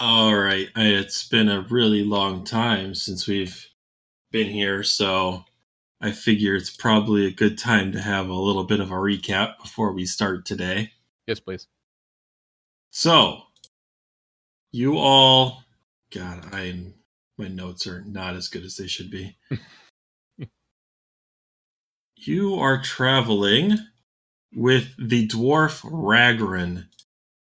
All right. It's been a really long time since we've been here, so I figure it's probably a good time to have a little bit of a recap before we start today. Yes, please. So, you all, God, I'm my notes are not as good as they should be. you are traveling with the dwarf Ragran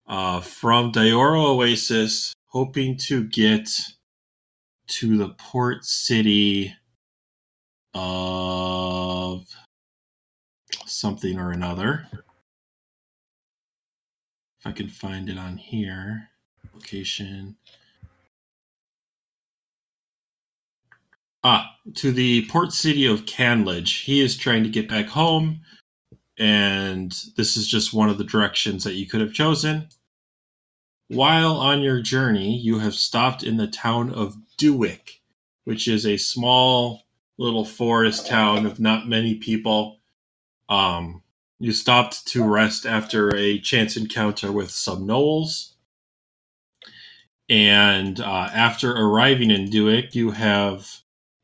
uh, from Dioro Oasis, hoping to get to the port city of something or another. If I can find it on here, location. Ah, to the port city of Canlidge. He is trying to get back home, and this is just one of the directions that you could have chosen. While on your journey, you have stopped in the town of Dewwick, which is a small little forest town of not many people. Um, you stopped to rest after a chance encounter with some gnolls. And uh, after arriving in Dewwick, you have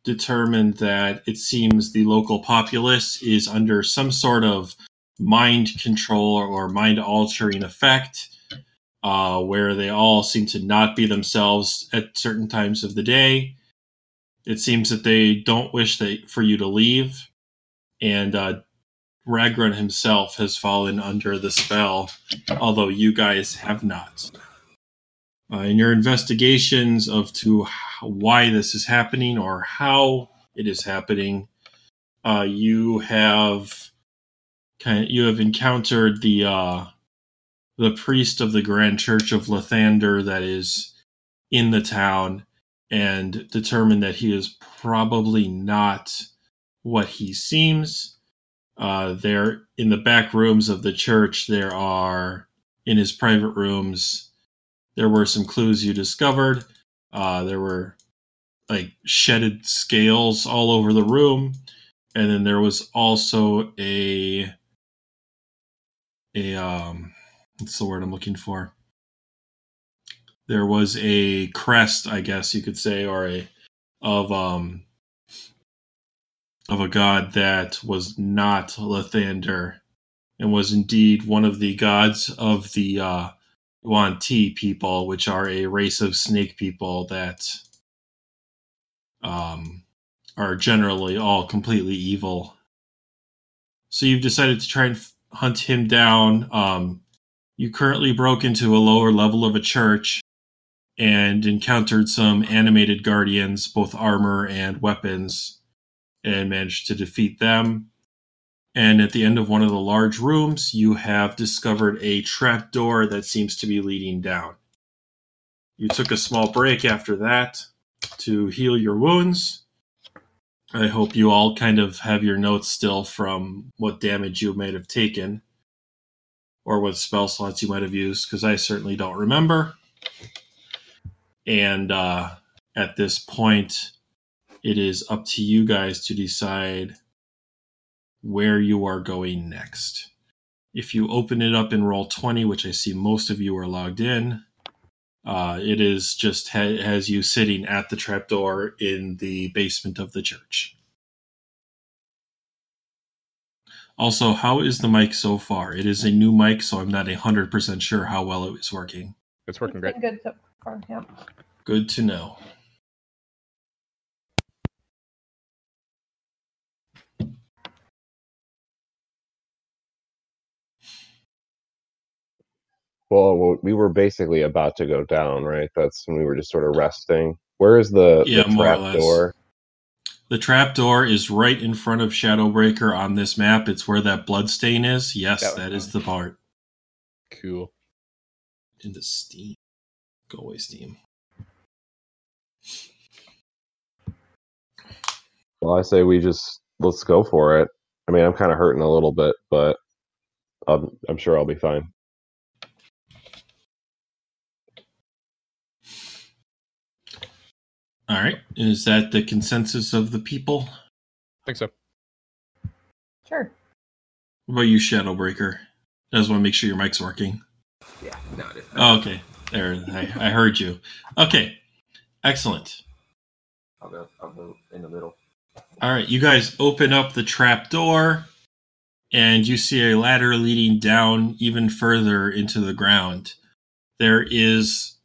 determined that it seems the local populace is under some sort of mind control or mind altering effect, uh, where they all seem to not be themselves at certain times of the day. It seems that they don't wish that, for you to leave, and uh, himself has fallen under the spell, although you guys have not. Uh, in your investigations of to why this is happening or how it is happening, uh, you have kind of, you have encountered the uh, the priest of the Grand Church of Lathander that is in the town and determined that he is probably not what he seems. Uh, there in the back rooms of the church, there are in his private rooms. There were some clues you discovered. Uh, there were like shedded scales all over the room, and then there was also a a um, what's the word I'm looking for? there was a crest, I guess you could say, or a of um of a god that was not Lathander and was indeed one of the gods of the uh Yuan Ti people, which are a race of snake people that um are generally all completely evil. So you've decided to try and hunt him down. Um, you currently broke into a lower level of a church and encountered some animated guardians, both armor and weapons, and managed to defeat them. And at the end of one of the large rooms, you have discovered a trap door that seems to be leading down. You took a small break after that to heal your wounds. I hope you all kind of have your notes still from what damage you might have taken or what spell slots you might have used, because I certainly don't remember. And uh, at this point, it is up to you guys to decide where you are going next. If you open it up in roll 20, which I see most of you are logged in, uh, it is just ha- has you sitting at the trapdoor in the basement of the church. Also, how is the mic so far? It is a new mic, so I'm not 100% sure how well it is working. It's working It's great. good so far. Yeah. Good to know. Well, we were basically about to go down, right? That's when we were just sort of resting. Where is the, Yeah, the more or trap less. door? The trapdoor is right in front of Shadowbreaker on this map. It's where that bloodstain is. Yes, That that is nice. the part. Cool. Into Steam. Go away, Steam. Well, I say we just let's go for it. I mean, I'm kind of hurting a little bit, but I'm, I'm sure I'll be fine. All right. Is that the consensus of the people? I think so. Sure. What about you, Shadowbreaker? I just want to make sure your mic's working. Yeah, no, it is. Oh, okay. There, I, I heard you. Okay, excellent. I'll go. I'll go in the middle. All right, you guys open up the trap door, and you see a ladder leading down even further into the ground. There is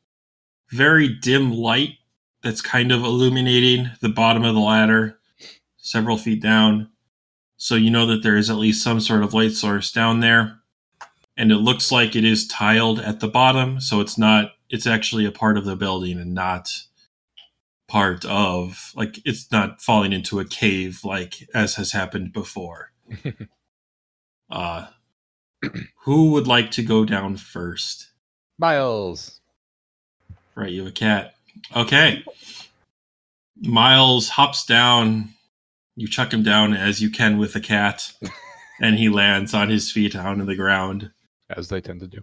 very dim light that's kind of illuminating the bottom of the ladder, several feet down. So you know that there is at least some sort of light source down there. And it looks like it is tiled at the bottom, so it's not, it's actually a part of the building and not part of like it's not falling into a cave like as has happened before. uh who would like to go down first? Miles. Right, you have a cat. Okay. Miles hops down. You chuck him down as you can with a cat, and he lands on his feet onto the ground. As they tend to do.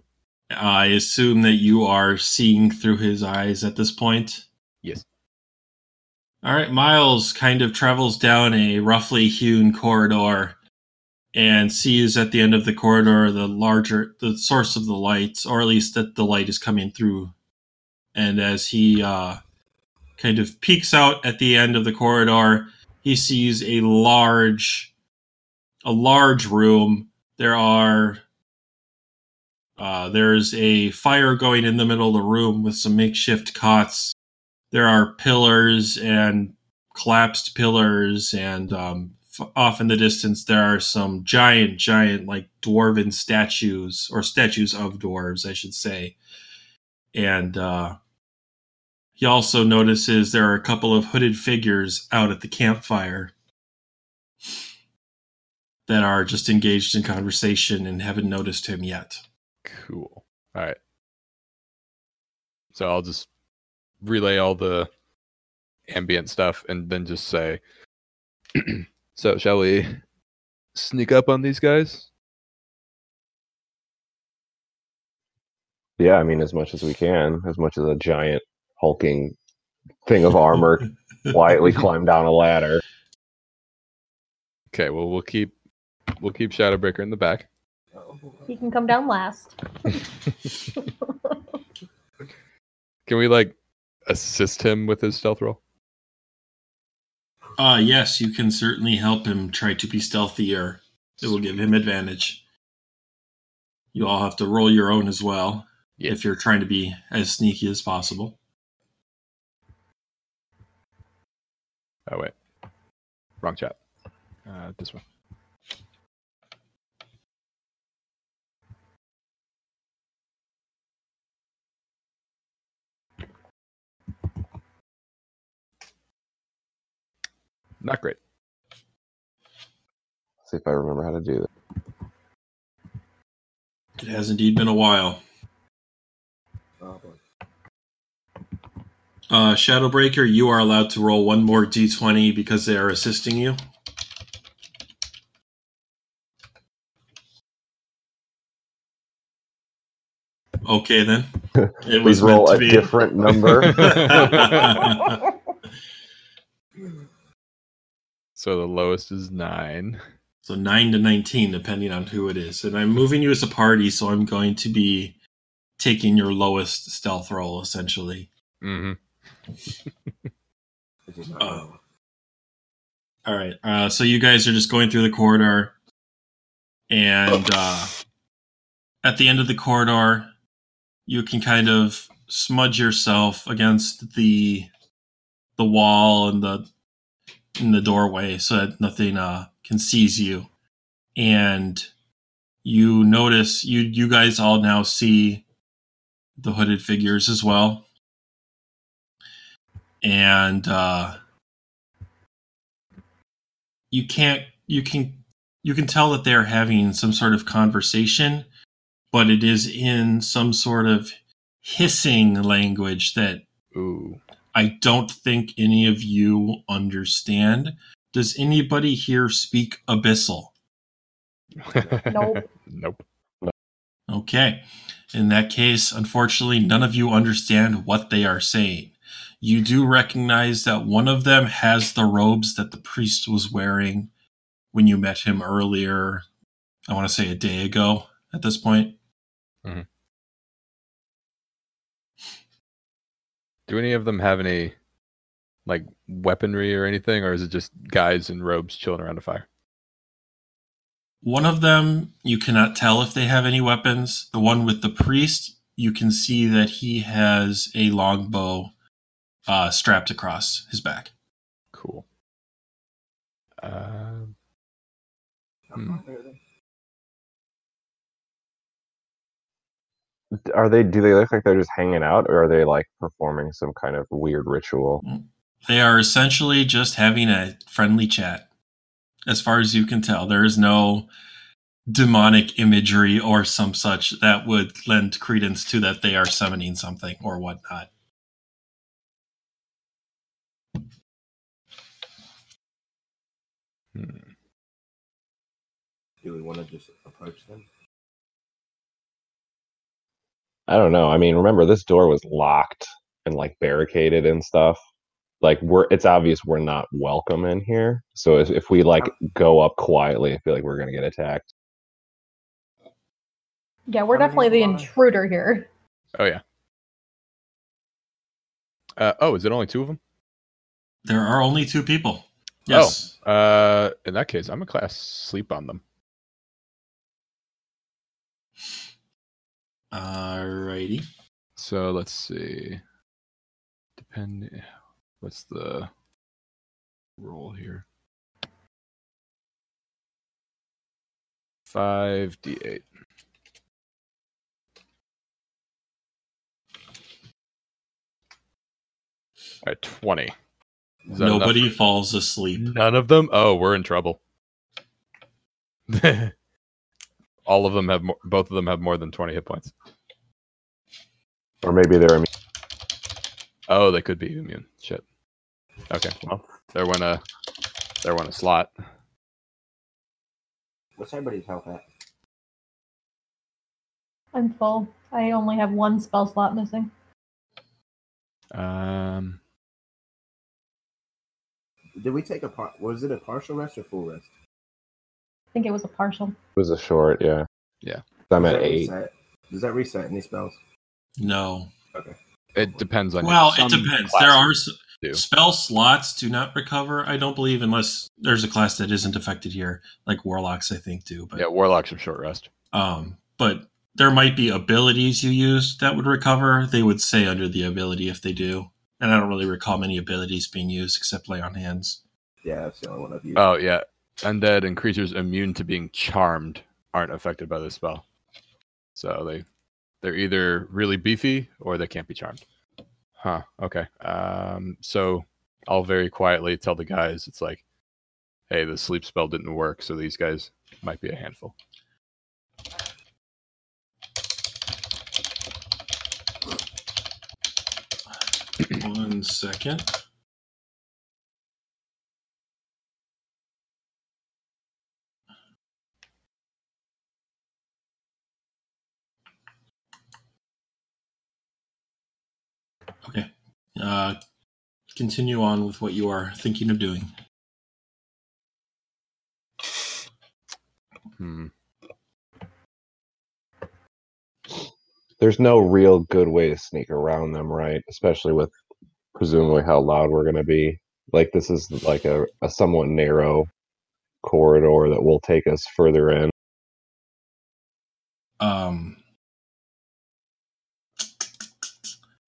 I assume that you are seeing through his eyes at this point. Yes. All right, Miles kind of travels down a roughly hewn corridor and sees at the end of the corridor the larger the source of the light, or at least that the light is coming through. And as he uh, kind of peeks out at the end of the corridor, he sees a large, a large room. There are uh, there's a fire going in the middle of the room with some makeshift cots. There are pillars and collapsed pillars, and um, f- off in the distance there are some giant, giant, like dwarven statues or statues of dwarves, I should say. And uh, he also notices there are a couple of hooded figures out at the campfire that are just engaged in conversation and haven't noticed him yet. Cool. All right. So I'll just relay all the ambient stuff and then just say, so shall we sneak up on these guys? Yeah, I mean, as much as we can, as much as a giant hulking thing of armor quietly climb down a ladder. Okay. Well, we'll keep we'll keep Shadowbreaker in the back. He can come down last. Can we like assist him with his stealth roll? Uh, yes, you can certainly help him try to be stealthier. It will give him advantage. You all have to roll your own as well Yeah. if you're trying to be as sneaky as possible. Oh wait, wrong chat. Uh, this one. Not great. See if I remember how to do that. It has indeed been a while. oh boy. Uh, Shadowbreaker, you are allowed to roll one more d20 because they are assisting you. Okay, then. It was Please roll meant a be. different number. So the lowest is nine. So 9 to 19, depending on who it is. And I'm moving you as a party, so I'm going to be taking your lowest stealth roll, essentially. Mm-hmm. Oh. All right. Uh, so you guys are just going through the corridor, and uh, at the end of the corridor, you can kind of smudge yourself against the the wall and the in the doorway so that nothing uh, can seize you. And you notice you you guys all now see the hooded figures as well. And uh, you can't you can you can tell that they're having some sort of conversation but it is in some sort of hissing language that Ooh. i don't think any of you understand does anybody here speak abyssal Nope. nope. Okay. In that case, unfortunately, none of you understand what they are saying. You do recognize that one of them has the robes that the priest was wearing when you met him earlier. I want to say a day ago at this point. Mhm. Do any of them have any like weaponry or anything, or is it just guys in robes chilling around a fire? One of them, you cannot tell if they have any weapons. The one with the priest, you can see that he has a longbow uh, strapped across his back. Cool. Um, I'm Hmm. fine with it. Are they? Do they look like they're just hanging out, or are they like performing some kind of weird ritual? They are essentially just having a friendly chat. As far as you can tell, there is no demonic imagery or some such that would lend credence to that they are summoning something or whatnot. Hmm. Do we want to just approach them? I don't know. I mean, remember this door was locked and like barricaded and stuff. Like we're, it's obvious we're not welcome in here. So if, if we like go up quietly, I feel like we're gonna get attacked. Yeah, we're How definitely the people are there? intruder here. Oh yeah. Uh, oh, is it only two of them? There are only two people. Yes. Uh, in that case, I'm gonna class sleep on them. Alrighty. So let's see. Depending, what's the roll here? Five d eight. All right, twenty. Is enough Nobody for- falls asleep. None of them. Oh, we're in trouble. All of them have more, both of them have more than twenty hit points. Or maybe they're immune. Oh, they could be immune. Shit. Okay. Well, there went a there went a slot. What's everybody's health at? I'm full. I only have one spell slot missing. Um, Did we take a part? Was it a partial rest or full rest? I think it was a partial. It was a short, yeah. Yeah. I'm Does at eight. Reset? Does that reset any spells? No. Okay. It depends on. Well, it depends. There are do. spell slots do not recover. I don't believe unless there's a class that isn't affected here, like warlocks. I think do. But Yeah, warlocks are short rest. um, but there might be abilities you use that would recover. They would say under the ability if they do. And I don't really recall many abilities being used except lay on hands. Yeah, that's the only one I've used. Oh yeah, undead and creatures immune to being charmed aren't affected by this spell. So they they're either really beefy or they can't be charmed. Huh. Okay. Um. So I'll very quietly tell the guys it's like, hey, the sleep spell didn't work, so these guys might be a handful. One second. Okay. Uh, continue on with what you are thinking of doing. Hmm. There's no real good way to sneak around them, right? Especially with presumably how loud we're going to be. Like this is like a, a somewhat narrow corridor that will take us further in. Um,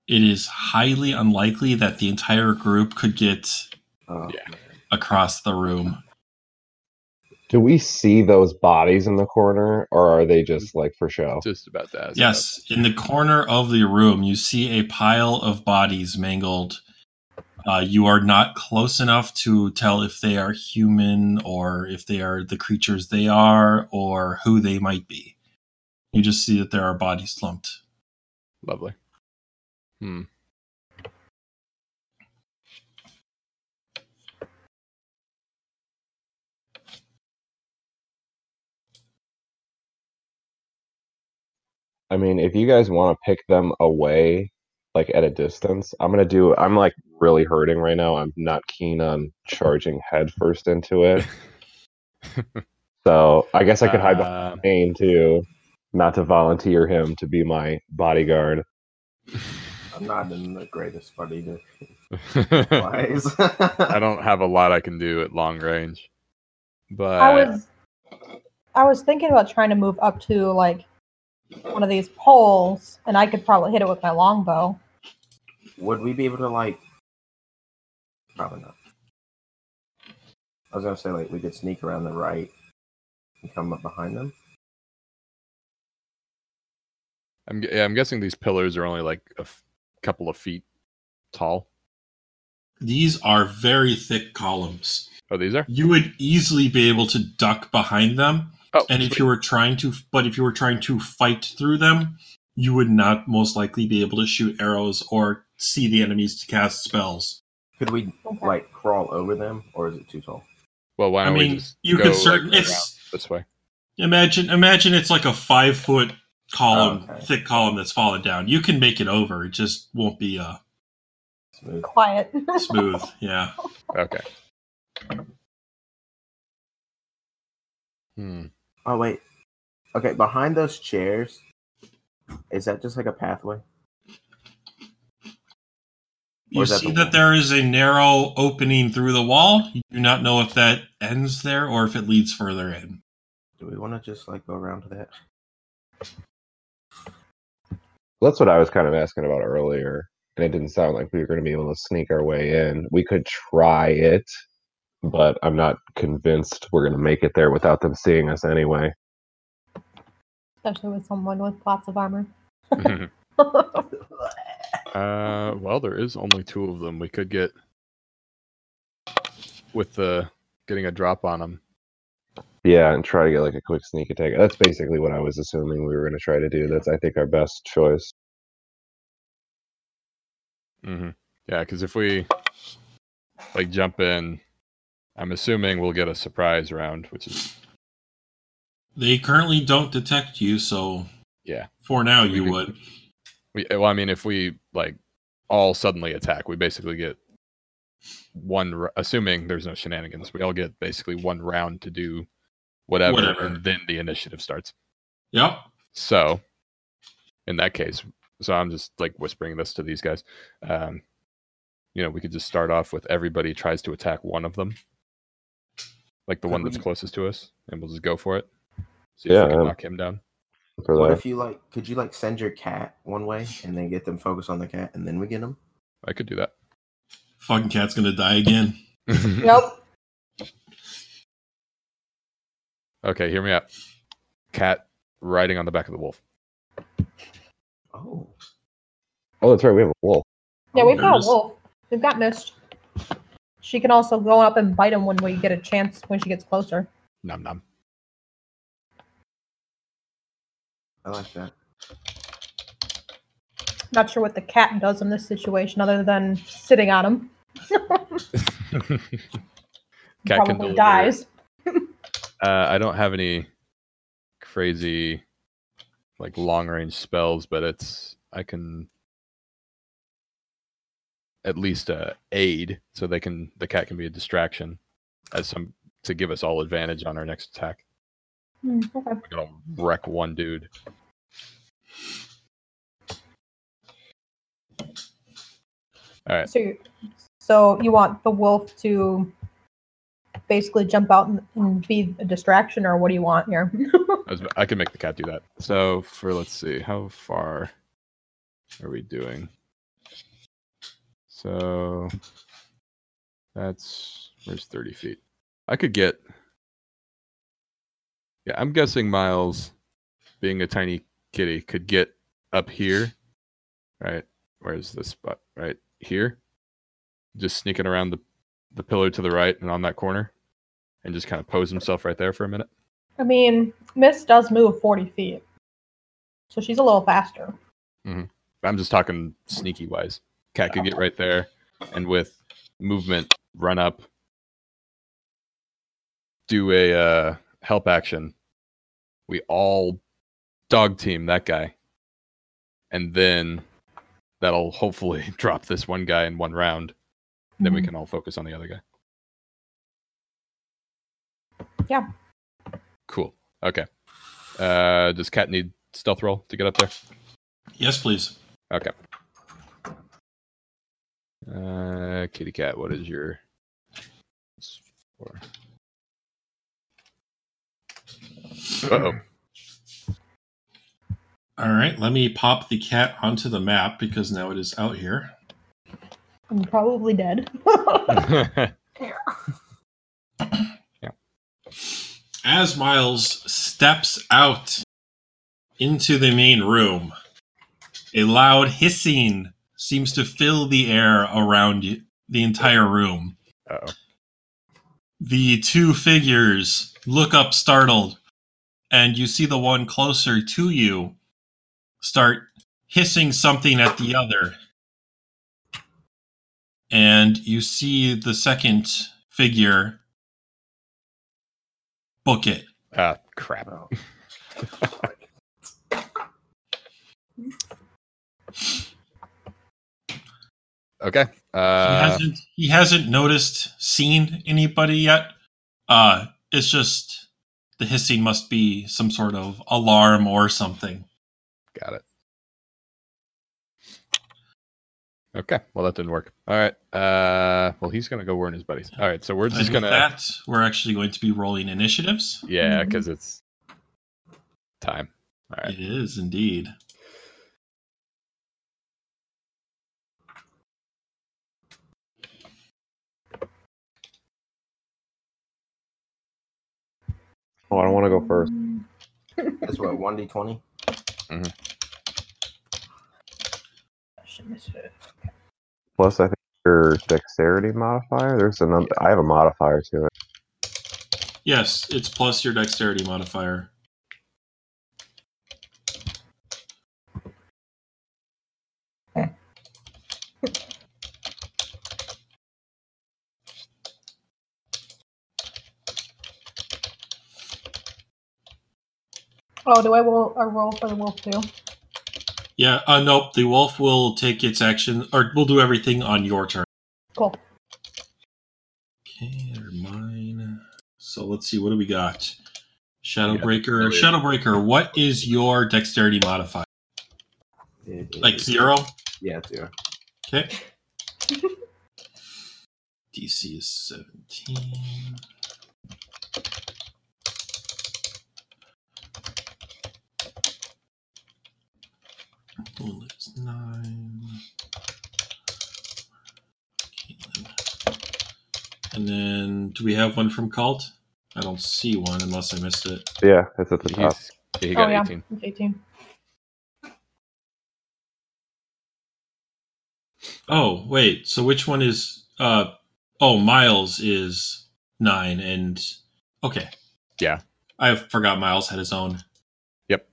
it is highly unlikely that the entire group could get Oh, Yeah. across the room. Do we see those bodies in the corner, or are they just like for show? Just about that. Yes, in the corner of the room, you see a pile of bodies mangled. Uh, you are not close enough to tell if they are human or if they are the creatures they are or who they might be. You just see that there are bodies slumped. Lovely. Hmm. I mean, if you guys want to pick them away, like at a distance, I'm gonna do. I'm like really hurting right now. I'm not keen on charging headfirst into it. so I guess I could hide behind uh. Kane too, not to volunteer him to be my bodyguard. I'm not in the greatest spot either. I don't have a lot I can do at long range, but I was I was thinking about trying to move up to like one of these poles, and I could probably hit it with my longbow. Would we be able to like? Probably not. I was gonna say like we could sneak around the right and come up behind them. I'm yeah, I'm guessing these pillars are only like a f- couple of feet tall. These are very thick columns. Oh, these are. You would easily be able to duck behind them, Oh, and if you were trying to, but if you were trying to fight through them, you would not most likely be able to shoot arrows or see the enemies to cast spells. Could we Okay. like crawl over them, or is it too tall? well, why I don't we mean, just you go, could like, certain around it's this way? imagine imagine it's like a five foot column, Okay. thick column that's fallen down. You can make it over. It just won't be uh, Smooth. Quiet. smooth. Yeah. Okay. Hmm. Oh wait. Okay, behind those chairs, is that just like a pathway? You that see the that there is a narrow opening through the wall. You do not know if that ends there or if it leads further in. Do we want to just like go around to that? That's what I was kind of asking about earlier, and it didn't sound like we were going to be able to sneak our way in. We could try it, but I'm not convinced we're going to make it there without them seeing us anyway. Especially with someone with lots of armor. uh, well, there is only two of them. We could get with the getting a drop on them. Yeah, and try to get like a quick sneak attack. That's basically what I was assuming we were going to try to do. That's I think our best choice. hmm Yeah, because if we like jump in, I'm assuming we'll get a surprise round, which is They currently don't detect you, so Yeah. For now, We you would. we. Well, I mean, if we like all suddenly attack, we basically get one. Assuming there's no shenanigans, we all get basically one round to do whatever, Whatever. and then the initiative starts. Yep. So, in that case, so I'm just like whispering this to these guys. Um, you know, we could just start off with everybody tries to attack one of them, like the one that's closest to us, and we'll just go for it. See Yeah, if we can um, knock him down. For What that. if you like? Could you like send your cat one way and then get them focused on the cat, and then we get them? I could do that. Fucking cat's gonna die again. Yep. Okay, hear me out. Cat riding on the back of the wolf. Oh, Oh, that's right. We have a wolf. Yeah, we've got a wolf. We've got Mist. She can also go up and bite him when we get a chance when she gets closer. Num num. I like that. Not sure what the cat does in this situation other than sitting on him. Cat can Probably deliver. dies. Uh, I don't have any crazy like long range spells, but it's I can at least uh, aid so they can the cat can be a distraction as some to give us all advantage on our next attack. Hmm, okay. We're gonna wreck one dude. All right. So, you, so you want the wolf to basically jump out and, and be a distraction, or what do you want here? I, was, I can make the cat do that. So for let's see, how far are we doing? So that's where's thirty feet. I could get. Yeah, I'm guessing Miles, being a tiny kitty, could get up here. Right, where's this spot? Right here, just sneaking around the the pillar to the right and on that corner, and just kind of pose himself right there for a minute. I mean, Mist does move 40 feet. So she's a little faster. Mm-hmm. I'm just talking sneaky wise. Cat could get right there, and with movement, run up, do a uh, help action. We all dog team that guy, and then that'll hopefully drop this one guy in one round. Then we Mhm. can all focus on the other guy. Yeah. Cool. Okay. Uh, does Cat need stealth roll to get up there? Yes, please. Okay. Uh, kitty cat, what is your? Uh oh. All right, let me pop the cat onto the map because now it is out here. I'm probably dead. Yeah. As Miles steps out into the main room, a loud hissing seems to fill the air around you, the entire room. Uh-oh. The two figures look up startled, and you see the one closer to you start hissing something at the other. And you see the second figure book it. Ah, crap. Okay. he Uh, hasn't he hasn't noticed seen anybody yet. Uh it's just the hissing must be some sort of alarm or something. got it. Okay. Well, that didn't work. All right. Uh, well, he's gonna go warn his buddies. All right. So we're just with gonna. that, we're actually going to be rolling initiatives. Yeah, because it's time. All right. It is indeed. Oh, I don't want to go first. That's what one d twenty. Mm-hmm. Plus, I think your dexterity modifier. There's a num- I have a modifier to it. Yes, it's plus your dexterity modifier. Oh, do I roll a roll for the wolf too? Yeah, uh nope, the wolf will take its action or we'll do everything on your turn. Cool. Okay, they're mine. So let's see, what do we got? Yeah, Shadowbreaker. really. Shadowbreaker, what is your dexterity modifier? Like zero? Yeah, zero. Okay. DC is 17. Bull is 9. Caitlin. And then, do we have one from Cult? I don't see one unless I missed it. Yeah, it's at the top. Yeah, he Oh got yeah, 18. it's 18. Oh, wait. So which one is uh oh, Miles is 9 and okay. Yeah. I forgot Miles had his own. Yep.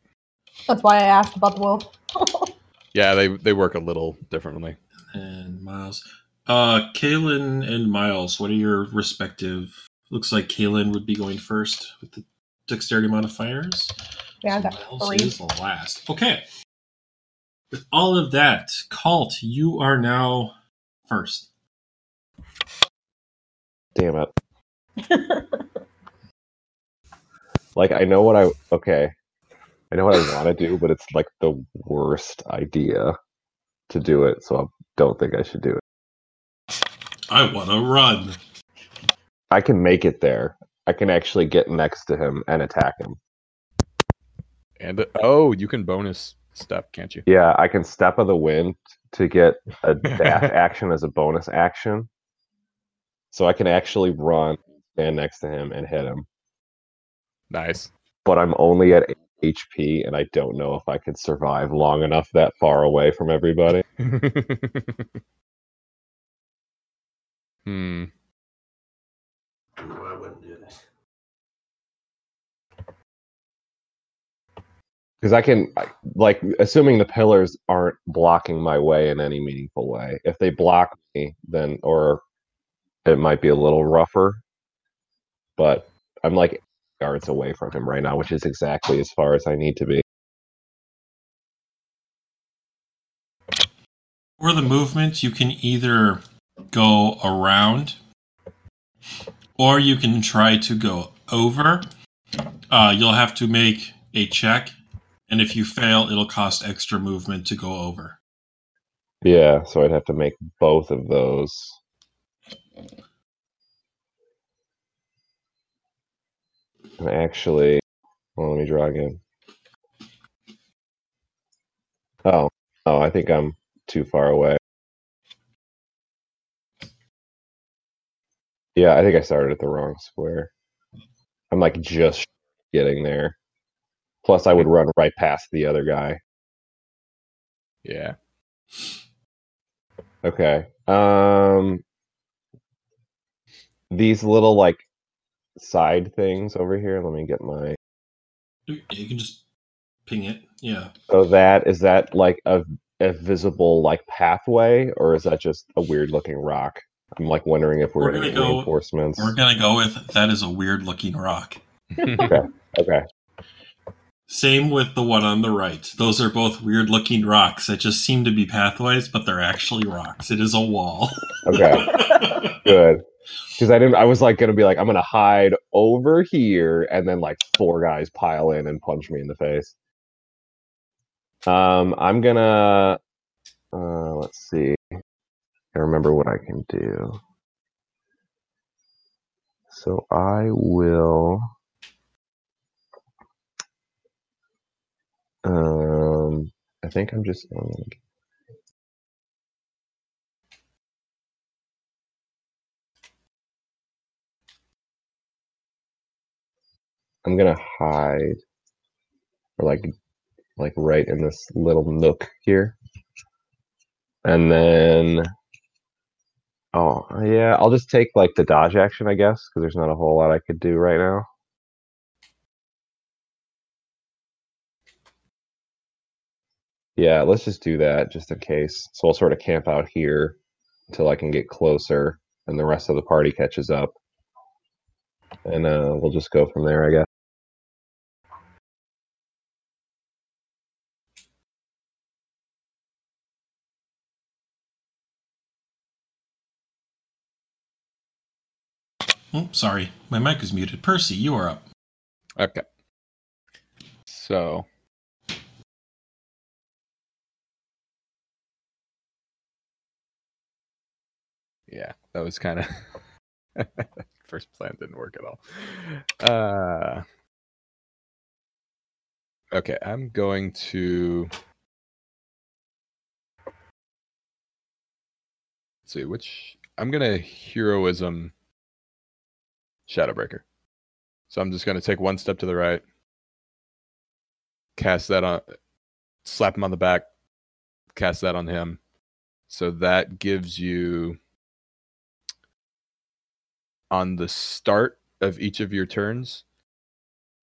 That's why I asked about the wolf. Yeah, they they work a little differently. And Miles. Uh Kaylin and Miles, what are your respective looks like Kaylin would be going first with the dexterity modifiers. yeah, I So got Miles three. is the last. Okay. With all of that, Cult, you are now first. Damn it. Like I know what I okay. I know what I want to do, but it's like the worst idea to do it, so I don't think I should do it. I wanna run. I can make it there. I can actually get next to him and attack him. And uh, oh, you can bonus step, can't you? Yeah, I can step of the wind to get a dash action as a bonus action. So I can actually run, stand next to him, and hit him. Nice. But I'm only at HP, and I don't know if I could survive long enough that far away from everybody. hmm. No, I wouldn't do that. Because I can, like, assuming the pillars aren't blocking my way in any meaningful way. If they block me, then, or it might be a little rougher. But I'm like yards away from him right now, which is exactly as far as I need to be. For the movement, you can either go around or you can try to go over. Uh, you'll have to make a check, and if you fail, it'll cost extra movement to go over. Yeah, so I'd have to make both of those. Actually, well, let me draw again. Oh, oh, I think I'm too far away. Yeah, I think I started at the wrong square. I'm like just getting there. Plus, I would run right past the other guy. Yeah. Okay. Um, these little like side things over here. Let me get my. You can just ping it. Yeah. So that is that like a a visible like pathway, or is that just a weird looking rock? I'm like wondering if we're, We're gonna gonna go- reinforcements. We're gonna go with that is a weird looking rock. okay. Okay. Same with the one on the right. Those are both weird looking rocks that just seem to be pathways, but they're actually rocks. It is a wall. Okay. Good. Because I didn't. I was like gonna be like, I'm gonna hide over here, and then like four guys pile in and punch me in the face. Um, I'm gonna. Uh, let's see. I remember what I can do. So I will. Um, I think I'm just. I'm I'm gonna hide, or like, like right in this little nook here, and then, oh yeah, I'll just take like the dodge action, I guess, because there's not a whole lot I could do right now. Yeah, let's just do that just in case. So I'll sort of camp out here until I can get closer, and the rest of the party catches up, and uh, we'll just go from there, I guess. Oh, sorry, my mic is muted. Percy, you are up. Okay. So. Yeah, that was kind of first plan didn't work at all. Uh Okay, I'm going to Let's see which I'm going to heroism Shadowbreaker. So I'm just going to take one step to the right, cast that on, slap him on the back, cast that on him. So that gives you, on the start of each of your turns,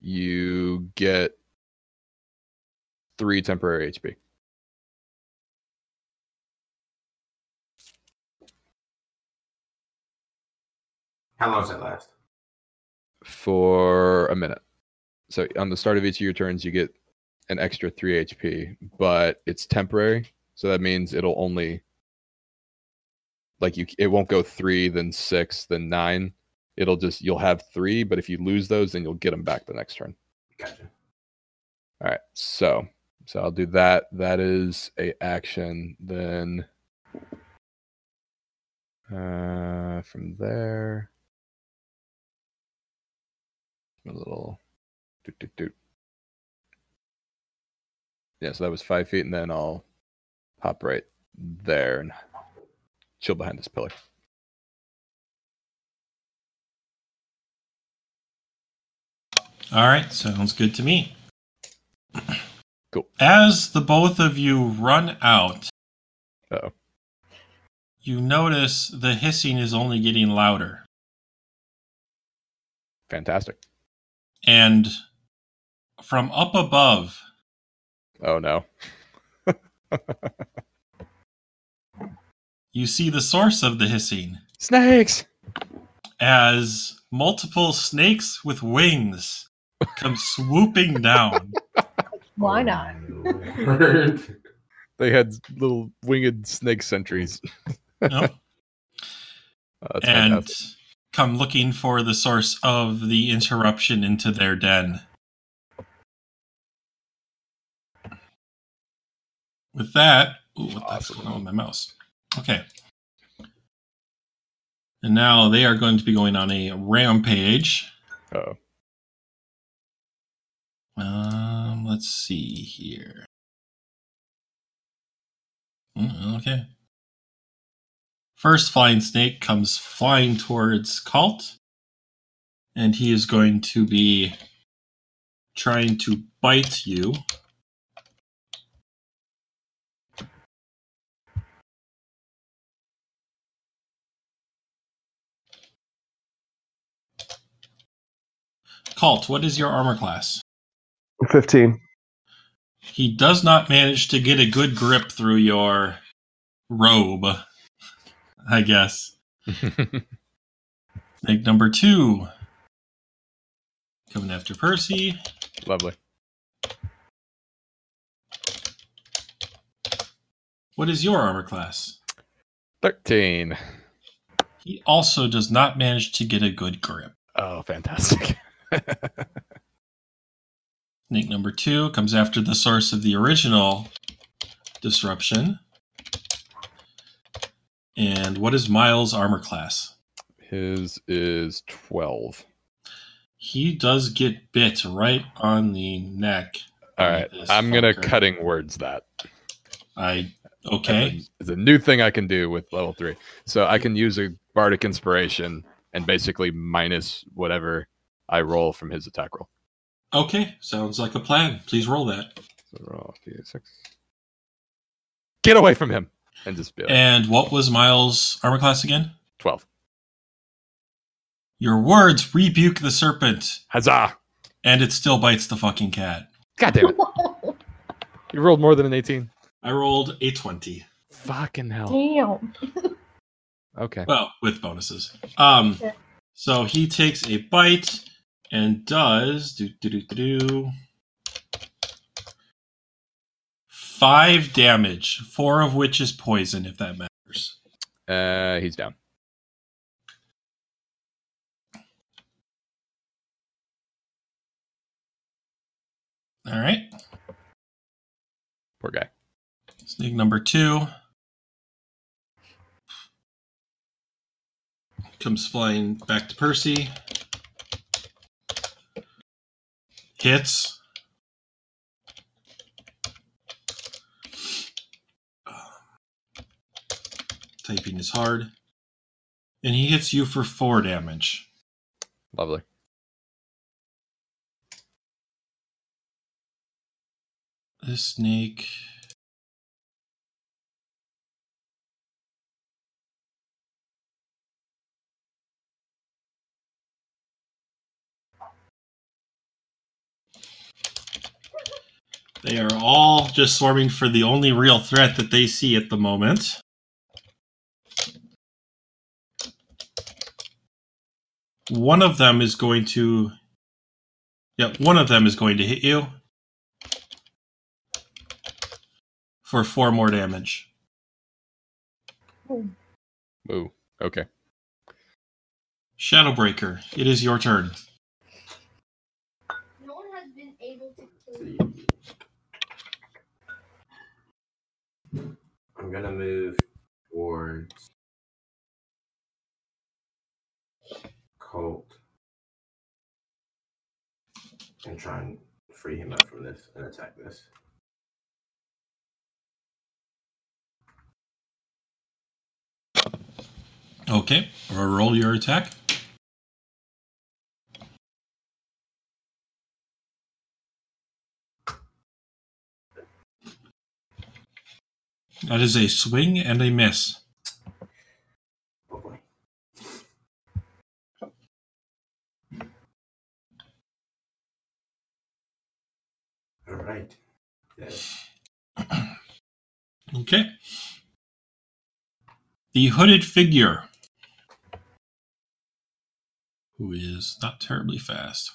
you get three temporary HP. How long does that last? For a minute. So on the start of each of your turns, you get an extra three HP, but it's temporary. So that means it'll only like you. It won't go three, then six, then nine. It'll just you'll have three, but if you lose those, then you'll get them back the next turn. Gotcha. All right. So so I'll do that. That is a action. Then uh from there a little doot, doot, doot. Yeah, so that was five feet, and then I'll hop right there and chill behind this pillar. All right, sounds good to me. Cool. As the both of you run out, Uh-oh. you notice the hissing is only getting louder. Fantastic. And from up above, Oh no. you see the source of the hissing Snakes. as multiple snakes with wings come swooping down. Why not? They had little winged snake sentries. Yep. Oh, and fantastic. Come looking for the source of the interruption into their den. With that, Ooh, what the heck's going on with my mouse? Okay. And now they are going to be going on a rampage. Oh, Um, let's see here. Mm, Okay. First flying snake comes flying towards Cult, and he is going to be trying to bite you. Cult, what is your armor class? Fifteen. He does not manage to get a good grip through your robe, I guess. Snake number two. Coming after Percy. lovely. What is your armor class? Thirteen. He also does not manage to get a good grip. Oh, fantastic. Snake number two comes after the source of the original disruption. And what is Miles' armor class? His is twelve. He does get bit right on the neck. All right, I'm gonna cutting words that. I okay. It's a, new thing I can do with level three. So I can use a bardic inspiration and basically minus whatever I roll from his attack roll. Okay, sounds like a plan. Please roll that. So roll d6. Get away from him and just be like, And what was Miles' armor class again? twelve. Your words rebuke the serpent, Huzzah! and it still bites the fucking cat. God damn it! You rolled more than an eighteen. I rolled a 20. Fucking hell. Damn. Okay. Well, with bonuses. Um, Yeah. so he takes a bite and does do do do do do five damage, four of which is poison, if that matters. Uh, he's down. All right, Poor guy. snake number two comes flying back to Percy. Hits. Typing is hard. And he hits you for four damage. Lovely. This snake. They are all just swarming for the only real threat that they see at the moment. One of them is going to. Yeah, one of them is going to hit you for four more damage. Ooh. Okay. Shadowbreaker, it is your turn. No one has been able to kill you. I'm gonna move towards Colt and try and free him up from this and attack this. Okay, roll your attack. That is a swing and a miss. All right. Yeah. Okay. The hooded figure, who is not terribly fast.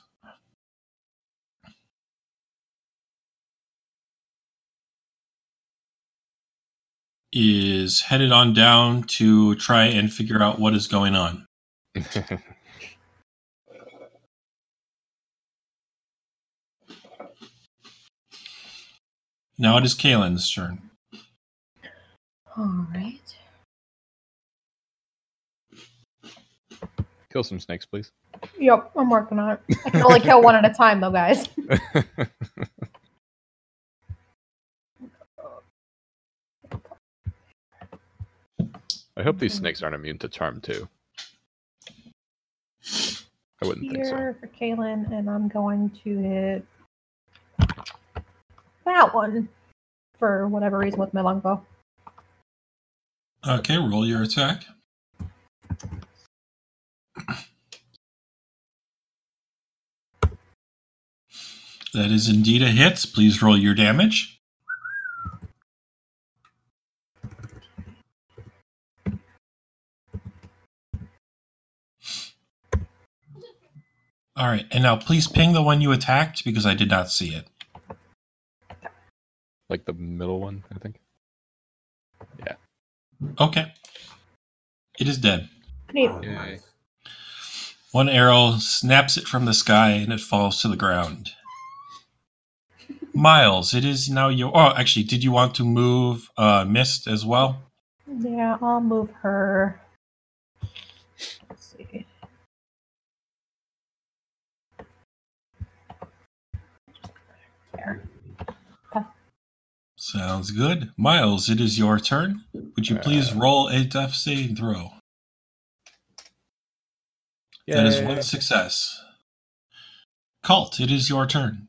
Is headed on down to try and figure out what is going on. Now it is Kaylin's turn. All right. Kill some snakes, please. Yep, I'm working on it. I can only kill one at a time, though, guys. I hope these snakes aren't immune to charm too. I wouldn't think so. Here for Kaylin, and I'm going to hit that one for whatever reason with my longbow. Okay, roll your attack. That is indeed a hit. Please roll your damage. All right, and now please ping the one you attacked because I did not see it. Like the middle one, I think. Yeah. Okay. It is dead. Neat. Oh, nice. One arrow snaps it from the sky and it falls to the ground. Miles, it is now your. Oh, actually, did you want to move uh, Mist as well? Yeah, I'll move her. Let's see. There. Sounds good. Miles, it is your turn. Would you please Uh, roll a death saving throw? That is one success. Cult, it is your turn.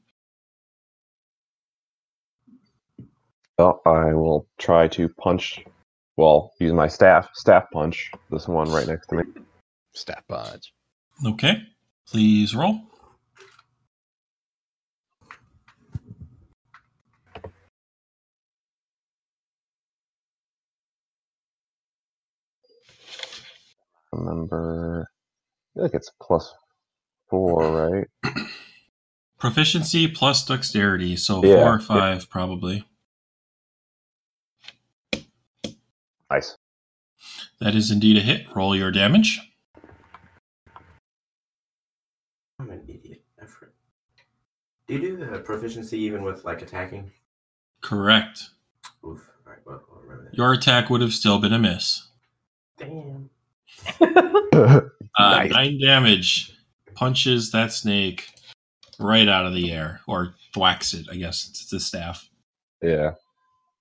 Well, I will try to punch. Well, use my staff staff punch. This one right next to me. Staff punch. Okay. Please roll. Remember, I feel like it's plus four, right? Proficiency plus dexterity, so Yeah. four or five probably. Nice. That is indeed a hit. Roll your damage. I'm an idiot. I Do you do the proficiency even with like attacking? Correct. Oof. All right. Well, I'll remember that. Your attack would have still been a miss. Damn. Uh, Nice. Nine damage. Punches that snake right out of the air, or thwacks it. I guess it's the staff. yeah.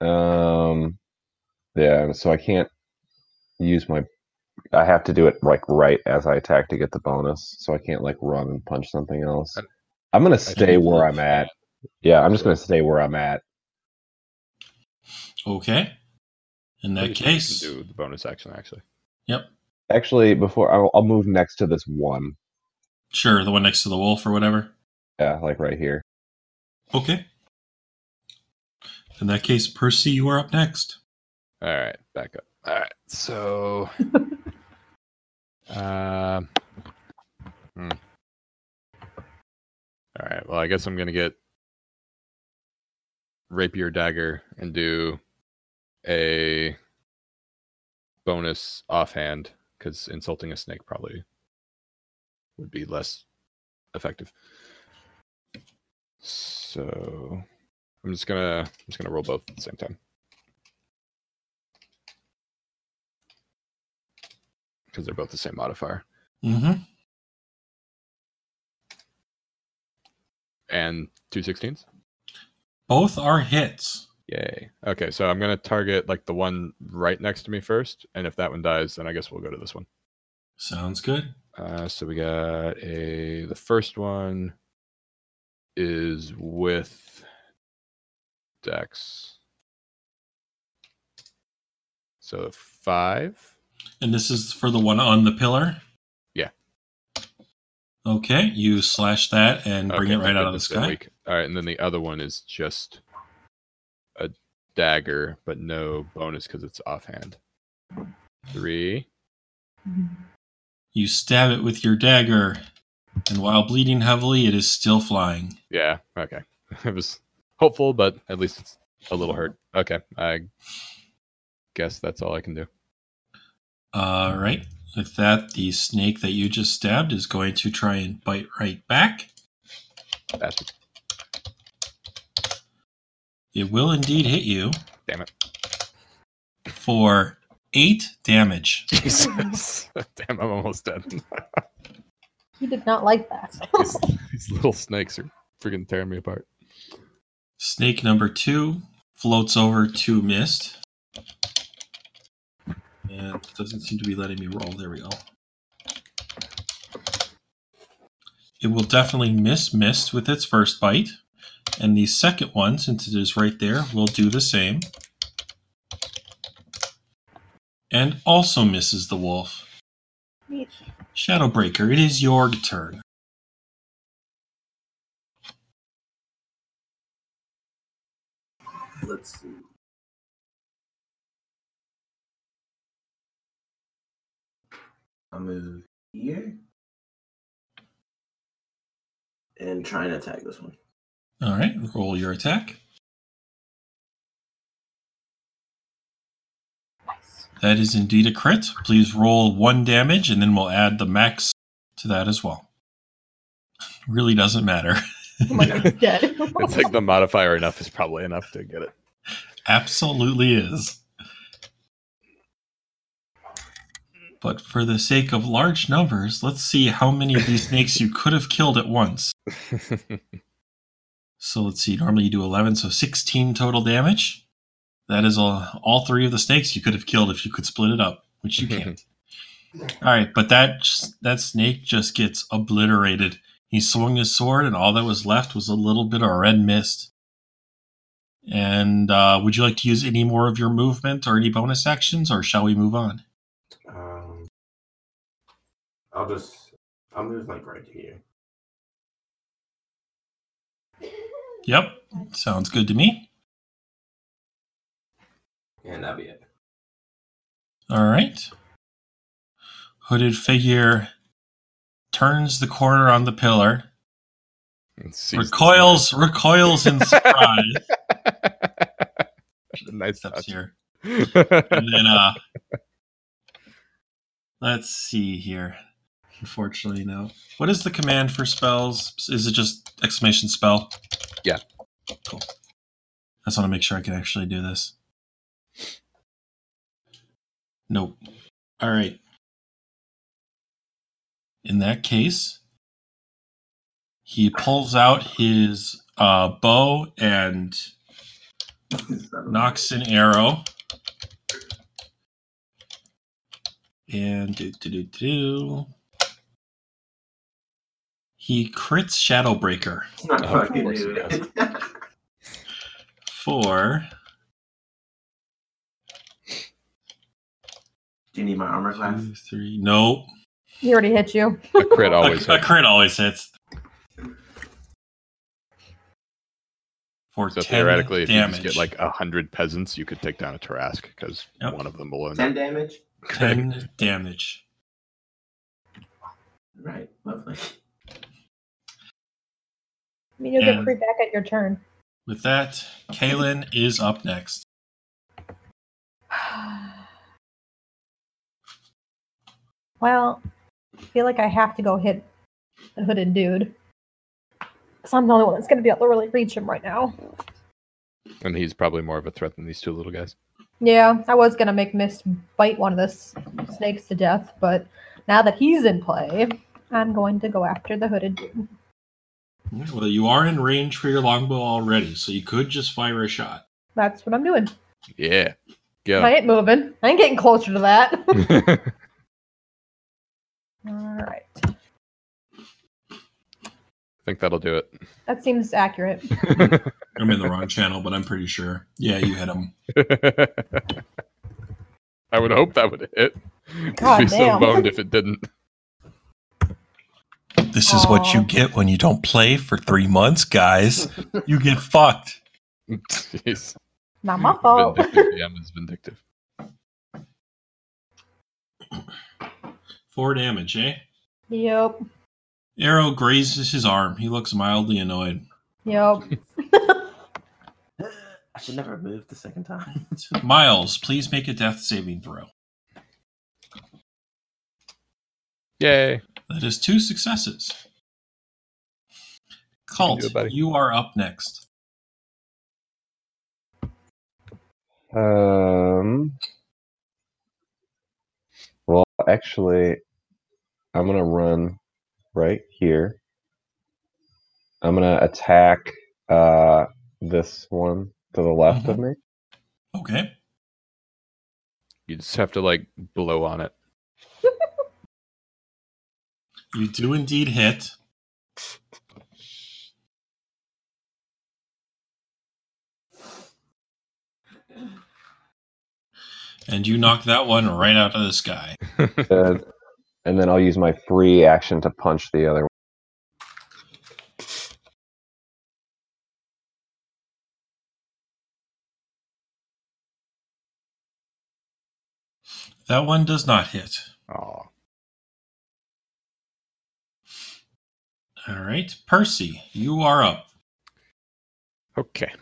Um. Yeah. So I can't use my. I have to do it like right as I attack to get the bonus. So I can't like run and punch something else. I'm gonna stay where I'm at. Yeah, I'm just gonna stay where I'm at. Okay. In that Pretty sure you case, do the bonus action actually. yep, Actually, before I'll, I'll move next to this one. sure, the one next to the wolf or whatever. Yeah, like right here. Okay. In that case, Percy, you are up next. All right, back up. All right, so. um. hmm. All right. Well, I guess I'm gonna get rapier dagger and do a bonus offhand because insulting a snake probably would be less effective. So I'm just gonna I'm just gonna roll both at the same time. because they're both the same modifier. Mm-hmm. And two 16s? Both are hits. Yay. Okay, so I'm going to target like the one right next to me first. And if that one dies, then I guess we'll go to this one. Sounds good. Uh, so we got a. The first one is with Dex. So five. And this is for the one on the pillar? Yeah. Okay, you slash that and bring Okay, it right out of the sky. All right, and then the other one is just dagger, but no bonus because it's offhand. Three. You stab it with your dagger, and while bleeding heavily, it is still flying. Yeah. Okay. It was hopeful, but at least it's a little hurt. Okay. I guess that's all I can do. All right. With that, the snake that you just stabbed is going to try and bite right back. Bastard. It will indeed hit you. Damn it. for eight damage. Jesus. Damn, I'm almost dead. He did not like that. these, these little snakes are freaking tearing me apart. Snake number two floats over to Mist. And doesn't seem to be letting me roll. There we go. It will definitely miss Mist with its first bite. And the second one, since it is right there, will do the same. And also misses the wolf. Shadowbreaker, it is your turn. Let's see. I'll move here. And try and attack this one. All right, roll your attack. Nice. That is indeed a crit. Please roll one damage, and then we'll add the max to that as well. Really doesn't matter. Oh my god, dead. It's like the modifier enough is probably enough to get it. Absolutely is. But for the sake of large numbers, let's see how many of these snakes you could have killed at once. So let's see. Normally you do 11, so 16 total damage. That is all, all three of the snakes you could have killed if you could split it up, which you can't. all right, but that that snake just gets obliterated. He swung his sword, and all that was left was a little bit of red mist. And uh, would you like to use any more of your movement or any bonus actions, or shall we move on? Um, I'll just. I'll move like right here. Yep, sounds good to me. And that'll be it. All right. Hooded figure turns the corner on the pillar, And sees the recoils, recoils in surprise. snake. nice Steps touch. here, and then uh, let's see here. Unfortunately, no. What is the command for spells? Is it just exclamation spell? Yeah. Cool. I just want to make sure I can actually do this. Nope. All right. In that case, he pulls out his uh, bow and knocks an arrow. And do do do do. He crits Shadowbreaker It's not Oh, of fucking course do it it. for Do you need my armor class? two, three. No, He already hit you. A crit always a hits. crit always hits. For So 10 theoretically, if damage. you just get like a hundred peasants, you could take down a Tarrasque because Yep. one of them will. alone. 10 damage? 10 damage. Right, lovely. I mean, you'll get And- creep back at your turn. With that, Kaylin is up next. well, I feel like I have to go hit the hooded dude. Because I'm the only one that's going to be able to really reach him right now. And he's probably more of a threat than these two little guys. Yeah, I was going to make Mist bite one of the s- snakes to death, but now that he's in play, I'm going to go after the hooded dude. Well, you are in range for your longbow already, so you could just fire a shot. That's what I'm doing. Yeah. Go. I ain't moving. I ain't getting closer to that. All right. I think that'll do it. That seems accurate. I'm in the wrong channel, but I'm pretty sure. Yeah, you hit him. I would hope that would hit. God I'd be so boned if it didn't. This is what you get when you don't play for three months, guys. you get fucked. Jeez. Not my fault. Vindictive DM is vindictive. Four damage, eh? Yep. Arrow grazes his arm. He looks mildly annoyed. Yep. I should never have moved the second time. Miles, please make a death saving throw. Yay. That is two successes. Cult, do it, you are up next. Um, Well, actually, I'm gonna run right here. I'm gonna attack uh this one to the left of me. Okay. You just have to like blow on it. You do indeed hit. And you knock that one right out of the sky. Uh, and then I'll use my free action to punch the other one. That one does not hit. Oh, All right. Percy, you are up. okay.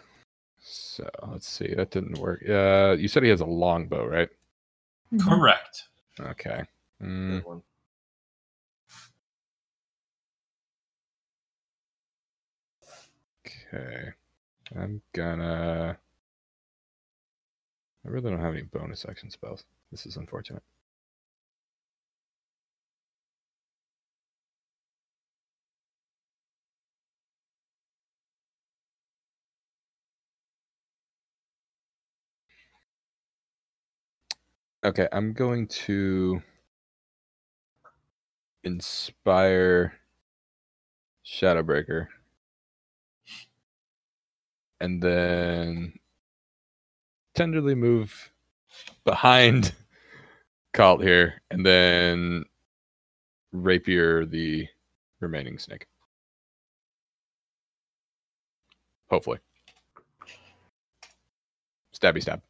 So let's see. That didn't work. Uh, you said he has a longbow, right? Mhm. Correct. Okay. Mm, okay. I'm gonna. I really don't have any bonus action spells. This is unfortunate. Okay, I'm going to inspire Shadowbreaker. And then tenderly move behind Colt here, and then rapier the remaining snake. Hopefully. Stabby stab.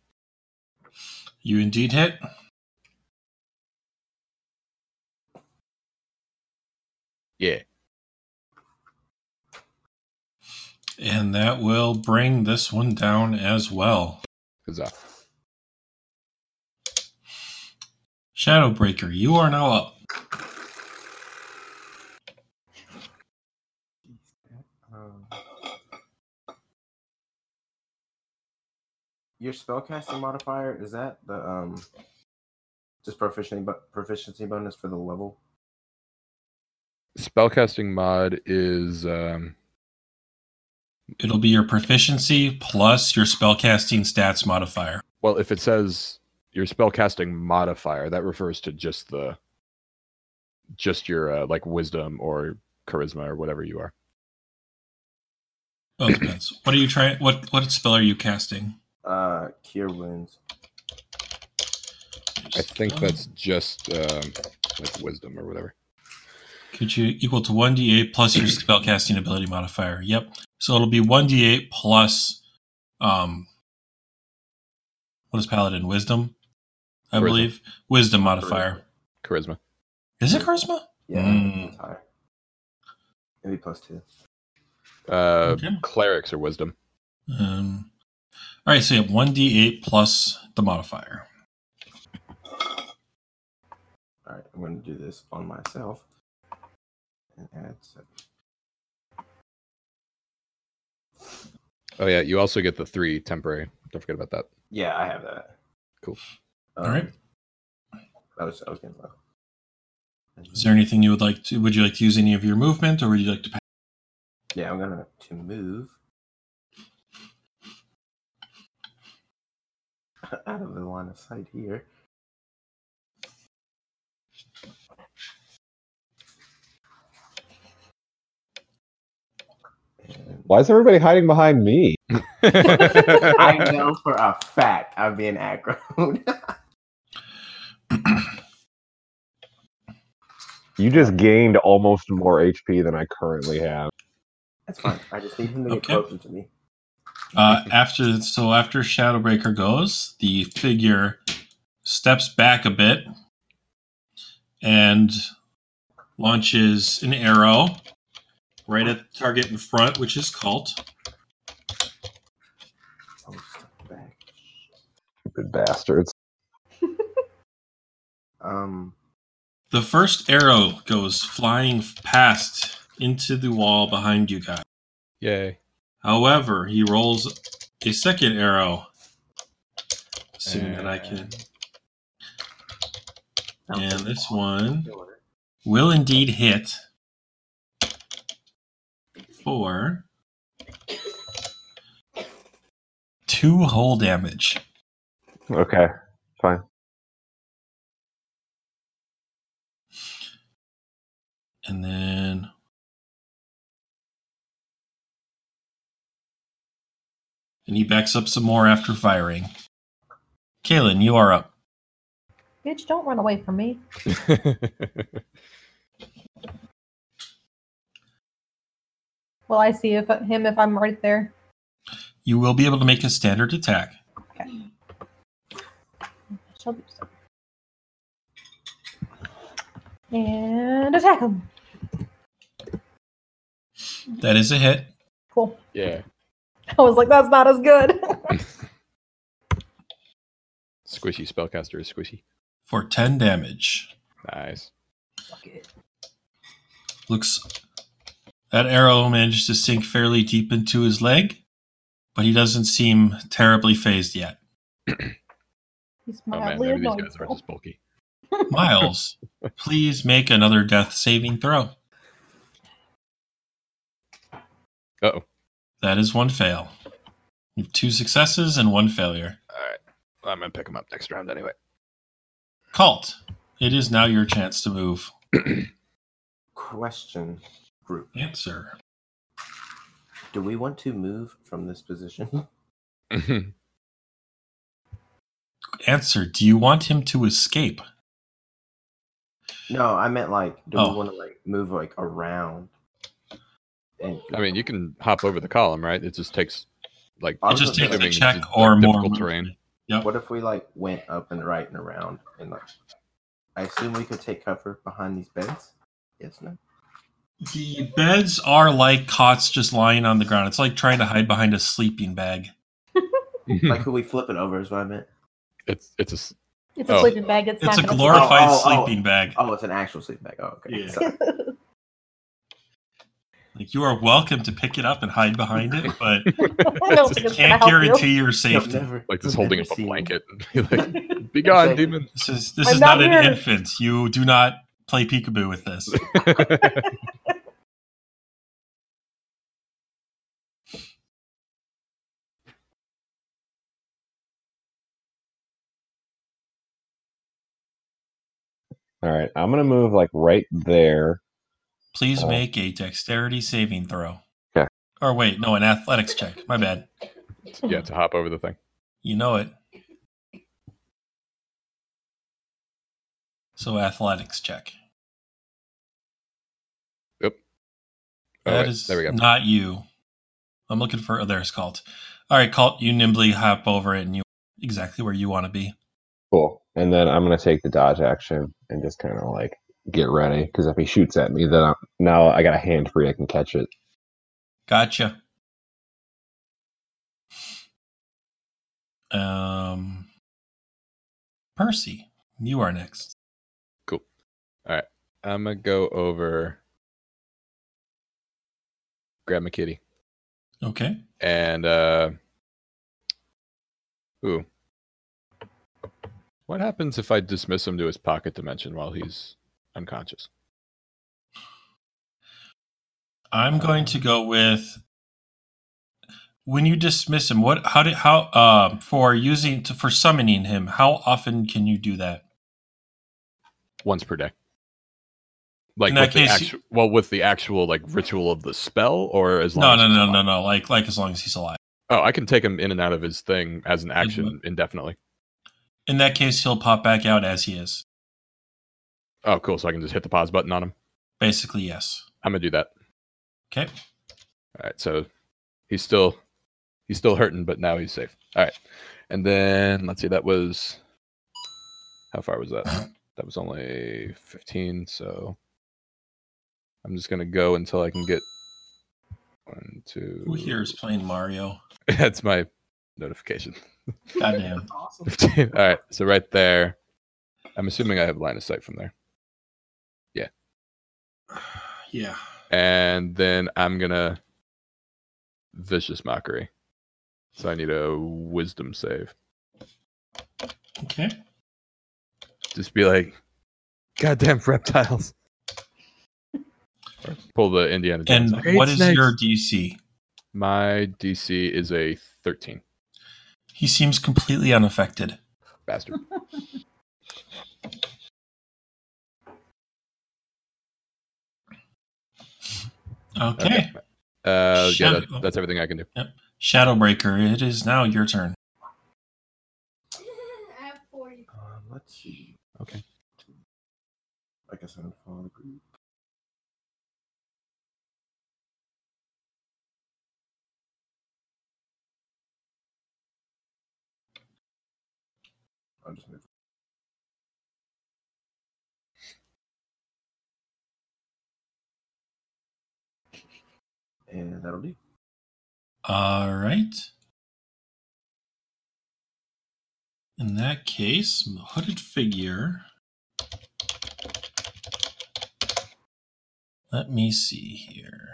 You indeed hit. Yeah. And that will bring this one down as well. Huzzah. Shadowbreaker, you are now up. Your spellcasting modifier is that the um just proficiency but proficiency bonus for the level? Spellcasting mod is um It'll be your proficiency plus your spellcasting stats modifier. well if it says your spellcasting modifier, that refers to just the just your uh, like wisdom or charisma or whatever you are. Oh, it depends. what are you trying? What what spell are you casting? Uh cure wounds. I think that's just um, like wisdom or whatever. Could you equal to one d8 plus your spellcasting ability modifier? Yep. So it'll be one d8 plus um. What is paladin? Wisdom, I Charisma. believe. Wisdom modifier. Charisma. Is it charisma? Yeah, Mm. it's higher. Maybe plus two. Uh, Okay. Clerics or wisdom. Um, all right, so you have one d8 plus the modifier. Alright, I'm gonna do this on myself. And add seven. Oh yeah, you also get the three temporary. Don't forget about that. Yeah, I have that. Cool. Um, All right. I was I was getting low. Is there anything you would like to? Would you like to use any of your movement, or would you like to? Pass? Yeah, I'm gonna to move out of the line of sight here. And Why is everybody hiding behind me? I know for a fact I'm being aggroed. You just gained almost more HP than I currently have. That's fine. I just need him to get Okay. closer to me. Uh, after so after Shadowbreaker goes, the figure steps back a bit and launches an arrow right at the target in front, which is Cult. Oh. Stupid bastards. Um, The first arrow goes flying past into the wall behind you guys. Yay. However, he rolls a second arrow. Assuming that I can. And this one will indeed hit for two whole damage. Okay, fine. And then and he backs up some more after firing. Kaylin, you are up. Bitch, don't run away from me. Will I see if him if I'm right there? You will be able to make a standard attack. Okay. Shall do so. And attack him. That is a hit. Cool. yeah. I was like, that's not as good. Squishy spellcaster is squishy. for 10 damage. Nice. Looks that arrow managed to sink fairly deep into his leg, but he doesn't seem terribly phased yet. He's Oh man, mildly maybe these guys aren't still. bulky. Miles, please make another death saving throw. Uh oh. That is one fail. You have two successes and one failure. All right. I'm gonna pick him up next round anyway. Cult, it is now your chance to move. Question, group. Answer. Do we want to move from this position? Mm-hmm. Answer. Do you want him to escape? No, I meant like, do Oh. we want to like move like around? And I mean, you can hop over the column, right? It just takes like I It just gonna takes a check it's, or like, more difficult terrain. Yep. what if we like went up and right and around and like? I assume we could take cover behind these beds. Yes, no. The beds are like cots just lying on the ground. It's like trying to hide behind a sleeping bag. Like, could we flip it over? Is what I meant. it's it's a It's a Oh. sleeping bag. It's, It's not a glorified Oh, oh, oh. sleeping bag. Oh, it's an actual sleep bag. Oh, okay. Yeah. Sorry. Like you are welcome to pick it up and hide behind it, but I don't think I it's gonna can't help guarantee your safety. never- like just holding up a blanket and be like, "Be gone, Say- demon." This is this I'm is not, not an infant. You do not play peekaboo with this. All right, I'm gonna move like right there. Please Oh. make a dexterity saving throw. Okay. Or wait, no, an athletics check. My bad. yeah, to hop over the thing. You know it. So athletics check. Oh, That wait, is there we go. not you. I'm looking for oh, there's Cult. All right, Cult, you nimbly hop over it and you exactly where you want to be. Cool. And then I'm gonna take the dodge action and just kind of like get ready because if he shoots at me, then I'm, now I got a hand free. I can catch it. Gotcha. Um, Percy, you are next. Cool. All right, I'm gonna go over, grab my kitty, Okay. and uh, ooh, what happens if I dismiss him to his pocket dimension while he's unconscious? I'm going to go with when you dismiss him. What? How did? How? Um, for using to, for summoning him. How often can you do that? Once per day. Like In that with the case, you- well, with the actual like ritual of the spell, or as long No, as no, no, no, no. Like, like as long as he's alive. Oh, I can take him in and out of his thing as an action indefinitely. In that case, he'll pop back out as he is. Oh, cool. So I can just hit the pause button on him. Basically, yes. I'm gonna do that. Okay. All right. So he's still he's still hurting, but now he's safe. All right. And then let's see. That was how far was that? Uh-huh. That was only 15. So I'm just gonna go until I can get one, two. Who here is playing Mario? That's my notification. Goddamn. Awesome. 15. All right. So right there. I'm assuming I have line of sight from there. yeah. and then I'm gonna vicious mockery. So I need a wisdom save. Okay. Just be like, Goddamn reptiles. Or Pull the Indiana Jones. And I hate what is snakes. your DC? My DC is a 13. He seems completely unaffected. Bastard. Okay. Uh, yeah, that, that's everything I can do. Yep. Shadowbreaker, it is now your turn. I have 40. Um, let's see. Okay. I guess I'm gonna follow the group. And that'll do. All right. In that case, hooded figure. Let me see here.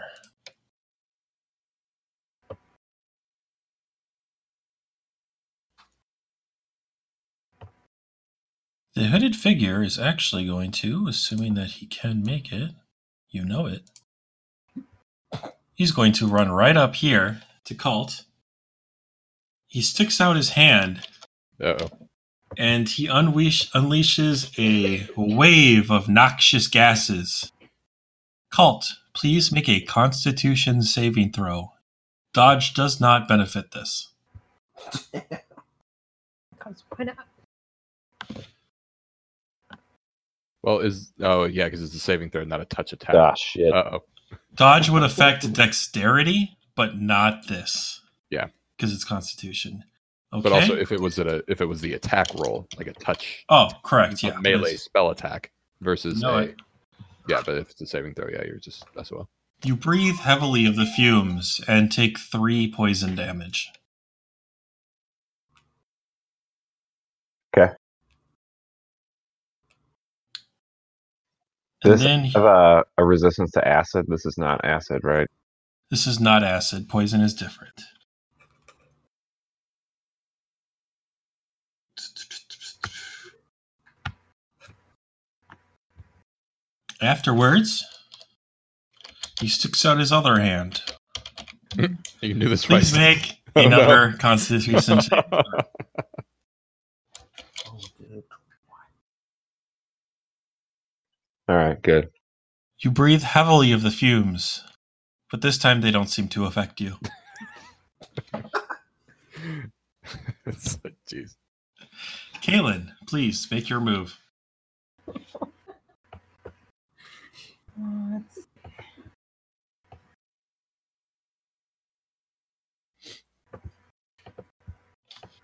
The hooded figure is actually going to, assuming that he can make it, you know it. He's going to run right up here to Cult. He sticks out his hand Uh oh. and he unleash, unleashes a wave of noxious gases. Cult, please make a constitution saving throw. Dodge does not benefit this. Because why not? Well, is oh yeah, because it's a saving throw, not a touch attack. Ah, shit. Uh oh. Dodge would affect dexterity, but not this. Yeah. Because it's constitution. Okay. But also, if it was at a if it was the attack roll, like a touch oh, correct. Yeah. melee spell attack versus No, a yeah. But if it's a saving throw, yeah, you're just as well. You breathe heavily of the fumes and take three poison damage. And This then have a, a resistance to acid. This is not acid, right? this is not acid. Poison is different. Afterwards, he sticks out his other hand. You can do this Please right. make Oh, no. another Constitution check. Oh, good. All right, good. You breathe heavily of the fumes, but this time they don't seem to affect you. jeez. Kaylin, please make your move. Let's see.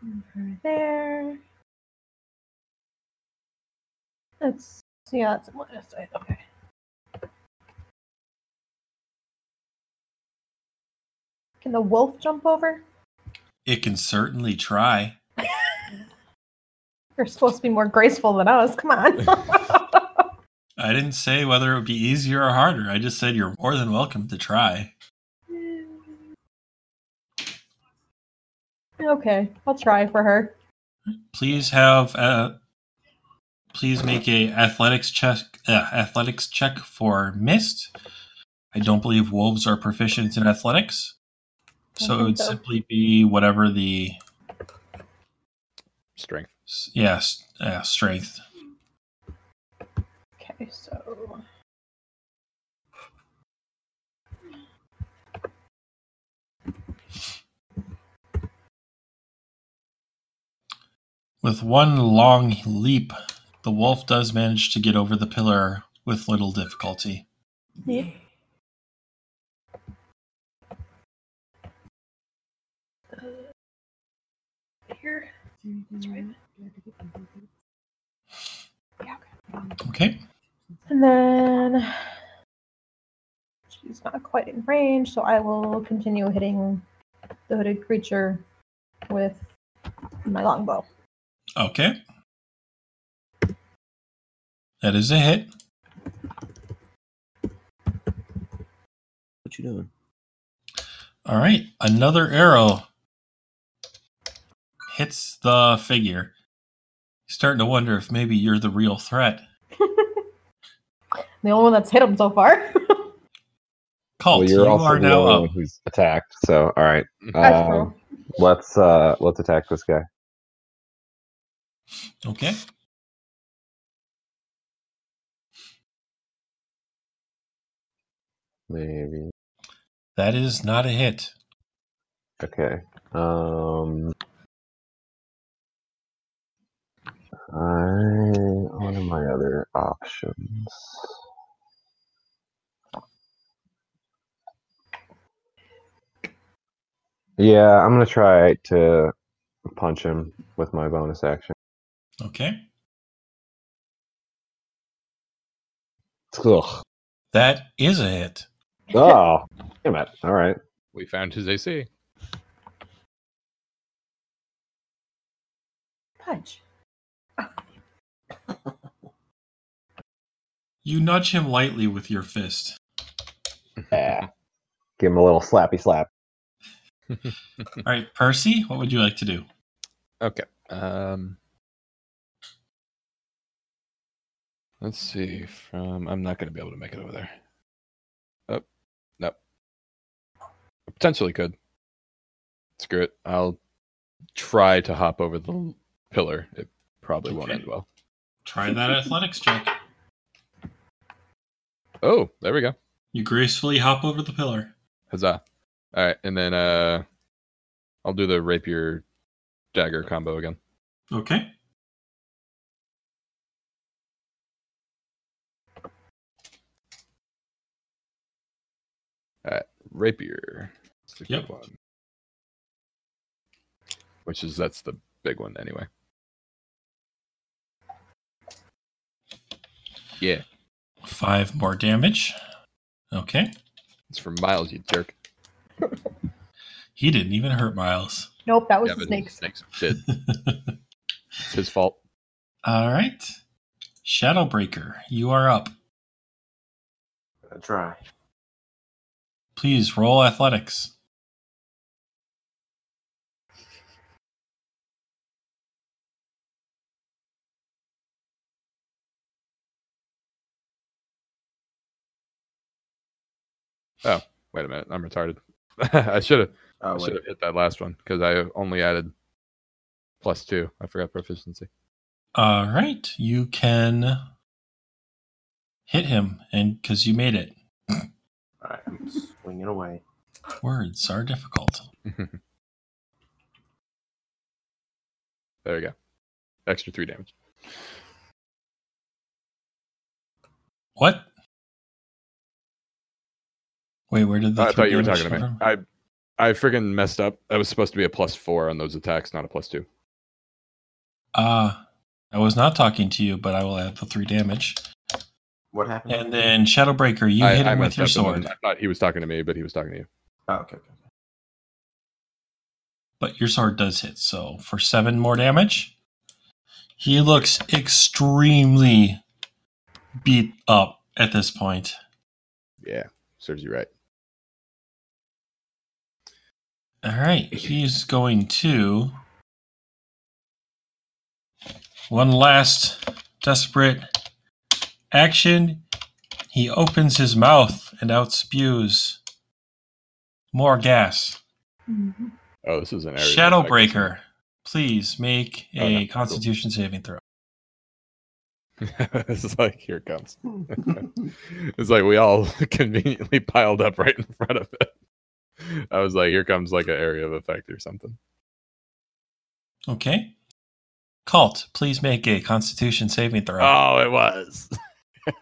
Over there. Let's yeah, that's on side. Okay. Can the wolf jump over? It can certainly try. You're supposed to be more graceful than us. Come on. I didn't say whether it would be easier or harder. I just said you're more than welcome to try. okay, I'll try for her. Please have uh please make a athletics check uh, athletics check for mist. I don't believe wolves are proficient in athletics. So it would so. simply be whatever the Strength. yes, uh, strength. Okay, so With one long leap, the wolf does manage to get over the pillar with little difficulty. yeah. Uh, here. That's right. Yeah, okay. Okay. And then she's not quite in range, so I will continue hitting the hooded creature with my longbow. Okay. That is a hit. What you doing? All right. Another arrow hits the figure. Starting to wonder if maybe you're the real threat. the only one that's hit him so far. Cult, well, you're you also are the now only up. one who's attacked. So, all right, That's um, let's uh let's attack this guy. Okay. Maybe. That is not a hit. Okay. Um. I what are my other options? Yeah, I'm gonna try to punch him with my bonus action. Okay. Ugh. That is a hit. Oh, damn it! All right. We found his AC. Punch. You nudge him lightly with your fist. Yeah. Give him a little slappy slap. All right, Percy, what would you like to do? Okay. Um Let's see. From I'm not going to be able to make it over there. Oh, no. I potentially could. Screw it. I'll try to hop over the pillar. It probably won't end well. Try that athletics check. Oh, there we go. You gracefully hop over the pillar. Huzzah. All right, and then uh I'll do the rapier dagger combo again. Okay. Rapier. That's the Yep. one. Which is that's the big one anyway. Yeah, Five more damage. Okay. it's from Miles, you jerk. He didn't even hurt Miles. Nope, that was yeah, the snakes. snakes did. It's his fault. All right. Shadowbreaker, you are up. Gonna try. Please roll athletics. Oh, wait a minute, I'm retarded. I should have Oh should have hit that last one because I only added plus two. I forgot proficiency. All right. You can hit him, and because you made it. All right, I'm swinging away. Words are difficult. there we go. Extra three damage. What? Wait, where did the I thought you were talking to me. from? I I friggin' messed up. That was supposed to be a plus four on those attacks, not a plus two. Uh, I was not talking to you, but I will add the three damage. What happened? And then Shadowbreaker, you I, hit I him with your sword, I thought he was talking to me, but he was talking to you. oh, okay, okay. okay. but your sword does hit. So for seven more damage, he looks extremely beat up at this point. Yeah, serves you right. All right, he's going to one last desperate action. He opens his mouth and out spews more gas. Mhm. Oh, this is an area. Shadowbreaker, please make Oh, a no, cool. Constitution saving throw. this is like here it comes. it's like we all conveniently piled up right in front of it. I was like, here comes like an area of effect or something. Okay. Cult, please make a Constitution saving throw. Oh, it was.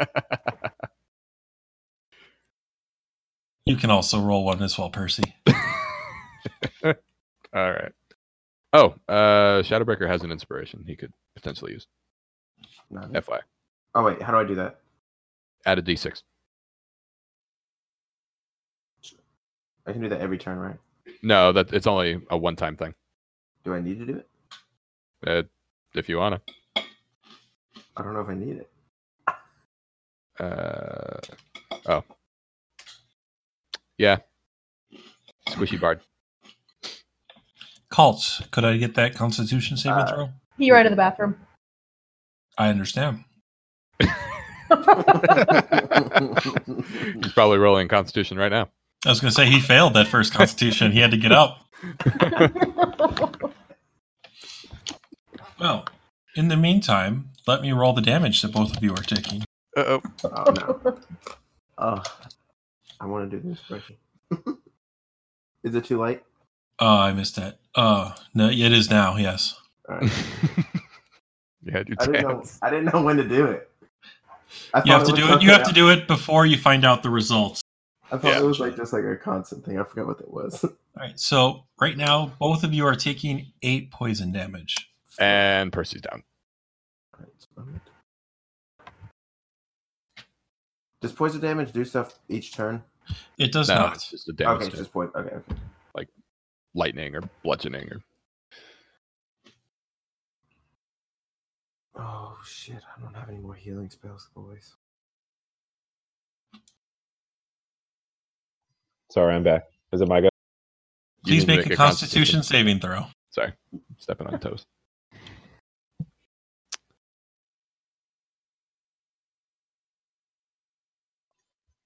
You can also roll one as well, Percy. All right. Oh, uh, Shadowbreaker has an inspiration he could potentially use. No. FY. Oh wait, how do I do that? Add a d6. I can do that every turn, right? No, that it's only a one-time thing. Do I need to do it? Uh, if you wanna. I don't know if I need it. Uh, oh. Yeah. Squishy bard. Cults. could I get that Constitution saving Uh, throw? He ran to the bathroom. I understand. He's probably rolling Constitution right now. I was going to say he failed that first constitution. he had to get up. Well, in the meantime, let me roll the damage that both of you are taking. Uh oh. oh no. Oh, I want to do this question. Is it too late? Oh, I missed that. Uh, no, it is now. Yes. All right. you had your I didn't know. I didn't know when to do it. I You have to do it. You have to do it before you find out the results. I thought Yeah. it was like just like a constant thing. I forgot what it was. All right. So right now, both of you are taking eight poison damage. And Percy's down. Does poison damage do stuff each turn? It does no, not. it's just a damage okay, it's just poison. Okay, okay. Like lightning or bludgeoning or Oh shit! I don't have any more healing spells, boys. Sorry, I'm back. Is it my go? Please need to make, a Constitution saving throw. Sorry, stepping on toes.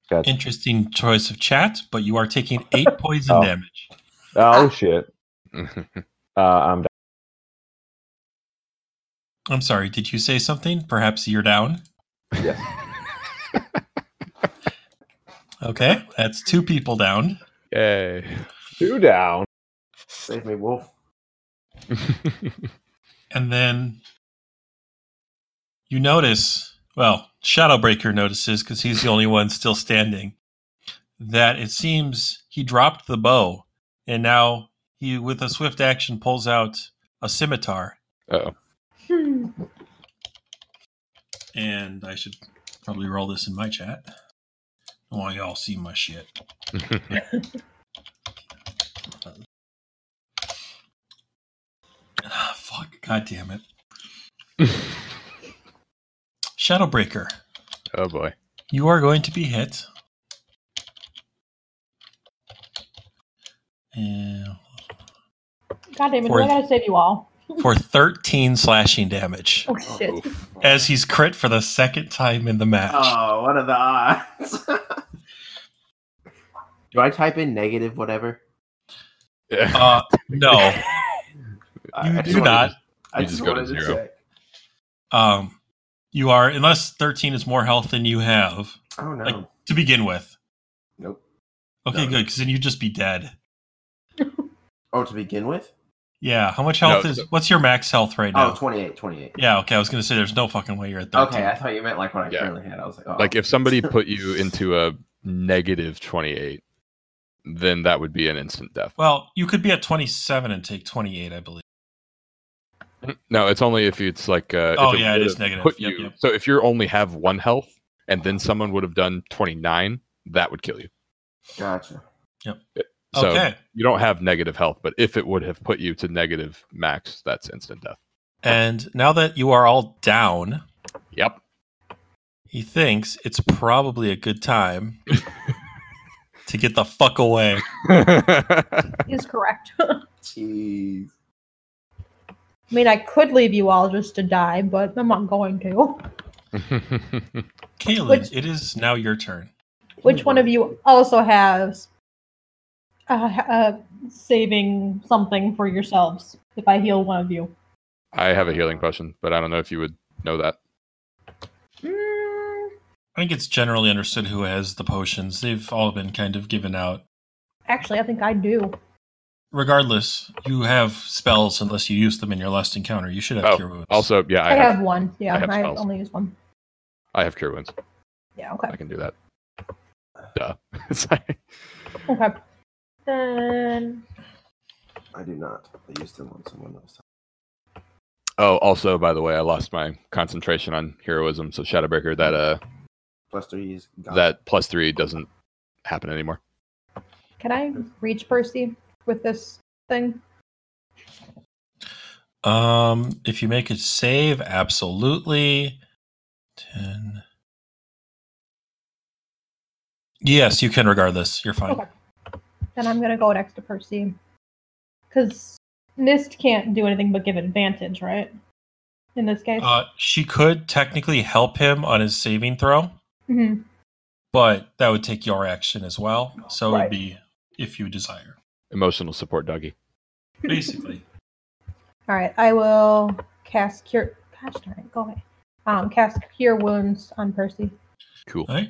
Gotcha. Interesting choice of chat, but you are taking eight poison Oh. damage. Oh shit. Uh, I'm down. I'm sorry. Did you say something? Perhaps you're down. Yes. Okay, that's two people down. Yay. Two down. Save me, Wolf. And then you notice, well, Shadowbreaker notices because he's the only one still standing, that it seems he dropped the bow and now he, with a swift action, pulls out a scimitar. oh. Hmm. And I should probably roll this in my chat. I want y'all see my shit. Ah, fuck. God damn it. Shadowbreaker. oh boy. You are going to be hit. And God damn it! For- I gotta save you all. for 13 slashing damage Oh shit! as he's crit for the second time in the match. Oh, what are the odds? Do I type in negative whatever? Yeah. Uh, no, I- you I do just not. to- I You just just go to wanted to zero. Um, you are unless 13 is more health than you have Oh no. Like- to begin with. nope. Okay, No. good, because then you'd just be dead. Oh, to begin with? Yeah, how much health No, is? so- What's your max health right now? Oh, 28, 28. Yeah, okay. I was gonna say there's no fucking way you're at 13. Okay, I thought you meant like what I Yeah. currently had. I was like, oh. Like if somebody put you into a negative 28, then that would be an instant death. Well, you could be at 27 and take 28, I believe. No, it's only if it's like uh, Oh, if it yeah, it would is have negative. Put Yep, you, yep. So if you only have one health and then someone would have done 29, that would kill you. gotcha. Yep. So okay. you don't have negative health, but if it would have put you to negative max, that's instant death. And now that you are all down, Yep. he thinks it's probably a good time to get the fuck away. Is correct. Jeez. I mean, I could leave you all just to die, but I'm not going to. Kaylin, Which- it is now your turn. Which one of you also has uh, uh, saving something for yourselves if I heal one of you? I have a healing potion, but I don't know if you would know that. Mm, I think it's generally understood who has the potions. They've all been kind of given out. actually, I think I do. Regardless, you have spells unless you use them in your last encounter. You should have Oh, cure wounds. Also, yeah, I, I, have, have, one. Yeah, I have I, spells. only use one. I have cure wounds. Yeah, okay. I can do that. Duh. Okay. Then I do not. I used them on someone else. Oh, also, by the way, I lost my concentration on heroism, so Shadowbreaker, that uh, Plus three is gone. that plus three doesn't happen anymore. can I reach Percy with this thing? Um, if you make a save, absolutely. Ten. Yes, you can. Regardless, you're fine. Okay. Then I'm gonna go next to Percy. Because Mist can't do anything but give advantage, right? in this case. Uh, she could technically help him on his saving throw, Mhm. but that would take your action as well. So it would be if you desire. Emotional support, Dougie. Basically. All right, I will cast cure. Gosh darn it, go away. Um, cast cure wounds on Percy. Cool. All right.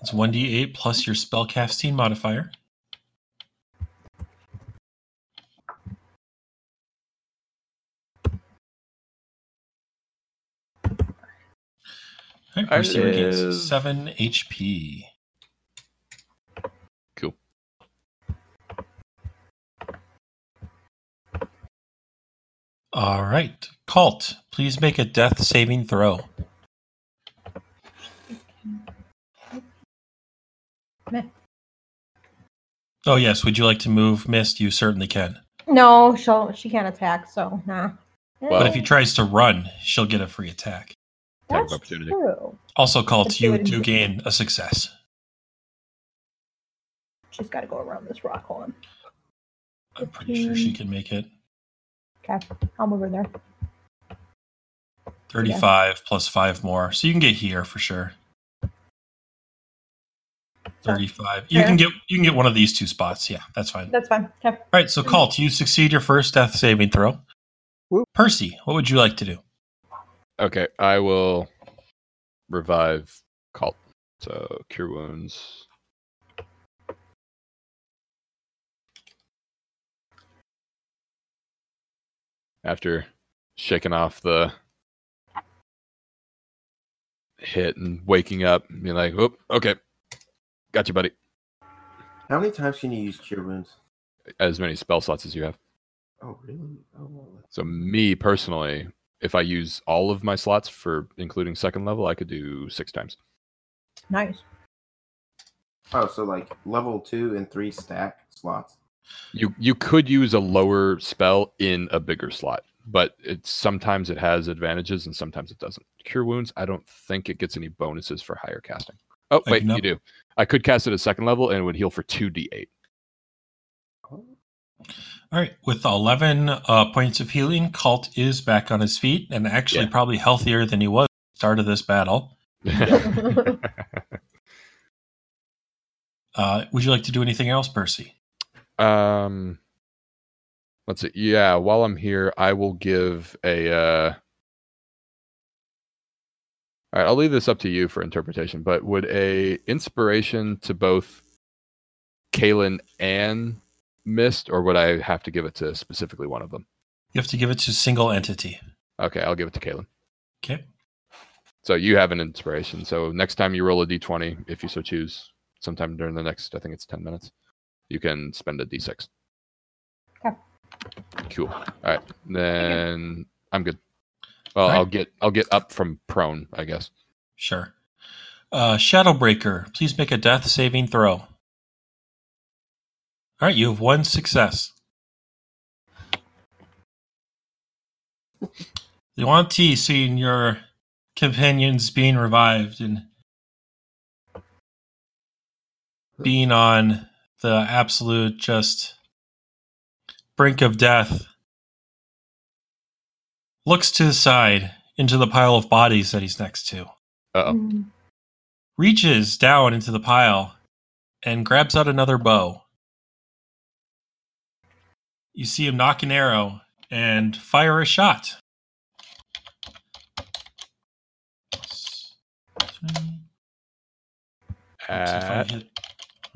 It's 1d8 plus your spellcasting modifier. All right, Percy regains is. 7 HP. Cool. All right. Cult, please make a death saving throw. Meh. Oh, yes. Would you like to move, Mist? You certainly can. No, she'll she can't attack, so nah. Well- But if he tries to run, she'll get a free attack. Attack That's opportunity. true. Also, Cult, Let's you do do gain a success. She's got to go around this rock. Hold on. I'm pretty sure she can make it. Okay, I'll move her there. 35 plus 5 more. So you can get here for sure. 35. You can get you can get one of these two spots. Yeah, that's fine. That's fine. Okay. All right, so Cult, you succeed your first death saving throw. Whoop. Percy, what would you like to do? Okay, I will revive Cult. So cure wounds. After shaking off the hit and waking up, being like, "Oh, okay, got you, buddy." How many times can you use cure wounds? As many spell slots as you have. Oh, really? Oh, well, So me personally, if I use all of my slots for including second level, I could do six times. Nice. oh, so like level two and three stack slots. You you could use a lower spell in a bigger slot, but it's sometimes it has advantages and sometimes it doesn't. Cure wounds, I don't think it gets any bonuses for higher casting. Oh I wait, you do. I could cast it at second level and it would heal for two d8. Oh, All right, with 11 uh, points of healing, Cult is back on his feet and actually Yeah. probably healthier than he was at the start of this battle. Uh, would you like to do anything else, Percy? Um, let's see. Yeah, while I'm here, I will give a. Uh, all right, I'll leave this up to you for interpretation. But would a inspiration to both Kaylin and Mist, or would I have to give it to specifically one of them? You have to give it to single entity. Okay, I'll give it to Kaylin. Okay. So you have an inspiration. So next time you roll a d20, if you so choose, sometime during the next, I think it's 10 minutes, you can spend a d6. Okay. Cool. All right. Then I'm good. Well, All right. I'll get I'll get up from prone, I guess. Sure. Uh, Shadowbreaker, please make a death saving throw. All right, you have one success. Yuan-Ti, seeing your companions being revived and being on the absolute just brink of death, looks to the side into the pile of bodies that he's next to Uh-oh. Mm. reaches down into the pile and grabs out another bow. You see him nock an arrow and fire a shot. Let's see if I At- hit-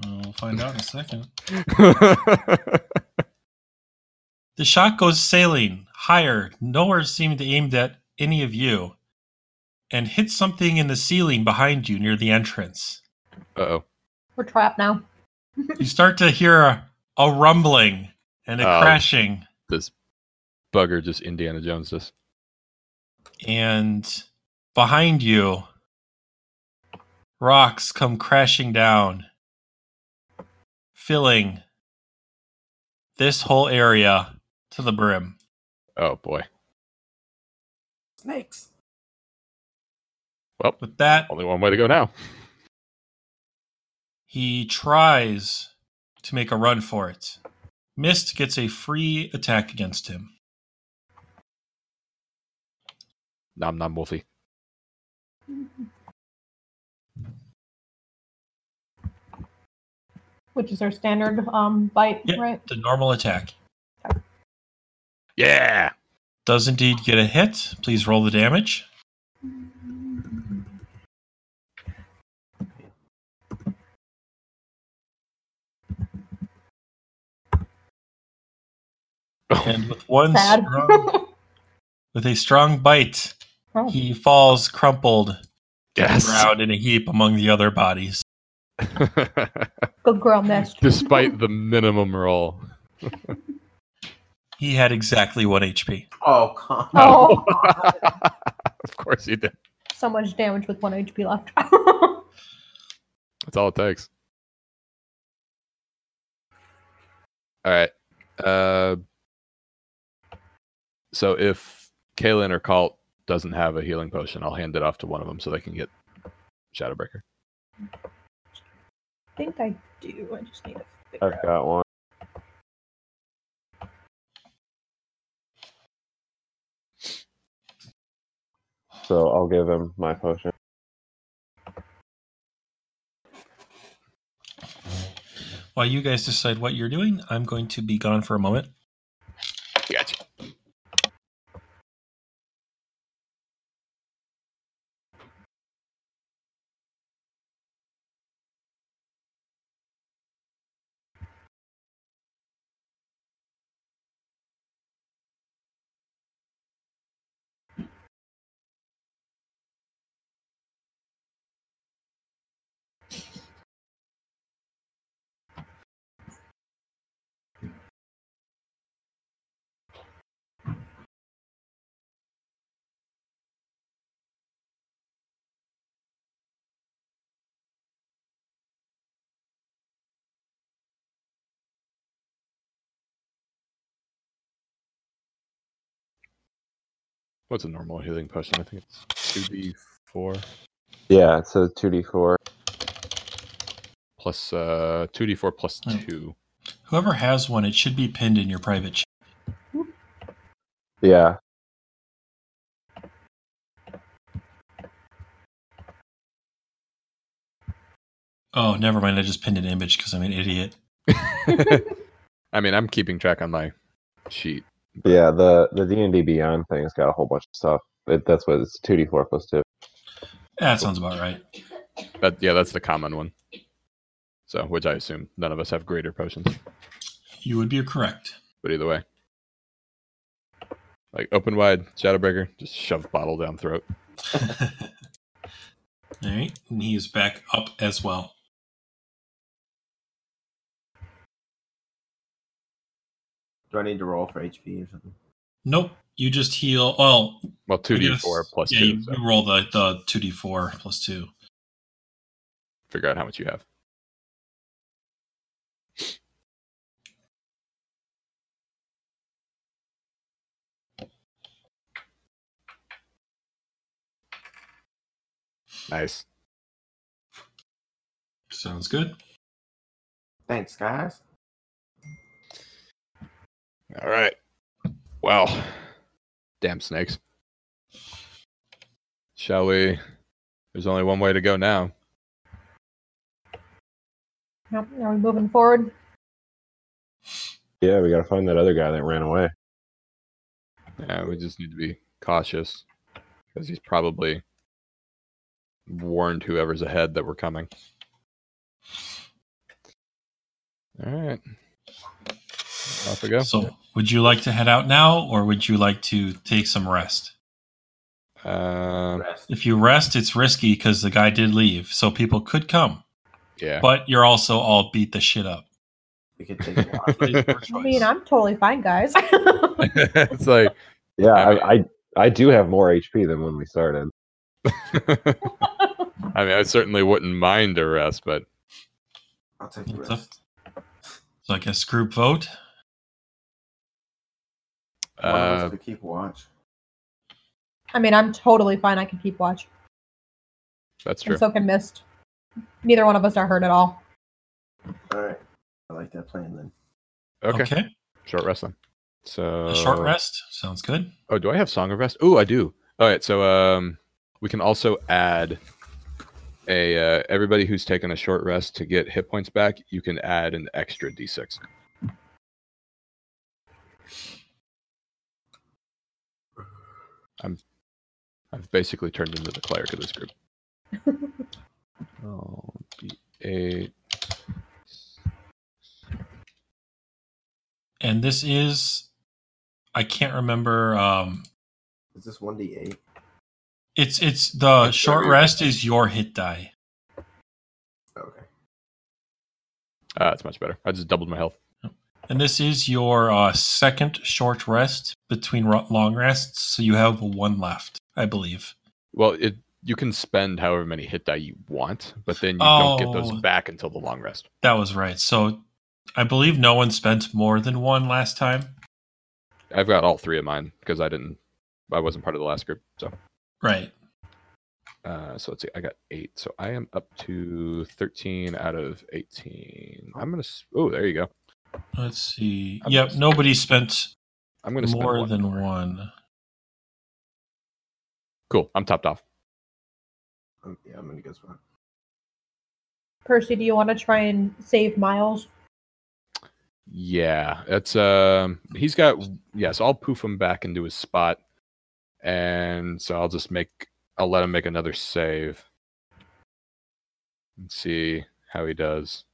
We'll find out in a second. The shot goes sailing higher, nowhere seeming to aimed at any of you, and hits something in the ceiling behind you near the entrance. Uh-oh. We're trapped now. you start to hear a, a rumbling and a Oh. crashing, This bugger just Indiana Jones this. and behind you, rocks come crashing down, filling this whole area to the brim. Oh boy. snakes. Well, With that, only one way to go now. he tries to make a run for it. Mist gets a free attack against him. Nom nom Wolfie. Which is our standard um, bite, Yeah. right? The normal attack Yeah. does indeed get a hit. Please roll the damage. And with one Sad. strong, with a strong bite, Oh. he falls crumpled to Yes. the ground in a heap among the other bodies. Good girl, Mist. Despite the minimum roll. He had exactly one HP. Oh, come Oh, of course he did. so much damage with one HP left. That's all it takes. All right. Uh, so if Kaylin or Colt doesn't have a healing potion, I'll hand it off to one of them so they can get Shadowbreaker. I think I do. I just need to figure I've out. got one. So I'll give him my potion. While you guys decide what you're doing, I'm going to be gone for a moment. Gotcha. What's a normal healing potion? I think it's 2d4 Yeah, it says 2d4. plus uh 2d4 plus Hmm. 2. Whoever has one, it should be pinned in your private chat. Yeah. Oh, never mind. I just pinned an image because I'm an idiot. I mean, I'm keeping track on my sheet. Yeah, the the D and D Beyond thing's got a whole bunch of stuff. It, that's what it's two D four plus two. That sounds about right. That yeah, that's the common one. So, which I assume none of us have greater potions. You would be correct. But either way, like open wide, Shadowbreaker, just shove bottle down throat. All right, and he is back up as well. Do I need to roll for HP or something? Nope, you just heal. Well, Well, two I d guess- four plus yeah, two. you, so you roll the the two d four plus two. figure out how much you have. Nice. Sounds good. Thanks, guys. All right. Well, damn snakes. Shall we? There's only one way to go now. Yep, Are we moving forward? Yeah, we gotta find that other guy that ran away. Yeah, we just need to be cautious because he's probably warned whoever's ahead that we're coming. All right. Off we go. So, would you like to head out now, or would you like to take some rest? Um, Rest. If you rest, it's risky because the guy did leave, so people could come. yeah. But you're also all beat the shit up. We could take a walk. It's your I mean, I'm totally fine, guys. it's like, Yeah, I I, I I do have more HP than when we started. I mean, I certainly wouldn't mind a rest, but I'll take the It's up- rest. So I guess group vote. One uh, us could keep watch. I mean, I'm totally fine. I can keep watch. that's true. And so can Mist. Neither one of us are hurt at all. All right. I like that plan then. Okay. Okay. Short rest then. So A short rest sounds good. Oh, do I have Song of Rest? Oh, I do. All right, so um, we can also add a uh, everybody who's taken a short rest to get hit points back. You can add an extra d6. I'm I've basically turned into the cleric of this group. oh, d8. And this is, I can't remember. Um, Is this one d eight? it's it's the It's short rest is your hit die. Okay. Ah, that's much better. I just doubled my health. And this is your uh, second short rest between ro- long rests, so you have one left, I believe. Well, it you can spend however many hit die you want, but then you don't get those Oh. back until the long rest. That was right. So I believe no one spent more than one last time. I've got all three of mine because I didn't, I wasn't part of the last group. So, Right. uh, so let's see, I got eight, so I am up to thirteen out of eighteen. I'm gonna. Oh, there you go. Let's see. I'm Yep, just- nobody spent I'm gonna spend more one than more. one. Cool. I'm topped off. Um, yeah, I'm in a good spot. Percy, do you want to try and save Miles? Yeah, it's um. He's got yeah. So I'll poof him back into his spot, and so I'll just make. I'll let him make another save. And see how he does.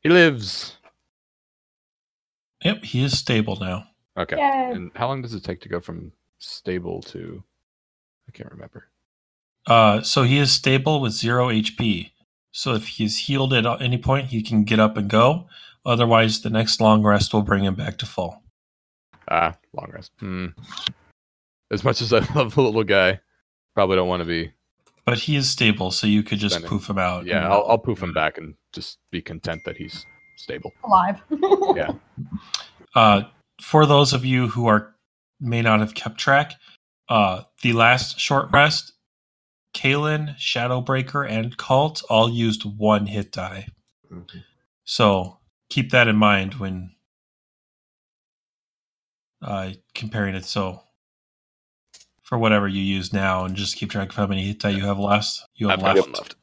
He lives. Yep, he is stable now. Okay. Yay. And how long does it take to go from stable to? I can't remember. Uh, so he is stable with zero HP. So if he's healed at any point, he can get up and go. Otherwise, the next long rest will bring him back to full. Ah, long rest. Hmm. As much as I love the little guy, probably don't want to be. But he is stable, so you could just Spending. poof him out. Yeah, I'll, I'll poof him back and just be content that he's stable. Alive. Yeah. Uh, for those of you who are may not have kept track, uh, the last short rest, Kaylin, Shadowbreaker, and Cult all used one hit die. So keep that in mind when uh, comparing it. So for whatever you use now, and just keep track of how many hit die you have left. You have I've left. one left.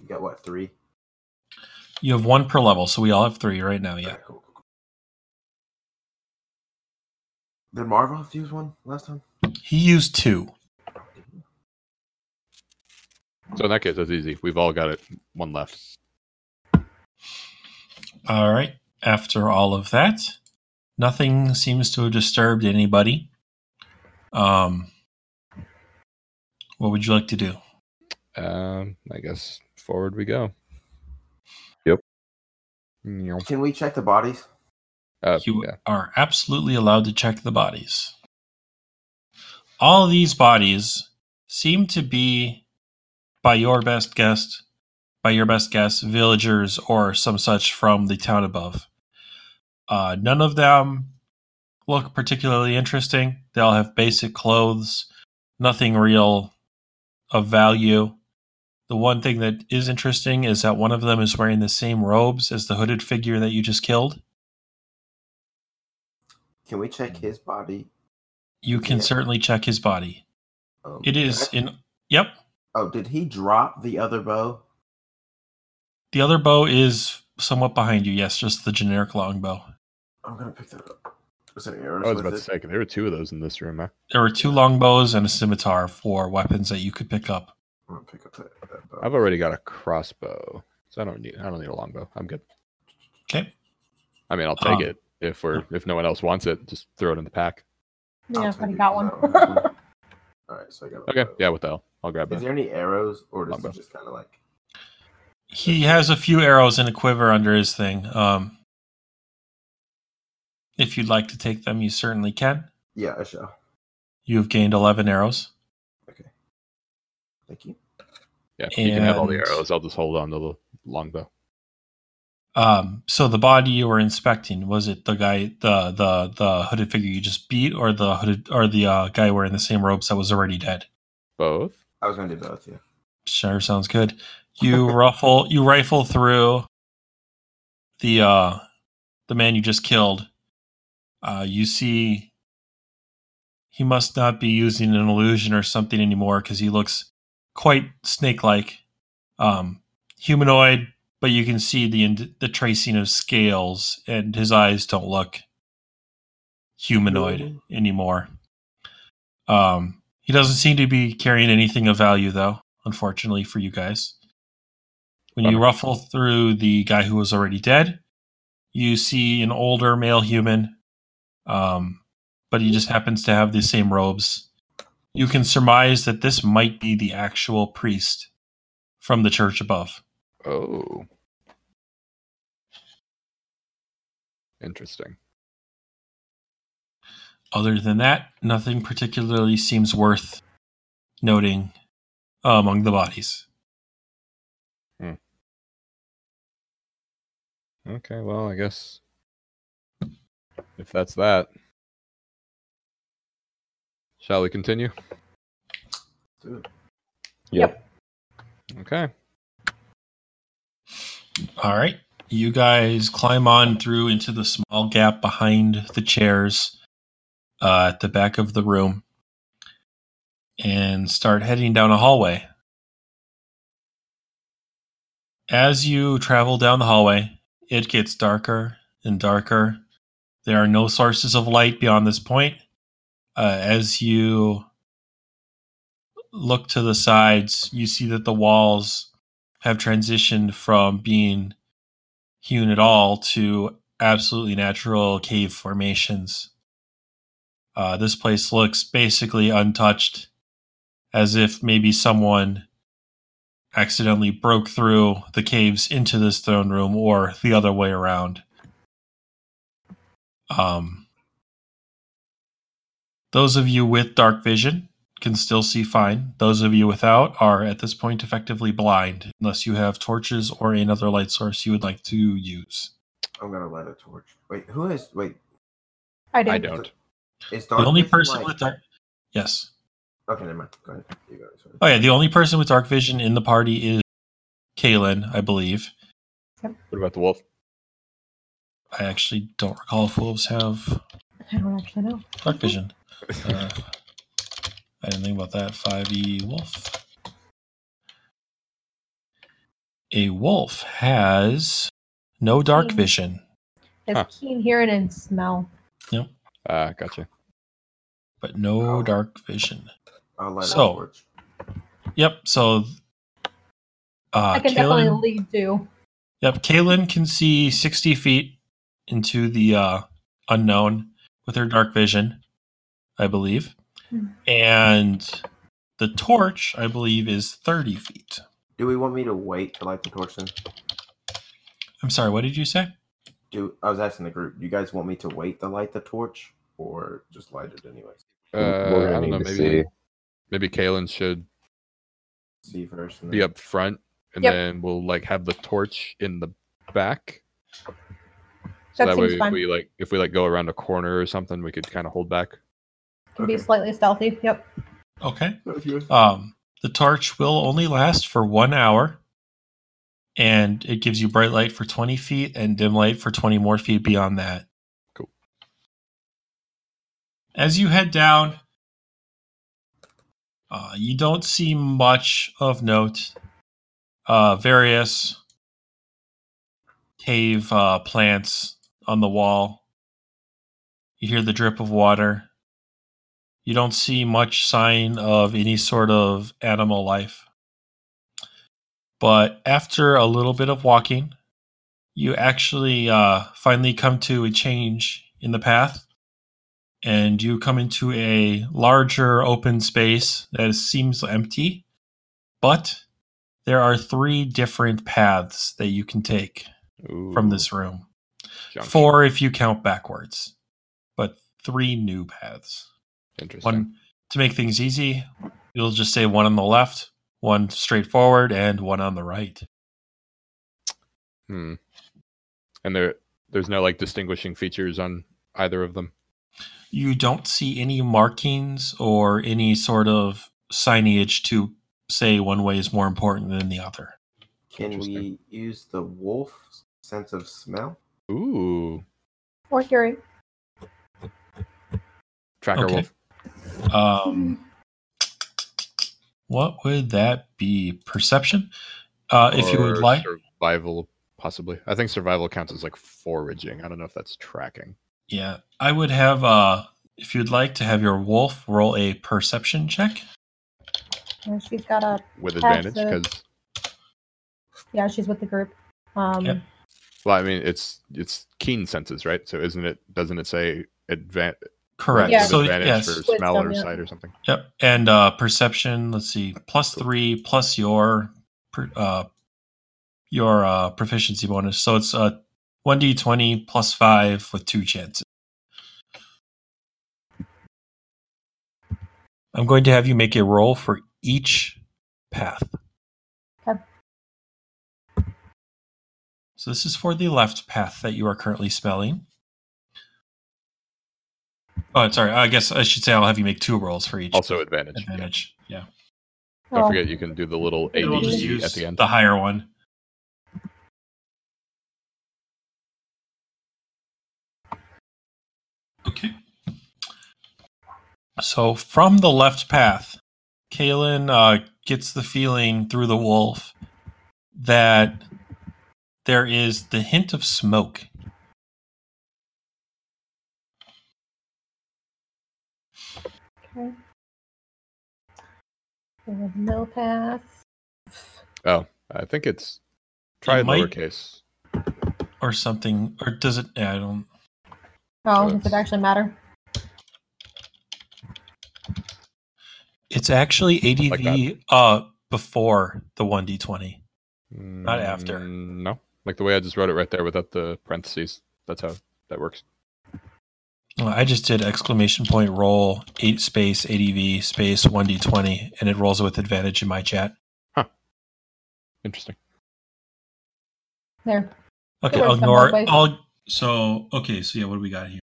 You got what three? You have one per level, so we all have three right now. Yeah. Okay, cool, cool, cool. Did Marvel use one last time? He used two. So in that case, that's easy. We've all got it. One left. All right. After all of that, nothing seems to have disturbed anybody. Um, what would you like to do? Um, I guess forward we go. Yep. Can we check the bodies? Uh, You yeah. are absolutely allowed to check the bodies. All these bodies seem to be, by your best guess, by your best guess, villagers or some such from the town above. Uh, none of them look particularly interesting. They all have basic clothes, nothing real of value. The one thing that is interesting is that one of them is wearing the same robes as the hooded figure that you just killed. Can we check his body? You can Yeah. certainly check his body. Um, It is I- in. Yep. Oh, did he drop the other bow? The other bow is somewhat behind you. Yes, just the generic longbow. I'm gonna pick that up. Was there arrows I was with about it? to say there were two of those in this room. Huh? There were two longbows and a scimitar for weapons that you could pick up. I'm gonna pick up that, that bow. I've already got a crossbow, so I don't need. I don't need a longbow. I'm good. Okay. I mean, I'll take Um, it if we're if no one else wants it. Just throw it in the pack. yeah, I'll I take already it, got one. 'cause I don't have All right, so I got. Okay. bow. Yeah. What the hell? I'll grab Is that. there any arrows, or does Longbow. it just kind of like? He has a few arrows in a quiver under his thing. Um, if you'd like to take them, you certainly can. Yeah, I shall. You have gained 11 arrows. Okay. Thank you. Yeah. You can have all the arrows. I'll just hold on to the longbow. Um, so the body you were inspecting was it the guy, the the the hooded figure you just beat, or the hooded, or the uh, guy wearing the same robes that was already dead? Both. I was gonna do both. Yeah. Sure, sounds good. You ruffle, you rifle through the uh the man you just killed, Uh, you see, he must not be using an illusion or something anymore because he looks quite snake-like, um, humanoid. But you can see the the tracing of scales, and his eyes don't look humanoid anymore. Um, he doesn't seem to be carrying anything of value, though. Unfortunately for you guys, when you ruffle through the guy who was already dead, you see an older male human, um, but he just happens to have the same robes. You can surmise that this might be the actual priest from the church above. Oh. Interesting. Other than that, nothing particularly seems worth noting uh, among the bodies. Hmm. Okay, well, I guess if that's that, shall we continue? Dude, Yep. Okay. All right. You guys climb on through into the small gap behind the chairs uh, at the back of the room and start heading down a hallway. As you travel down the hallway, it gets darker and darker. There are no sources of light beyond this point. Uh, as you look to the sides, you see that the walls have transitioned from being hewn at all to absolutely natural cave formations. Uh, this place looks basically untouched, as if maybe someone accidentally broke through the caves into this throne room or the other way around. Um, those of you with dark vision can still see fine. Those of you without are at this point effectively blind, unless you have torches or another light source you would like to use. I'm gonna light a torch. Wait, who has? Wait, I don't. I don't. is the only person like- with dark, yes. Okay, never mind. Go ahead. You go. Sorry. Oh yeah, the only person with dark vision in the party is Kaylin, I believe. What about the wolf? I actually don't recall if wolves have I don't actually know. dark vision. Uh, I didn't think about that. 5e wolf. A wolf has no dark vision. It's Huh. keen hearing and smell. Yep. Ah, gotcha. but no Oh. dark vision. I'll light So- Yep. So, uh, I can definitely lead too. yep, Kaylin can see sixty feet into the uh, unknown with her dark vision, I believe, Hmm. and the torch, I believe, is thirty feet. Do we want me to wait to light the torch then? I'm sorry. What did you say? Do I was asking the group? Do you guys want me to wait to light the torch, or just light it anyways? Uh, I don't know. Maybe see. maybe Kaylin should See first. And be up front, and Yep. then we'll like have the torch in the back. So That that, way, if we like if we like go around a corner or something, we could kind of hold back. Can be slightly stealthy. Yep. Okay. Okay. Um, the torch will only last for one hour, and it gives you bright light for 20 feet and dim light for 20 more feet beyond that. Cool. As you head down, uh, you don't see much of note. Uh, various cave uh, plants on the wall. You hear the drip of water. You don't see much sign of any sort of animal life. But after a little bit of walking, you actually uh, finally come to a change in the path. And you come into a larger open space that seems empty. But there are three different paths that you can take from this room. Junction. Four if you count backwards, but three new paths. Interesting. One to make things easy, you'll just say one on the left, one straight forward, and one on the right. Hmm. And there, there's no like distinguishing features on either of them. You don't see any markings or any sort of signage to say one way is more important than the other. Can we use the wolf sense of smell? Ooh. Or hearing. Tracker Okay. wolf. Um, what would that be? Perception. Uh, if you would like, survival, possibly. I think survival counts as like foraging. I don't know if that's tracking. yeah, I would have. Uh, if you'd like to have your wolf roll a perception check. And she's got a with advantage because yeah, she's with the group. Um, Yep. Well, I mean it's it's keen senses, right? So isn't it? Doesn't it say advan- Correct. Yeah. So advantage yes. for Wisdom, smell or yeah. sight or something? Yep. And uh, perception. Let's see. Plus three plus your uh, your uh, proficiency bonus. So it's uh one d twenty plus five with two chances. I'm going to have you make a roll for each path. So this is for the left path that you are currently spelling. Oh, sorry. I guess I should say I'll have you make two rolls for each Also advantage. advantage. Yeah. Don't oh, forget you can do the little And we'll just use at the end. the higher one. Okay. So from the left path, Kaylin uh, gets the feeling through the wolf that there is the hint of smoke. Okay. So the middle path. Oh, I think it's try It lowercase. Or something, or does it? I don't. Oh, does it actually matter? It's actually ADV uh before the one d twenty. Not after. Mm, No, like the way I just wrote it right there without the parentheses. That's how that works. Well, I just did exclamation point roll eight space ADV space one d twenty, and it rolls with advantage in my chat. Huh. Interesting. There. Okay, I'll ignore. I'll so okay. So yeah, what do we got here?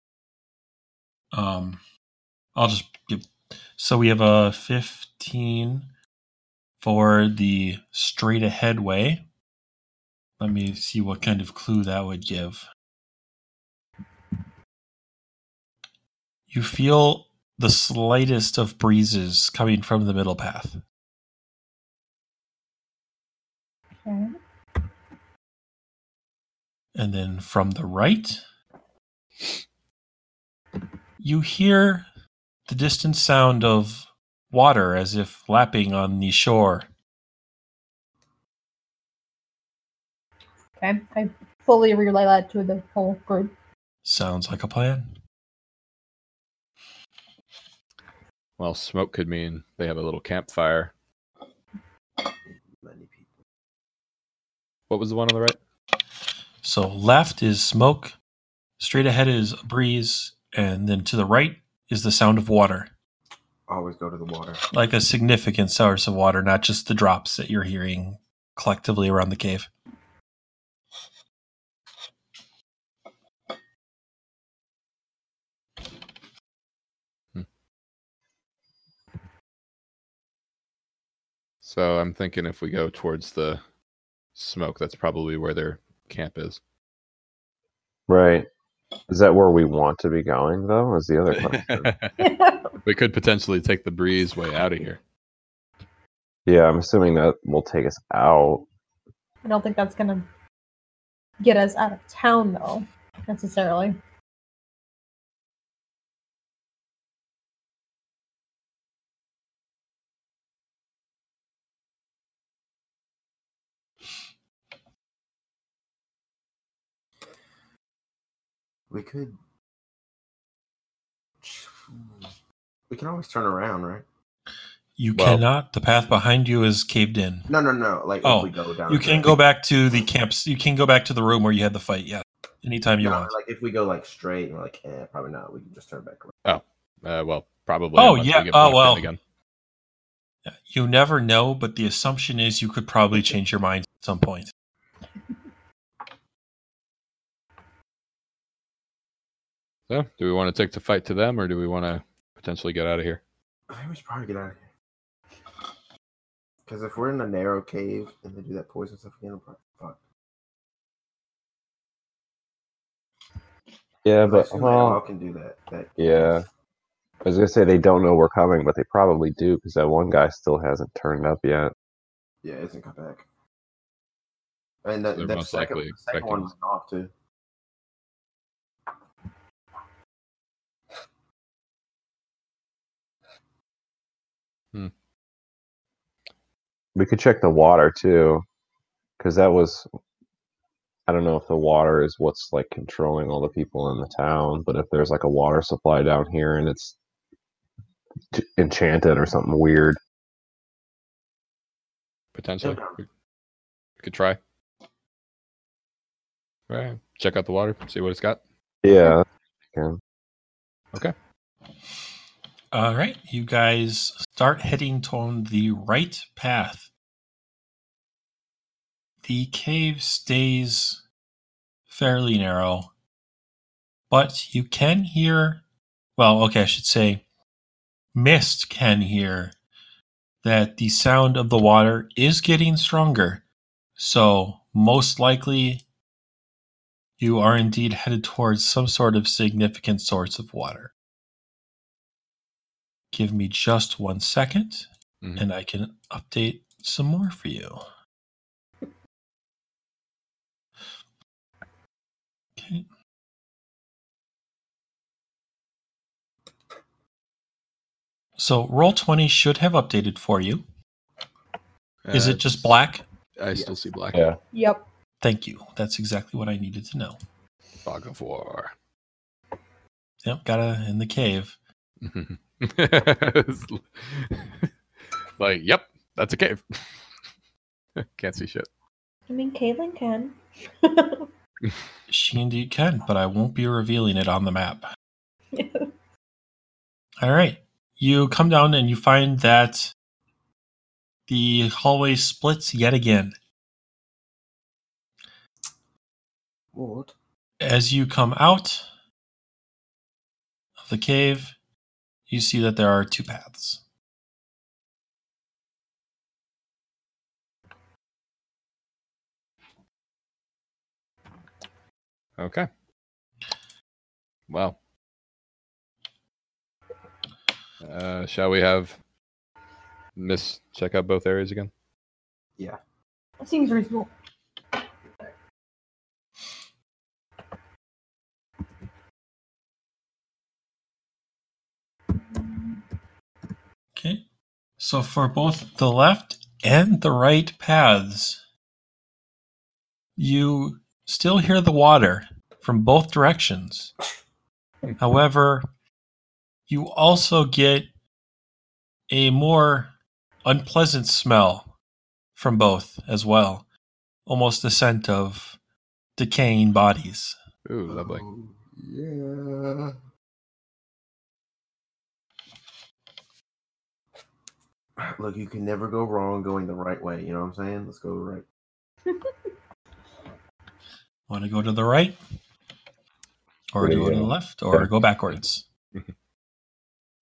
Um, I'll just give. So we have a fifteen for the straight ahead way. Let me see what kind of clue that would give. You feel the slightest of breezes coming from the middle path. Okay. And then from the right, you hear the distant sound of water as if lapping on the shore. Okay. I fully relay that to the whole group. Sounds like a plan. Well, smoke could mean they have a little campfire. Many people. What was the one on the right? So left is smoke, straight ahead is a breeze, and then to the right is the sound of water. Always go to the water. Like a significant source of water, not just the drops that you're hearing collectively around the cave. So I'm thinking if we go towards the smoke, that's probably where their camp is. Right. Is that where we want to be going, though? Is the other question. we could potentially take the breeze way out of here. yeah, I'm assuming that will take us out. I don't think that's gonna get us out of town though, necessarily. We could. We can always turn around, right? You Well- cannot. The path behind you is caved in. No, no, no. Like Oh, if we go down. You can go back to the camps. You can go back to the room where you had the fight. Yeah, anytime you No, want. like if we go like straight, and we're like, eh, probably not. We can just turn back around. Oh, uh, well, probably. Oh, unless we yeah, get oh, well. Again. You never know, but the assumption is you could probably change your mind at some point. So, do we want to take the fight to them, or do we want to potentially get out of here? I think we should probably get out of here. Because if we're in a narrow cave and they do that poison stuff again, I'm probably fucked. Yeah, but assume they all can do that. that yeah. I was gonna say they don't know we're coming, but they probably do because that one guy still hasn't turned up yet. Yeah, it hasn't come back. And that, They're that most second, likely the second expecting one us. went off too. Hmm. We could check the water too, because that was. I don't know if the water is what's like controlling all the people in the town, but if there's like a water supply down here and it's enchanted or something weird, Potentially. Okay. We, we could try. Right. Check out the water, see what it's got. yeah. can. All right, you guys start heading toward the right path. The cave stays fairly narrow, but you can hear, well, okay, I should say, Mist can hear that the sound of the water is getting stronger. So, most likely, you are indeed headed towards some sort of significant source of water. Give me just one second, Mhm. and I can update some more for you. Okay. So Roll20 should have updated for you. Is Uh, it just black? I still see black. Yeah. Yep. Thank you. That's exactly what I needed to know. Fog of War. Yep, gotta in the cave. like, yep, that's a cave. Can't see shit. I mean, Kaylin can. She indeed can, but I won't be revealing it on the map. All right. You come down and you find that the hallway splits yet again. What? As you come out of the cave, you see that there are two paths. Okay. Wow. Uh, shall we have Mist check out both areas again? Yeah. That seems reasonable. Okay. So for both the left and the right paths, you still hear the water from both directions. However, you also get a more unpleasant smell from both as well. Almost the scent of decaying bodies. Ooh, lovely. Oh, yeah. Look, you can never go wrong going the right way. You know what I'm saying? Let's go right. Want to go to the right? Or do go you to the left? Or go backwards?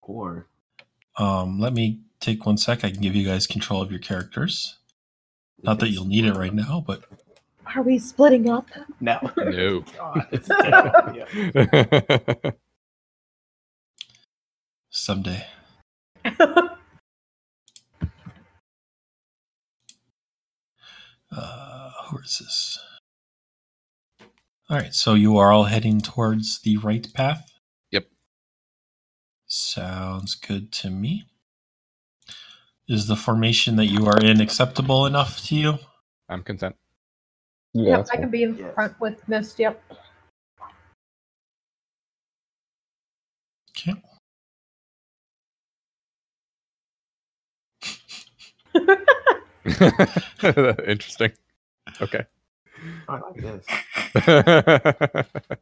Or Um, let me take one sec. I can give you guys control of your characters. Not that you'll need it right now, but Are we splitting up? No. No. God. someday. Uh, who is this? All right, so you are all heading towards the right path? Yep. Sounds good to me. Is the formation that you are in acceptable enough to you? I'm content. Yeah, yep, that's I can be in Yes. front with Mist. Yep. Okay. Interesting. Okay. I like this.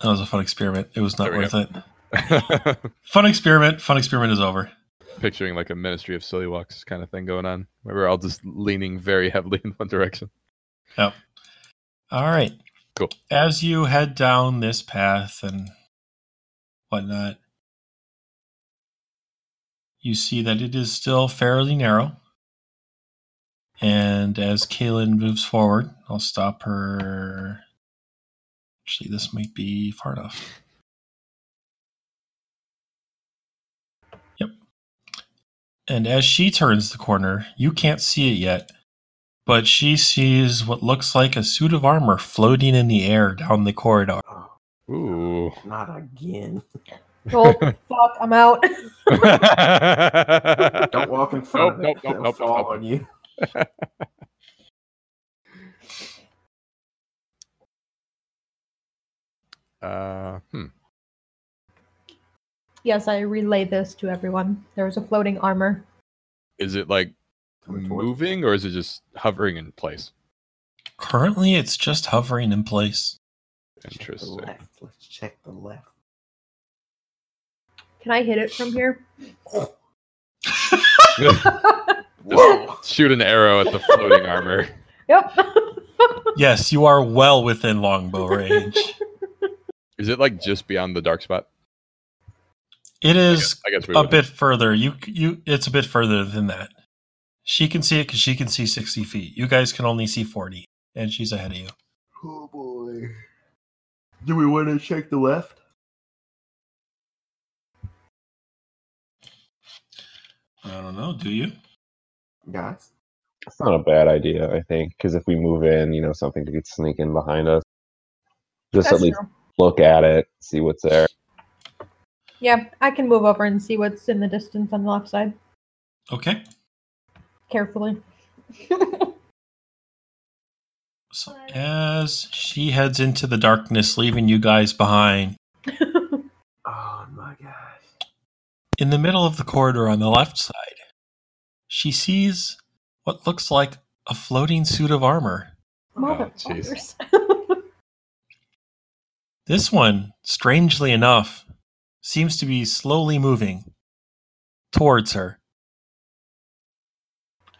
That was a fun experiment. It was not There we worth it. Fun experiment. Fun experiment is over. Picturing like a Ministry of Silly Walks kind of thing going on, where we're all just leaning very heavily in one direction. Yep. All right. Cool. As you head down this path and whatnot, you see that it is still fairly narrow. And as Kaylin moves forward, I'll stop her Actually, this might be far enough. Yep. And as she turns the corner, you can't see it yet, but she sees what looks like a suit of armor floating in the air down the corridor. Oh, Ooh. not again. Oh fuck, I'm out. Don't walk in front Nope, of it. nope, nope, It'll nope, fall nope. on you. uh, hmm. yes, I relay this to everyone. There is a floating armor. Is it like moving or is it just hovering in place? Currently, it's just hovering in place. Check the Interesting. left. Let's check the left. Can I hit it from here? Shoot an arrow at the floating armor. Yep. Yes, you are well within longbow range. Is it like just beyond the dark spot? It is I guess we a would- bit further. You you it's a bit further than that. She can see it because she can see sixty feet. You guys can only see forty, and she's ahead of you. Oh boy. Do we want to check the left? I don't know. Do you? Guys? It's not a bad idea, I think, because if we move in, you know, something could sneak in behind us. Just That's at least true. look at it, see what's there. Yeah, I can move over and see what's in the distance on the left side Okay. carefully. So as she heads into the darkness, leaving you guys behind, Oh my gosh. In the middle of the corridor on the left side, she sees what looks like a floating suit of armor. Motherfuckers. Oh, this one, strangely enough, seems to be slowly moving towards her,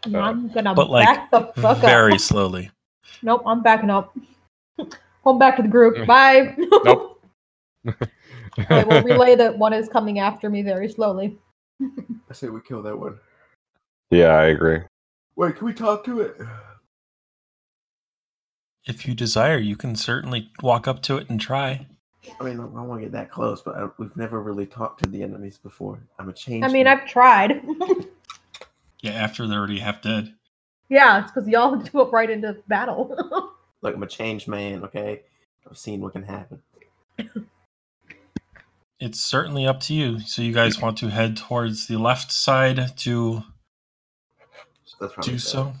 I'm oh. gonna But, like, back the fuck very up. Very slowly. Nope, I'm backing up. Home back to the group. Mm. Bye. Nope. I will relay that one is coming after me very slowly. I say we kill that one. Yeah, I agree. Wait, can we talk to it? If you desire, you can certainly walk up to it and try. I mean, I don't want to get that close, but I, we've never really talked to the enemies before. I'm a change. I mean, I've tried. Yeah, after they're already half dead. yeah, it's because y'all went right into battle. Look, I'm a changed man. Okay, I've seen what can happen. It's certainly up to you. So you guys want to head towards the left side to So that's do better. so?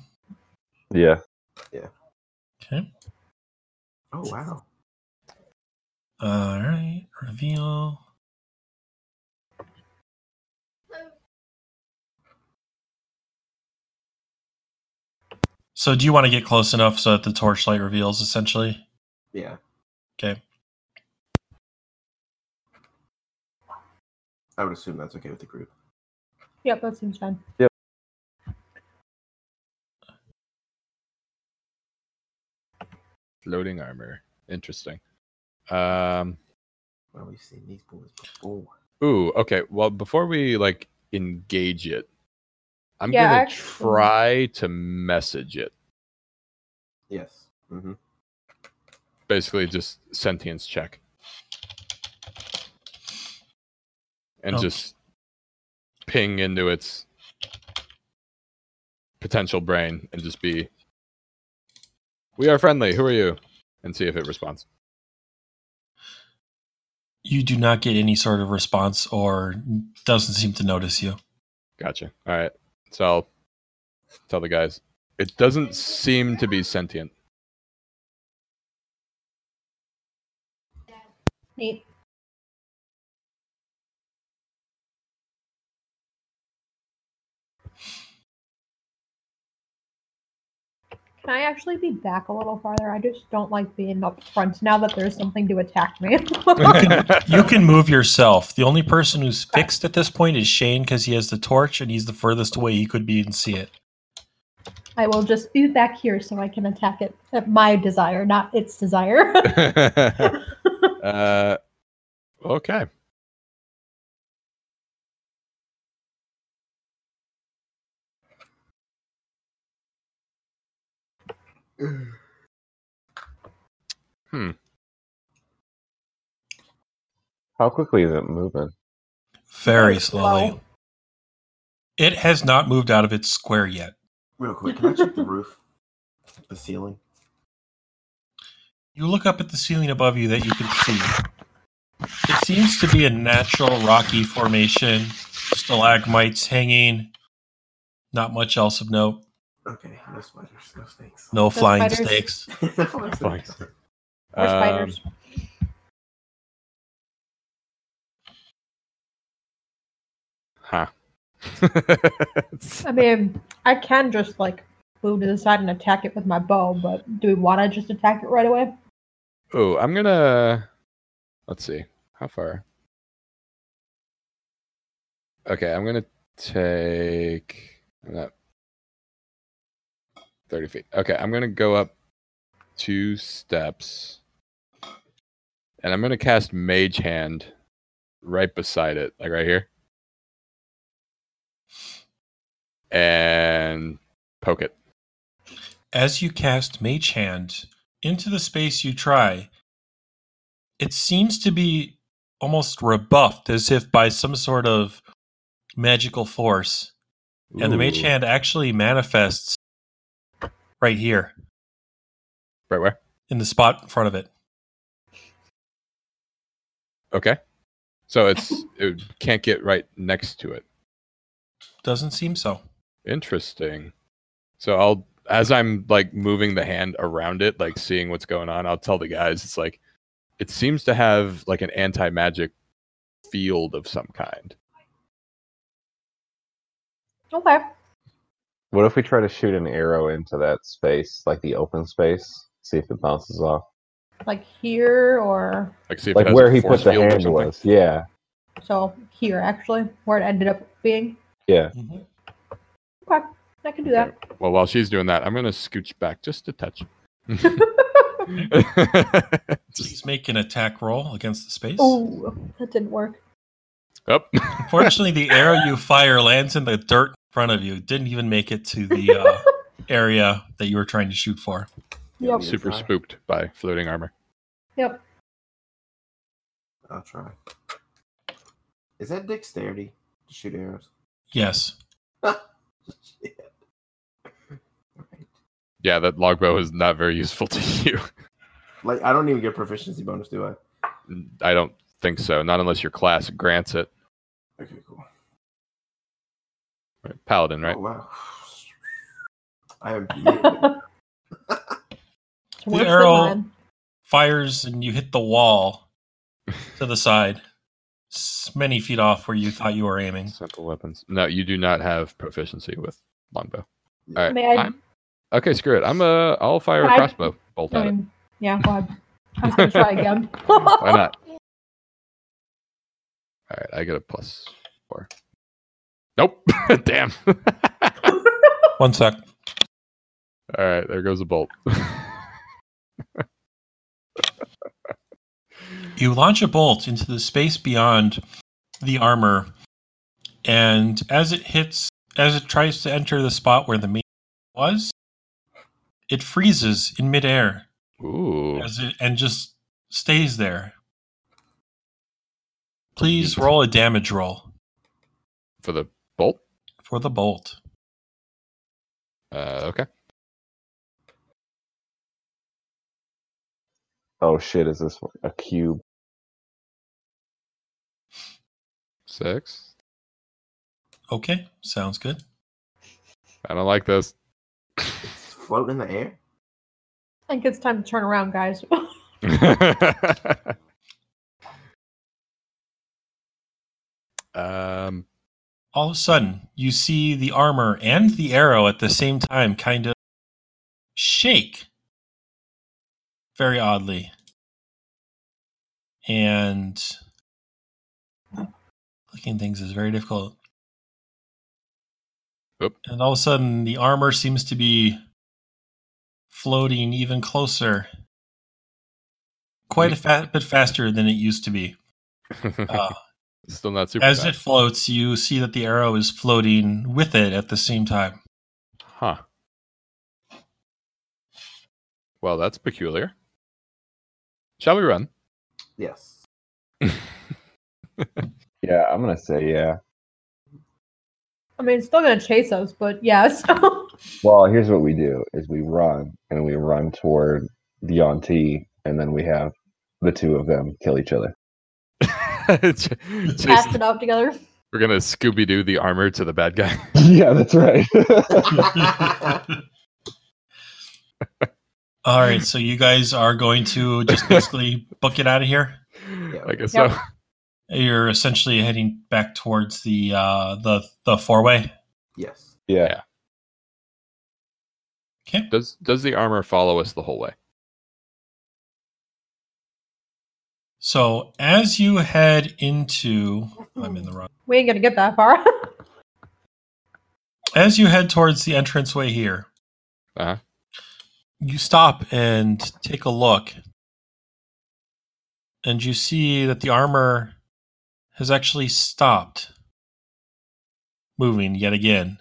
Yeah. Okay. Oh wow. All right. Reveal. So do you want to get close enough so that the torchlight reveals essentially? Yeah. Okay. I would assume that's okay with the group. yep, that seems fine. Yep. Floating armor. Interesting. Um. Well, we've seen these boys before. Ooh. Okay. Well, before we like engage it, I'm Yeah, gonna actually- try to message it. Yes. Mm-hmm. Basically, just sentience check, and Okay. just ping into its potential brain, and just be, "We are friendly. Who are you?" And see if it responds. You do not get any sort of response or doesn't seem to notice you. Gotcha. All right. So I'll tell the guys. It doesn't seem to be sentient. Neat. Can I actually be back a little farther? I just don't like being up front now that there's something to attack me. You can, you can move yourself. The only person who's fixed at this point is Shane because he has the torch and he's the furthest away he could be and see it. I will just be back here so I can attack it at my desire, not its desire. uh, okay. Hmm. How quickly is it moving? Very Very slowly. slow. It has not moved out of its square yet. Real quick, can I check the roof? The ceiling? You look up at the ceiling above you that you can see. It seems to be a natural rocky formation, stalagmites hanging, not much else of note. Okay, no spiders, no snakes. No flying spiders. snakes. no flying snakes. Or Um, spiders. Huh. I mean, I can just like move to the side and attack it with my bow, but do we want to just attack it right away? oh, I'm gonna. Let's see. How far? Okay, I'm gonna take. I'm not. 30 feet. Okay, I'm gonna go up two steps. And I'm gonna cast Mage Hand right beside it, like right here. And poke it. As you cast Mage Hand into the space you try, it seems to be almost rebuffed as if by some sort of magical force. And the Mage Hand actually manifests right here Right where? in the spot in front of it. Okay. So it's it can't get right next to it. Doesn't seem so. Interesting. So I'll as I'm like moving the hand around it, like seeing what's going on, I'll tell the guys it's like it seems to have like an anti-magic field of some kind. Okay. What if we try to shoot an arrow into that space, like the open space, see if it bounces off? Like here or Like see if Like where he force put the field hand was. Yeah. so here actually, where it ended up being. Yeah. Mm-hmm. Okay, I can do that. Well, while she's doing that, I'm gonna scooch back just a touch. Please make an attack roll against the space. Oh, that didn't work. Up. Fortunately, the arrow you fire lands in the dirt in front of you. It didn't even make it to the uh, area that you were trying to shoot for. Yep. Super try. spooked by floating armor. Yep. I'll try. Is that dexterity to shoot arrows? Yes. Shit. Alright. Yeah, that longbow is not very useful to you. Like I don't even get proficiency bonus, do I? I don't think so. Not unless your class grants it. Okay, cool. Right, Paladin, right? Oh wow. I am. It's worse arrow- mine. Fires and you hit the wall to the side, many feet off where you thought you were aiming. Simple weapons. No, you do not have proficiency with longbow. All right. May I- I'm- okay, screw it. I'm uh, I'll fire Can a I- crossbow bolt I at it. yeah, go ahead. I was gonna try again. Why not? All right, I get a plus four. Nope. Damn. One sec. All right, there goes a bolt. You launch a bolt into the space beyond the armor, and as it hits, as it tries to enter the spot where the main was, it freezes in midair Ooh. as it, and just stays there. Please roll a damage roll For the? For the bolt. Uh, okay. Oh shit! Is this a cube? Six. Okay, sounds good. I don't like this. It's floating in the air. I think it's time to turn around, guys. um, All of a sudden, you see the armor and the arrow at the same time kind of shake very oddly. And clicking things is very difficult. Oop. And all of a sudden, the armor seems to be floating even closer, quite a fa- bit faster than it used to be. Uh, Still not super. as it floats, you see that the arrow is floating with it at the same time. Huh. Well, that's peculiar. Shall we run? Yes. Yeah, I'm gonna say yeah. I mean, it's still gonna chase us, but yeah. So Well, here's what we do: is we run and we run toward the Yuan-ti, and then we have the two of them kill each other. Cast it out together. we're gonna Scooby Doo the armor to the bad guy. yeah, that's right. All right, so you guys are going to just basically book it out of here. Yeah. I guess Yep. so. You're essentially heading back towards the uh, the the four way. yes. yeah. Okay. Does does the armor follow us the whole way? So as you head into, I'm in the wrong. We ain't gonna get that far. As you head towards the entranceway here, Uh-huh. you stop and take a look, and you see that the armor has actually stopped moving yet again,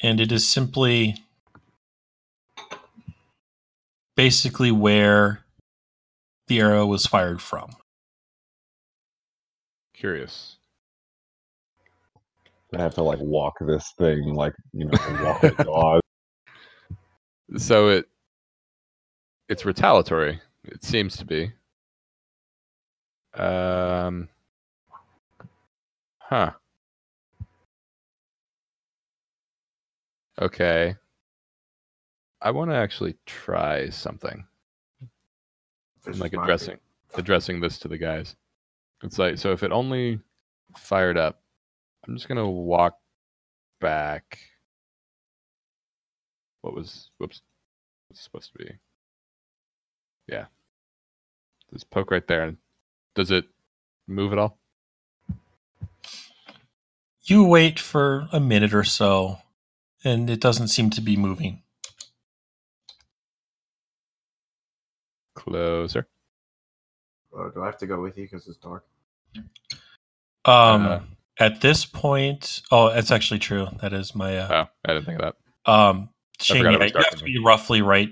and it is simply basically where the arrow was fired from. Curious. I have to like walk this thing like you know walk a dog. So it it's retaliatory. It seems to be. Um. Huh. Okay. I want to actually try something. Vicious like mockery. addressing addressing this to the guys. It's like so if it only fired up, I'm just gonna walk back. What was whoops? What's supposed to be? Yeah. Just poke right there. and Does it move at all? You wait for a minute or so, and it doesn't seem to be moving. Closer. Oh, do I have to go with you because it's dark? Um, Uh, at this point, oh, that's actually true. That is my. Uh, Oh, I didn't think of that. um, Shane, forgot it yeah, you have to be roughly right.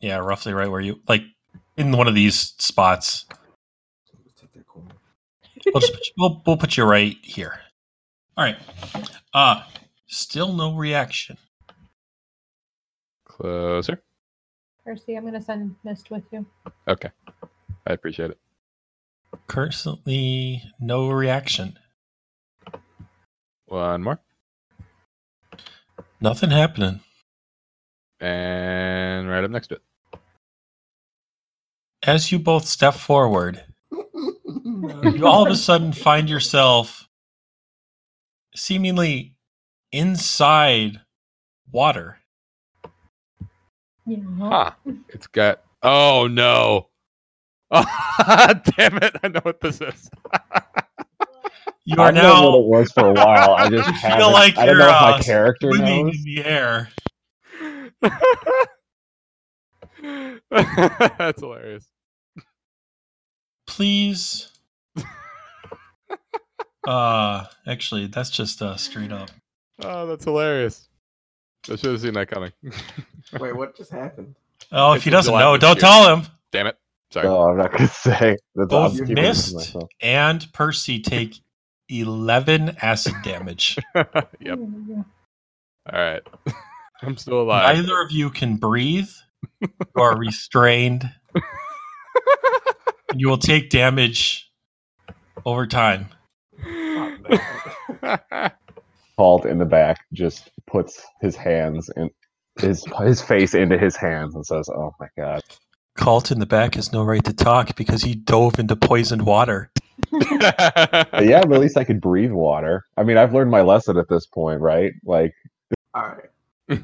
Yeah, roughly right where you like in one of these spots. Let's take that corner. We'll just put you, we'll, we'll put you right here. All right. Uh still no reaction. Closer. Percy, I'm gonna send Mist with you. Okay. I appreciate it. Currently, no reaction. One more. Nothing happening. And right up next to it. As you both step forward, you all of a sudden find yourself seemingly inside water. Yeah. Huh. It's got. Oh no. Oh, damn it! I know what this is. You are I've known what it was for a while. I just You feel haven't. like I don't you're, know if my uh, character swimming knows. in the air. That's hilarious. Please. uh, actually, that's just uh, straight up. Oh, that's hilarious. I should have seen that coming. Wait, what just happened? Oh, It's if he doesn't know, don't shoe. tell him. Damn it. Sorry. No, I'm not gonna say. That's Both I'm keeping it to Mist and Percy take 11 acid damage. yep. Oh All right. I'm still alive. Neither of you can breathe. You are restrained. You will take damage over time. Halt in the back just puts his hands in his his face into his hands and says, "Oh my god." Colt in the back has no right to talk because he dove into poisoned water. Yeah, but at least I could breathe water. I mean, I've learned my lesson at this point, right? Like, All right.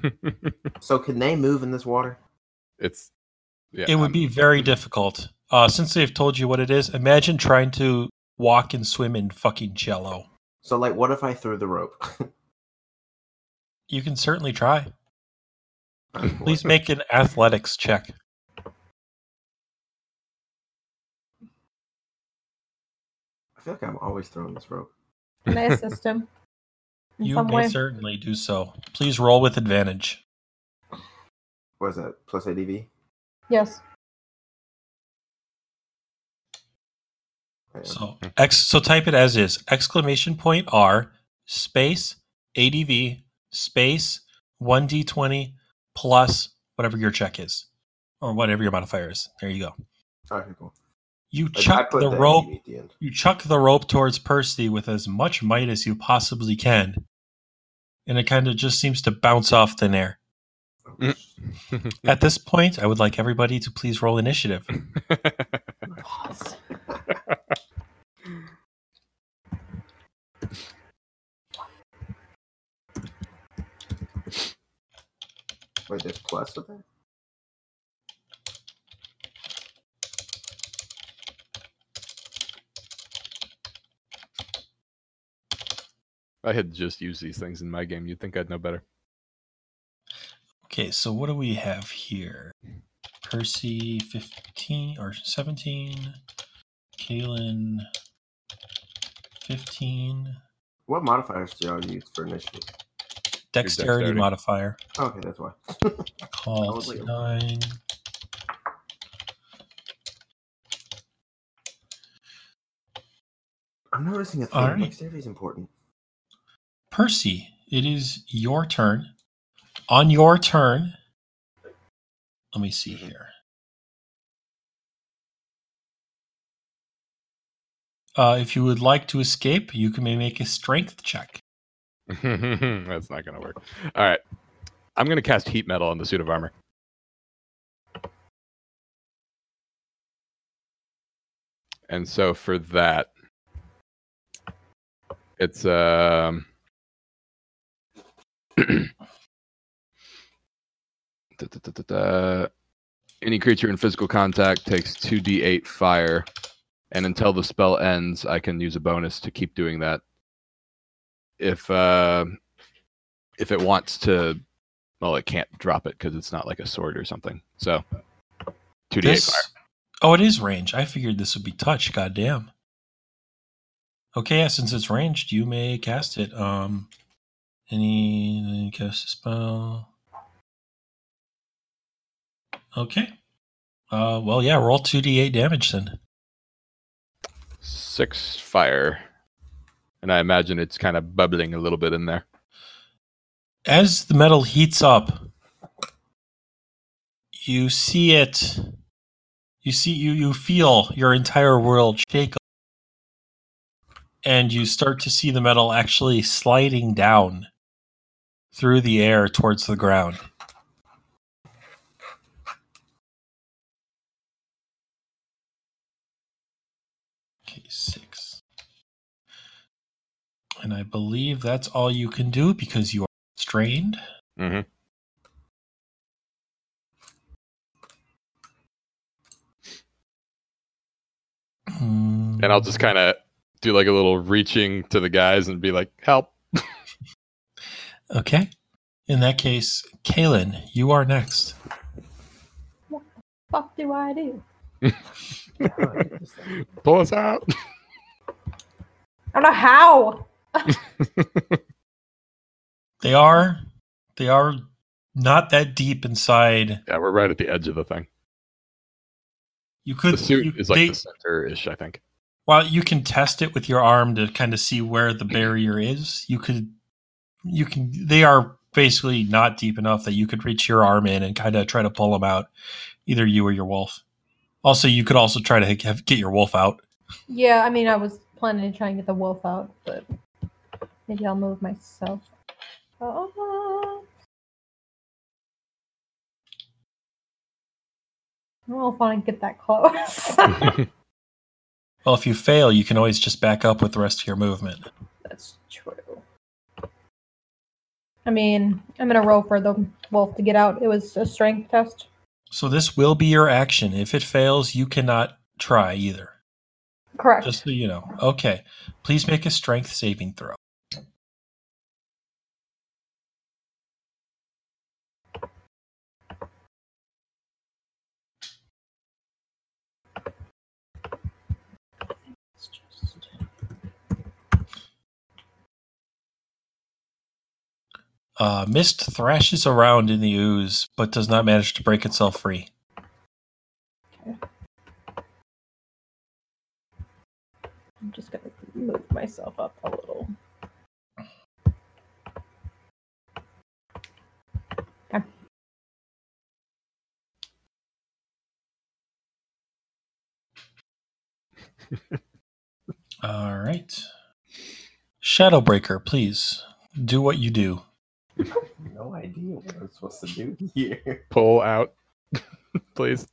So can they move in this water? it's yeah. it would I'm- be very difficult. Uh, since they've told you what it is, imagine trying to walk and swim in fucking jello. So like, what if I threw the rope? You can certainly try. Oh, boy. Please make an athletics check. I feel like I'm always throwing this rope. Can I assist him? In You some may way? certainly do so. Please roll with advantage. What is that? Plus ADV? Yes. Okay. So X so type it as is. Exclamation point R space ADV space 1d20 plus whatever your check is. Or whatever your modifier is. There you go. okay, cool. You Like, chuck the the rope the you chuck the rope towards Percy with as much might as you possibly can. And it kind of just seems to bounce off thin air. Mm. At this point, I would like everybody to please roll initiative. Wait, there's plus with that? I had just used these things in my game. You'd think I'd know better. Okay, so what do we have here? Percy 15 or 17, Kaylin 15, What modifiers do y'all use for initiative? Dexterity, dexterity. modifier, Okay, that's why. call was like- 9. I'm noticing a thing. Alright. Dexterity is important. Percy, it is your turn. On your turn, let me see here. Uh, if you would like to escape, you can make a strength check. That's not going to work. All right. I'm going to cast heat metal on the suit of armor. And so for that, it's um da, da, da, any creature in physical contact takes 2d8 fire and until the spell ends i can use a bonus to keep doing that if uh if it wants to well it can't drop it because it's not like a sword or something so 2d8 This, fire oh, it is range. I figured this would be touch. Goddamn. Okay, yeah, since it's ranged, you may cast it. Um, any, any cast a spell. Okay. Uh, well, yeah, roll two d8 damage then. six fire and i imagine it's kind of bubbling a little bit in there As the metal heats up, you see it. You see, you you feel your entire world shake, and you start to see the metal actually sliding down through the air towards the ground. Okay, six. And I believe that's all you can do because you are strained. mm-hmm. and i'll just kind of do like a little reaching to the guys and be like help Okay. In that case, Kaylin, you are next. What the Fuck do I do? pull us out I don't know how. They are they are not that deep inside. yeah we're right at the edge of the thing You could the suit you, is like they, the center-ish i think while you can test it with your arm to kind of see where the barrier is. You could you can they are basically not deep enough that you could reach your arm in and kind of try to pull them out, either you or your wolf. Also, you could also try to have, get your wolf out. Yeah, I mean, I was planning to try and get the wolf out, but maybe I'll move myself. Oh. I don't know if I want to get that close. Well, if you fail, you can always just back up with the rest of your movement. That's true. I mean, I'm gonna roll for the wolf to get out. It was a strength test. So this will be your action. If it fails, you cannot try either. Correct. Just so you know. Okay. Please make a strength saving throw. Uh, Mist thrashes around in the ooze, but does not manage to break itself free. I'm just gonna move myself up a little. Okay. All right. Shadowbreaker, please do what you do. No idea what I'm supposed to do here. Pull out, please.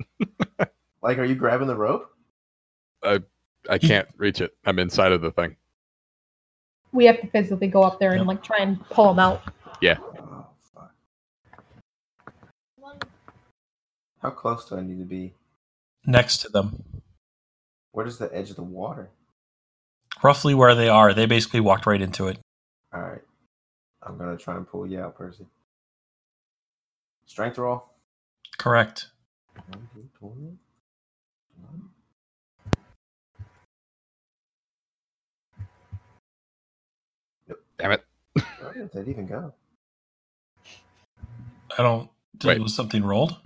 Like, are you grabbing the rope? I I can't reach it. I'm inside of the thing. We have to physically go up there and like try and pull him out. Yeah. Oh, fuck. How close do I need to be? Next to them, Where is the edge of the water? roughly where they are, they basically walked right into it. All right. I'm gonna try and pull you out, Percy. Strength roll. Correct. One, two, twenty. One. Damn it. Oh, Where did that even go? I don't. Did, Wait. Was something rolled?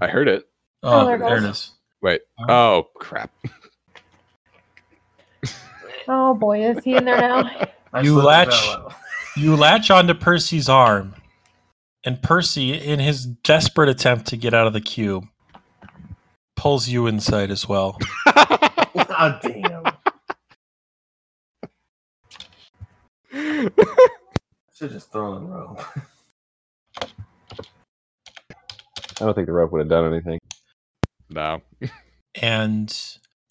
I heard it. Oh, Oh, there there, it it goes. Wait. Oh crap. Oh boy, is he in there now? I You slipped the latch- bell out. You latch onto Percy's arm, and Percy, in his desperate attempt to get out of the cube, pulls you inside as well. oh, damn. Should just throw the rope. I don't think the rope would have done anything. no. And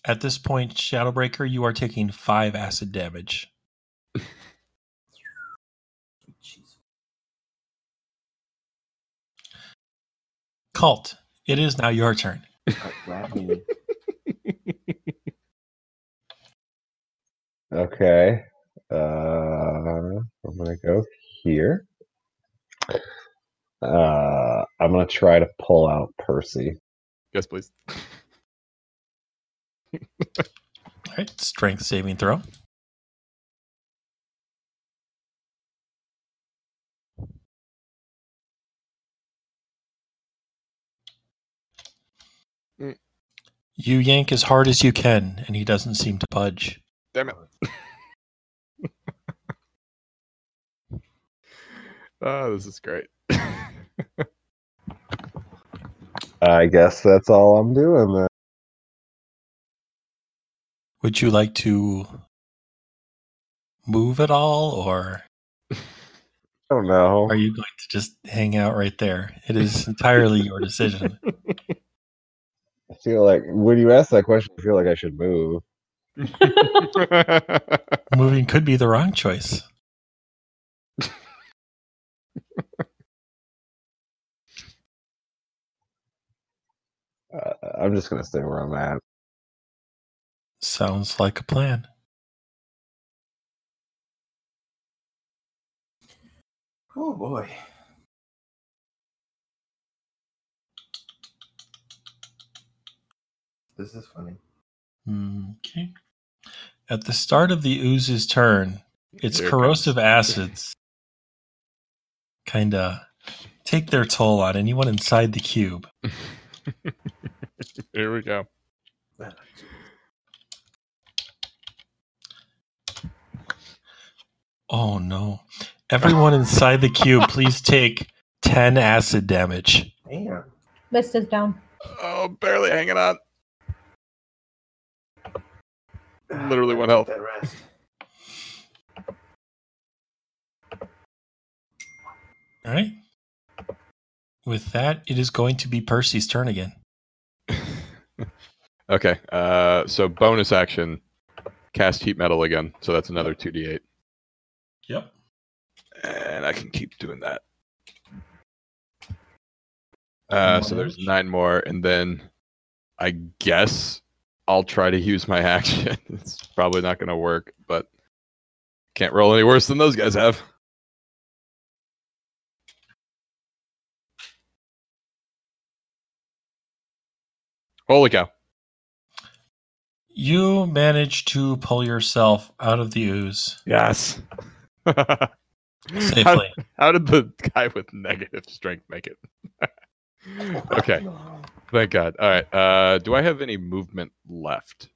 at this point, Shadowbreaker, you are taking five acid damage. Cult, it is now your turn. Alright, grab me. Okay. Uh, I'm gonna go here. Uh, I'm gonna try to pull out Percy. Yes, please. All right, strength saving throw. You yank as hard as you can, and he doesn't seem to budge. Damn it. Oh, this is great. I guess that's all I'm doing then. Would you like to move at all, or I don't know. are you going to just hang out right there? It is entirely your decision. I feel like when you ask that question, I feel like I should move. Moving could be the wrong choice. Uh, I'm just gonna stay where I'm at. Sounds like a plan. Oh boy. This is funny. Okay. At the start of the ooze's turn, its Here it corrosive acids kind of take their toll on anyone inside the cube. Here we go. Oh no. Everyone inside the cube, please take 10 acid damage. Damn. Mist is down. Oh, barely hanging on. Literally one health. That rest. All right. With that, it is going to be Percy's turn again. Okay. Uh, so bonus action, cast heat metal again. So that's another two d eight, Yep. and I can keep doing that. Uh, so there's nine more, and then I guess I'll try to use my action. it's probably not going to work, but can't roll any worse than those guys have. Holy cow! You manage to pull yourself out of the ooze Yes. how, safely. how did the guy with negative strength make it? okay. Thank God. All right. Uh, do I have any movement left?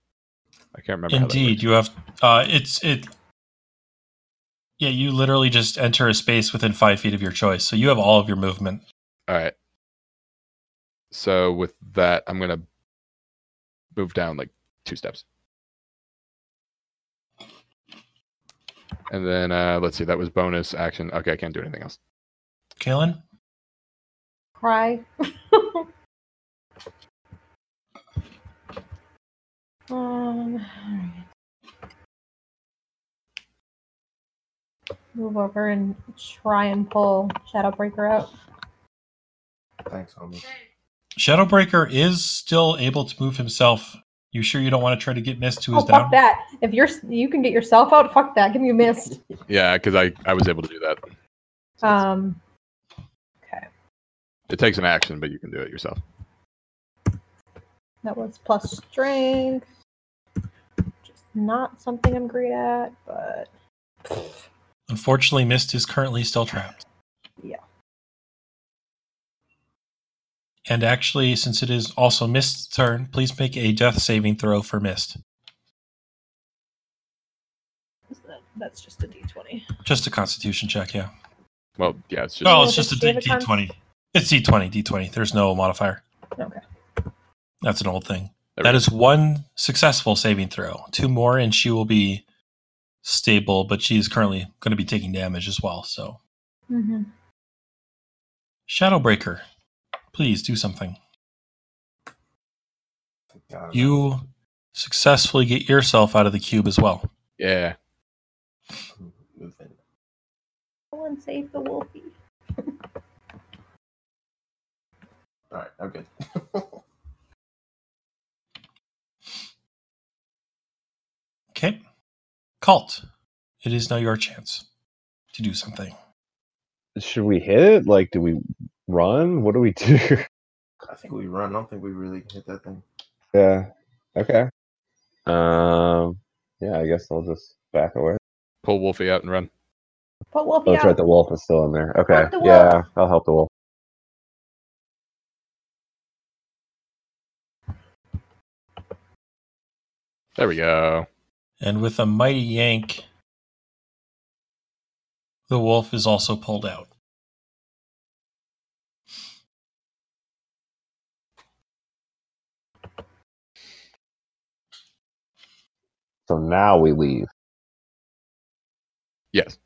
I can't remember. how that Indeed, works. you have. Uh, it's it. Yeah, you literally just enter a space within five feet of your choice, so you have all of your movement. All right. So with that, I'm gonna move down like two steps. And then uh let's see, that was bonus action. Okay, I can't do anything else. Kaylin, Cry. um, alright. Move over and try and pull Shadowbreaker out. Thanks, homie. Shadowbreaker is still able to move himself. You sure you don't want to try to get Mist to his Oh his fuck that! If you're you can get yourself out, fuck that. Give me a mist. Yeah, because I, I was able to do that. Um, Okay. It takes an action, but you can do it yourself. that was plus strength. Just not something I'm great at, but Unfortunately, Mist is currently still trapped. Yeah. And actually, since it is also Mist's turn, please make a death saving throw for Mist. that's just a d20. Just a Constitution check, yeah. Well, yeah, it's just Oh, Oh, it's does just a she have D- a con- D20. It's D20, D20. There's no modifier. Okay. That's an old thing. There That we one successful saving throw. Two more, and she will be stable, but she is currently going to be taking damage as well. So, Mm-hmm. Shadowbreaker, please do something. God, You successfully get yourself out of the cube as well. Yeah. I'm. Go and save the wolfie. All right, I'm good. Okay. Cult, it is now your chance to do something. Should we hit it? Like, do we run? What do we do? I think we run. I don't think we really hit that thing. yeah. Okay. Um. Yeah. I guess I'll just back away. Pull Wolfie out and run. Pull wolfie Oh, that's out. right. The wolf is still in there. Okay. The. Yeah. I'll help the wolf. There we go. And with a mighty yank, the wolf is also pulled out. So now we leave. Yes.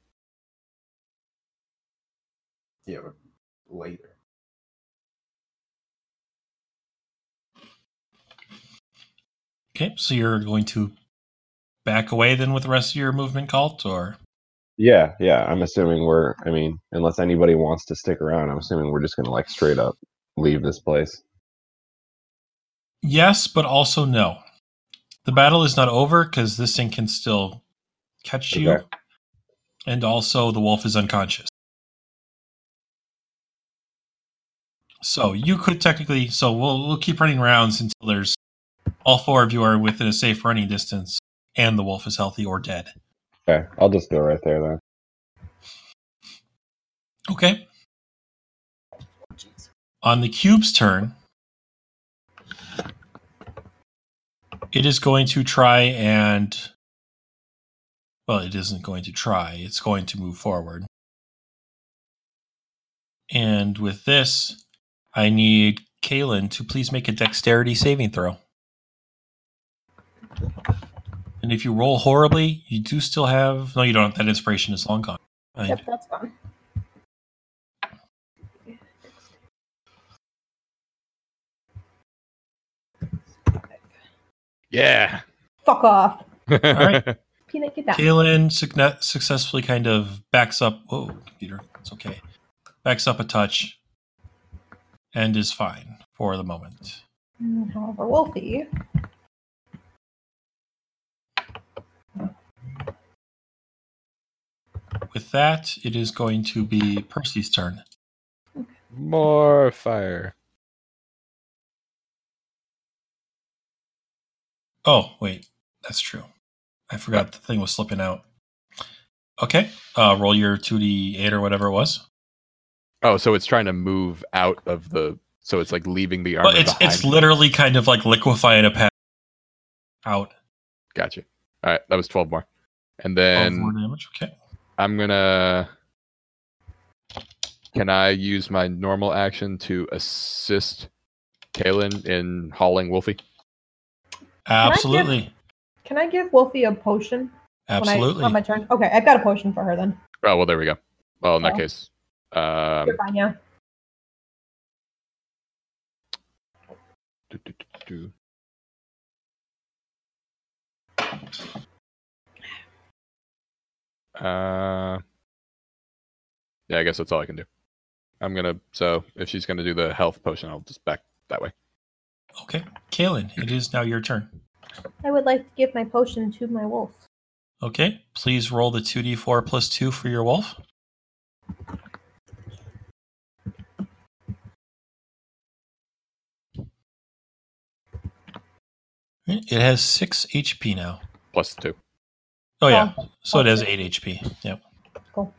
Yeah, but later. Okay, so you're going to back away then with the rest of your movement cult, or Yeah. Yeah. I'm assuming we're. I mean, unless anybody wants to stick around, I'm assuming we're just gonna like straight up leave this place. yes, but also no. The battle is not over because this thing can still catch you, and also the wolf is unconscious. So you could technically. So we'll we'll keep running rounds until there's all four of you are within a safe running distance, and the wolf is healthy or dead. Okay. I'll just go right there then. Okay. On the cube's turn, it is going to try and. Well, it isn't going to try, it's going to move forward. And with this, I need Kaylin to please make a dexterity saving throw. And if you roll horribly, you do still have. No, you don't. That inspiration is long gone. Fine. Yep, that's gone. Yeah. Fuck off. right. Peanut, get down. Kaylin sucne- successfully kind of backs up. Whoa, computer, it's okay. Backs up a touch and is fine for the moment. Mm, However, Wolfie. With that, it is going to be Percy's turn. More fire. Oh, wait, that's true. I forgot the thing was slipping out. Okay, uh, roll your 2d8 or whatever it was. Oh, so it's trying to move out of the. So it's like leaving the armor. Well, it's it's literally kind of like liquefying a path out. Gotcha. All right, that was 12 more. And 12 then more damage. Okay. I'm gonna. Can I use my normal action to assist Kaylin in hauling Wolfie? Absolutely. Can I give Wolfie a potion when Absolutely. I, on my turn? Okay, I've got a potion for her then. Oh well, there we go. Well, in that Oh. case, um, You're fine, yeah. do, do, do, do. Uh, yeah, I guess that's all I can do. I'm gonna. So if she's gonna do the health potion, I'll just back that way. Okay. Kaylin, it is now your turn. I would like to give my potion to my wolf. Okay. Please roll the 2d4 plus 2 for your wolf. It has 6 HP now. Plus two. Oh, yeah. Oh, So it has 8 HP. Yep. Cool.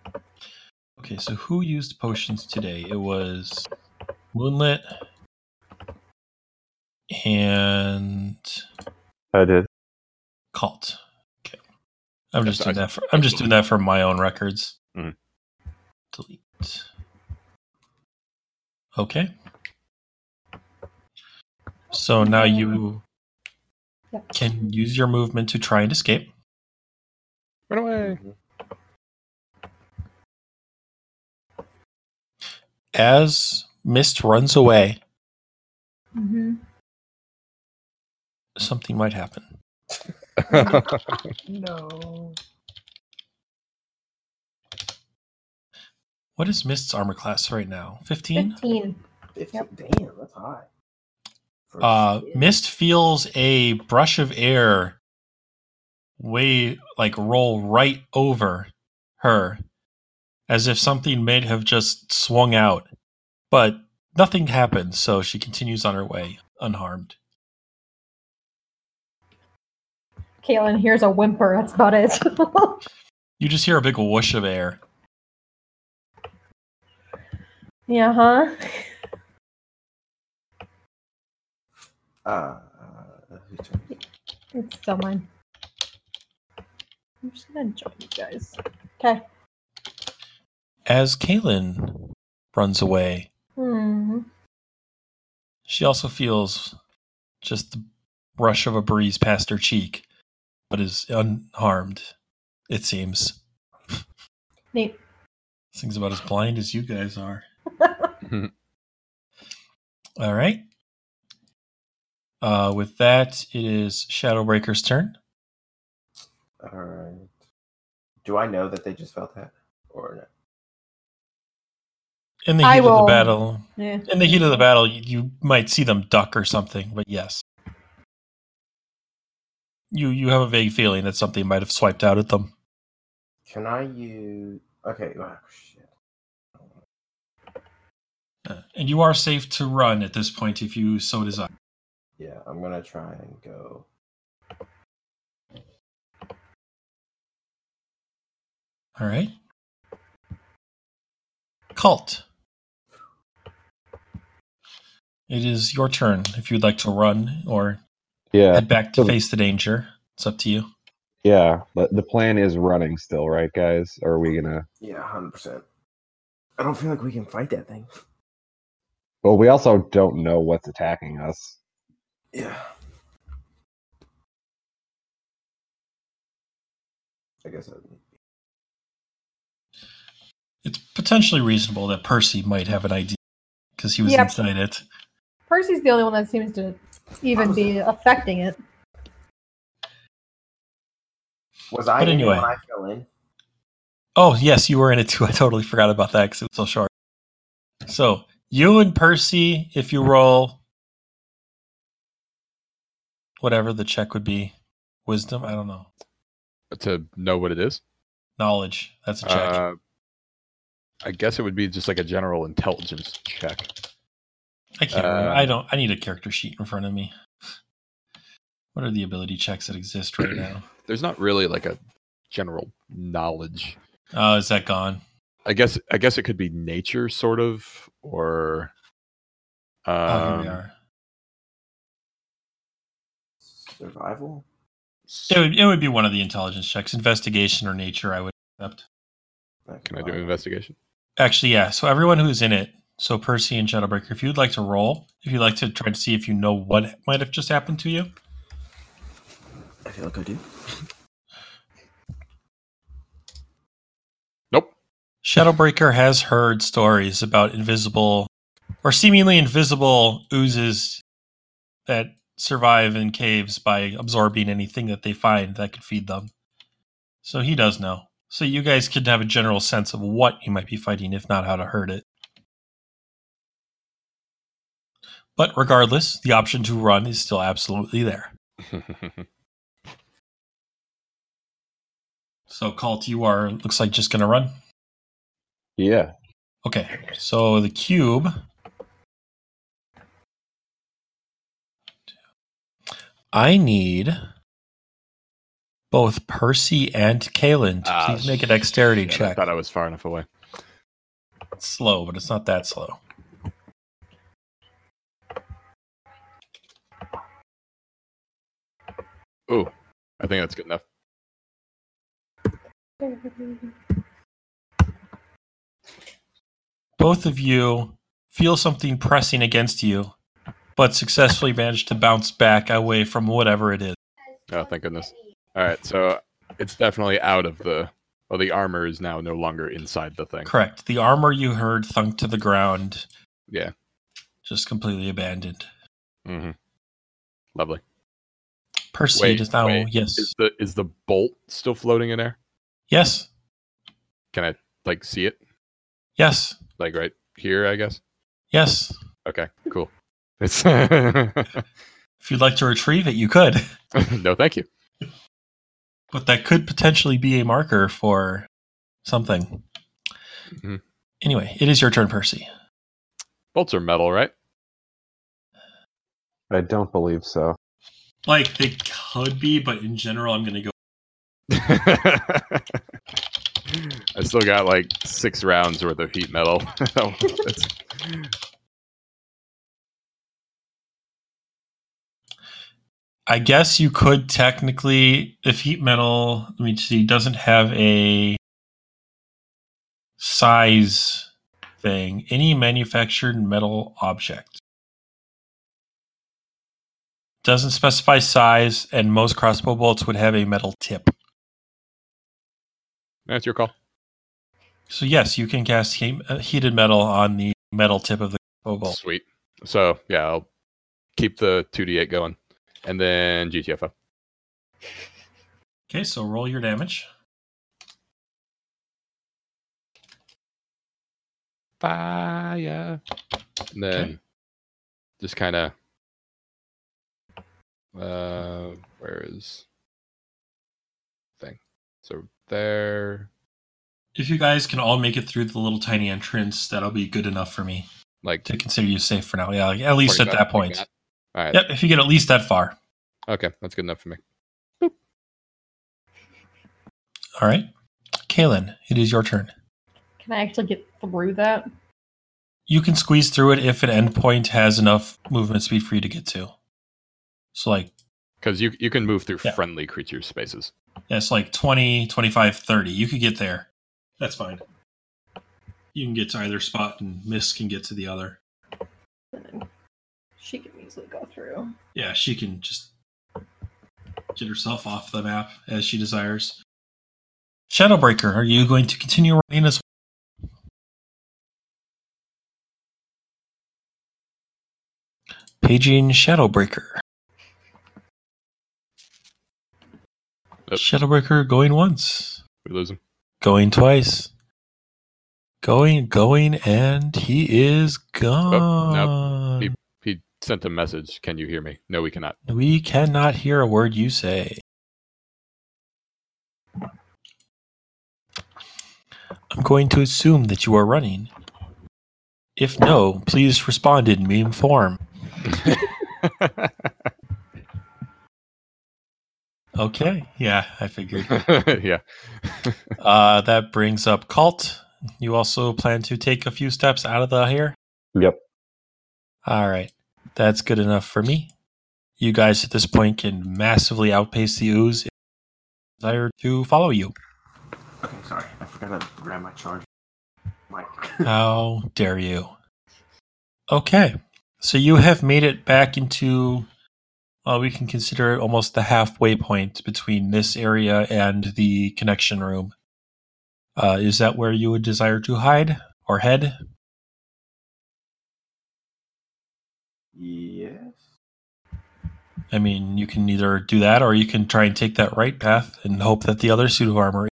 Okay, so who used potions today? It was Moonlit and I did. Cult. Okay. I'm just doing that for I'm just doing that for my own records. Mhm. Delete. Okay. So now you Yep. can use your movement to try and escape. Run away. As Mist runs away, Mm-hmm. something might happen. No. What is Mist's armor class right now? 15? 15. Fifteen. Damn, that's high. Uh. Mist feels a brush of air way like roll right over her as if something may have just swung out. But nothing happened, so she continues on her way unharmed. Kaylin hears a whimper. That's about it. You just hear a big whoosh of air. yeah, huh? Uh, uh, whose turn? It's still mine. I'm just gonna join you guys. Okay. As Kaylin runs away, Hmm. she also feels just the rush of a breeze past her cheek, but is unharmed, it seems. Neat. This thing's about as blind as you guys are. All right. Uh, with that, it is Shadowbreaker's turn. All right. Do I know that they just felt that, or no? In the I heat of the battle, Yeah. in the heat of the battle, you, you might see them duck or something, but yes, you you have a vague feeling that something might have swiped out at them. Can I use? Okay. Oh, shit. Uh, and you are safe to run at this point if you so desire. Yeah, I'm gonna try and go. All right. Cult. It is your turn if you'd like to run or Yeah, head back to so- face the danger. It's up to you. yeah. But the plan is running still, right, guys? Or are we gonna? Yeah, hundred percent. I don't feel like we can fight that thing. Well, we also don't know what's attacking us. Yeah. I guess I, It's potentially reasonable that Percy might have an idea because he was Yep. inside it. Percy's the only one that seems to even be affecting it. was I But in it anyway. when I fell in? Oh, yes, you were in it too. I totally forgot about that because it was so short. So, you and Percy, if you roll whatever the check would be, wisdom, I don't know. to know what it is. Knowledge, that's a check. Uh, I guess it would be just like a general intelligence check. I can't remember. I uh, don't. I need a character sheet in front of me. What are the ability checks that exist right now? There's not really like a general knowledge. Oh, is that gone? I guess I guess it could be nature, sort of, or Oh, here we um, are. Survival. It would, it would be one of the intelligence checks, investigation or nature. I would accept. Can I do an investigation? Actually, yeah. So everyone who's in it, so Percy and Shadowbreaker, if you'd like to roll, if you'd like to try to see if you know what might have just happened to you, I feel like I do. Nope. Shadowbreaker has heard stories about invisible or seemingly invisible oozes that survive in caves by absorbing anything that they find that could feed them. So he does know. So you guys could have a general sense of what you might be fighting, if not how to hurt it. But regardless, the option to run is still absolutely there. So Cult, you are looks like just gonna run. Yeah. Okay, so the cube. I need both Percy and Kaylin to Ah, please make a dexterity shit, I check. thought I was far enough away. It's slow, but it's not that slow. Ooh, I think that's good enough. Both of you feel something pressing against you, but successfully manage to bounce back away from whatever it is. Oh, thank goodness. All right, so it's definitely out of the. Well, the armor is now no longer inside the thing. Correct. The armor you heard thunk to the ground, Yeah. just completely abandoned. Mm-hmm. Lovely. Percy Wait, is now wait. yes, Is the is the bolt still floating in air? yes, Can I like see it? yes, Like right here, I guess. yes. Okay, cool. It's If you'd like to retrieve it, you could, no, thank you. but that could potentially be a marker for something. Mhm. Anyway, it is your turn, Percy. Bolts are metal, right? I don't believe so. Like they could be, but in general, I'm going to go. I still got like six rounds worth of heat metal. That's- I guess you could technically, if heat metal, let me see, doesn't have a size thing, any manufactured metal object doesn't specify size, and most crossbow bolts would have a metal tip. That's your call. So yes, you can cast he- uh, heated metal on the metal tip of the crossbow bolt. Sweet. So yeah, I'll keep the two d eight going, and then GTFO. Okay, so roll your damage. Fire. And then Okay. just kind of. Uh, where is thing? So there, If you guys can all make it through the little tiny entrance, that'll be good enough for me like to consider you safe for now. Yeah, like, at least at 45, that point. All right. Yep, if you get at least that far. Okay, that's good enough for me. All right. Kaylin, it is your turn. Can I actually get through that? You can squeeze through it if an endpoint has enough movement speed for you to get to. So, like, Because you you can move through Yeah. friendly creature spaces. yeah, it's like 20, 25, 30. You could get there. That's fine. You can get to either spot, and Mist can get to the other. Then she can easily go through. Yeah, she can just get herself off the map as she desires. Shadowbreaker, are you going to continue running as Paging Shadowbreaker. Yep. Shadowbreaker going once, We lose him. going twice, going, going, and he is gone. He he sent a message. Can you hear me? No, we cannot. We cannot hear a word you say. I'm going to assume that you are running. If no, please respond in meme form. Okay, yeah, I figured. yeah. Uh, that brings up Cult. You also plan to take a few steps out of the here? Yep. All right. That's good enough for me. you guys at this point can massively outpace the ooze. If you desire to follow you. Okay, sorry. I forgot to grab my charger. Mike. How dare you? Okay, so you have made it back into. Well, we can consider it almost the halfway point between this area and the connection room. Uh, is that where you would desire to hide or head? Yes. I mean, you can either do that or you can try and take that right path and hope that the other suit of armor.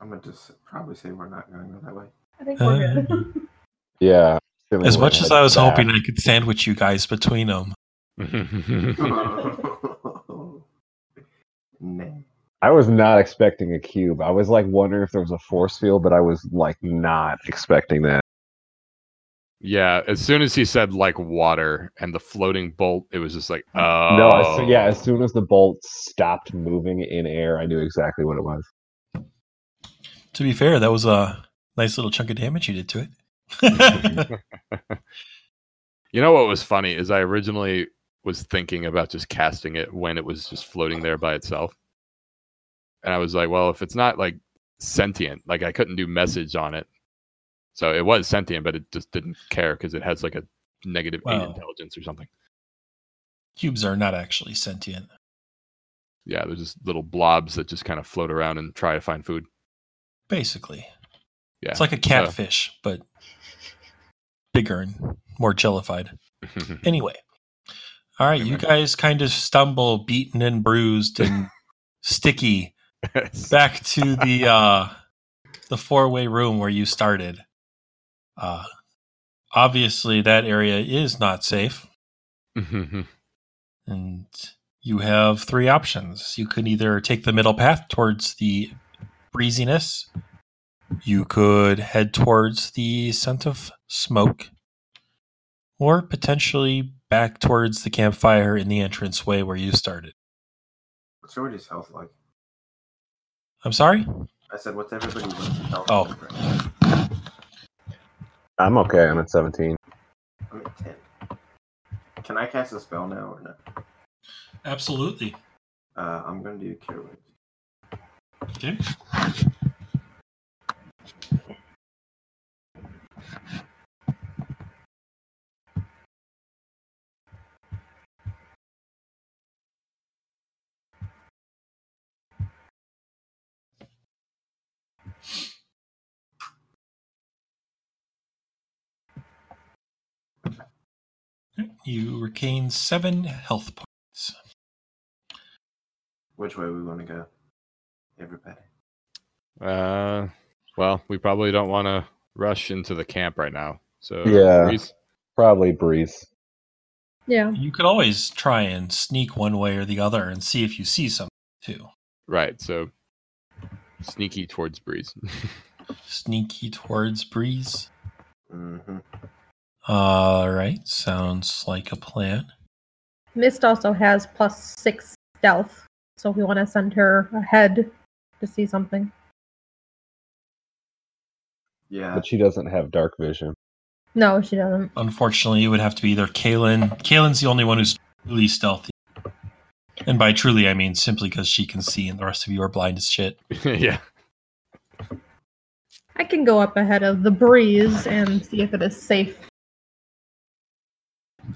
I'm gonna just probably say we're not gonna go that way. I think we're good. Um, yeah. As much as I was back. hoping I could sandwich you guys between them. nah. I was not expecting a cube. I was like wondering if there was a force field, but I was like not expecting that. Yeah, as soon as he said like water and the floating bolt, it was just like, oh. No, as, yeah, as oh. soon as the bolt stopped moving in air, I knew exactly what it was. To be fair, that was a nice little chunk of damage you did to it. you know what was funny is I originally was thinking about just casting it when it was just floating there by itself. And I was like, well, if it's not like sentient, like I couldn't do message on it. So it was sentient, but it just didn't care because it has like a negative eight intelligence or something. Cubes are not actually sentient. Yeah, they're just little blobs that just kind of float around and try to find food. Basically, Yeah. it's like a catfish, but bigger and more jellified. Anyway, all right, you guys kind of stumble, beaten and bruised and sticky, back to the uh, the four way room where you started. Uh, obviously, that area is not safe. And you have three options. You could either take the middle path towards the breeziness, you could head towards the scent of smoke, or potentially back towards the campfire in the entranceway where you started. What's everybody's health like? I'm sorry? I said, what's everybody's health Oh. like right now? I'm okay. I'm at 17. I'm at 10. Can I cast a spell now or no? Absolutely. Uh, I'm gonna do Cure Wounds. Okay. You regain seven health points. Which way we want to go? Everybody. uh, well, we probably don't want to rush into the camp right now. So Yeah. Reese- Probably Breeze. yeah. You could always try and sneak one way or the other and see if you see something too. right. So sneaky towards Breeze. Sneaky towards breeze. Mm-hmm. All right, sounds like a plan. Mist also has plus six stealth, so if we want to send her ahead to see something. Yeah. But she doesn't have dark vision. No, she doesn't. Unfortunately, it would have to be either Kaylin. Kaylin's the only one who's truly stealthy. And by truly, I mean simply because she can see and the rest of you are blind as shit. yeah. I can go up ahead of the breeze and see if it is safe.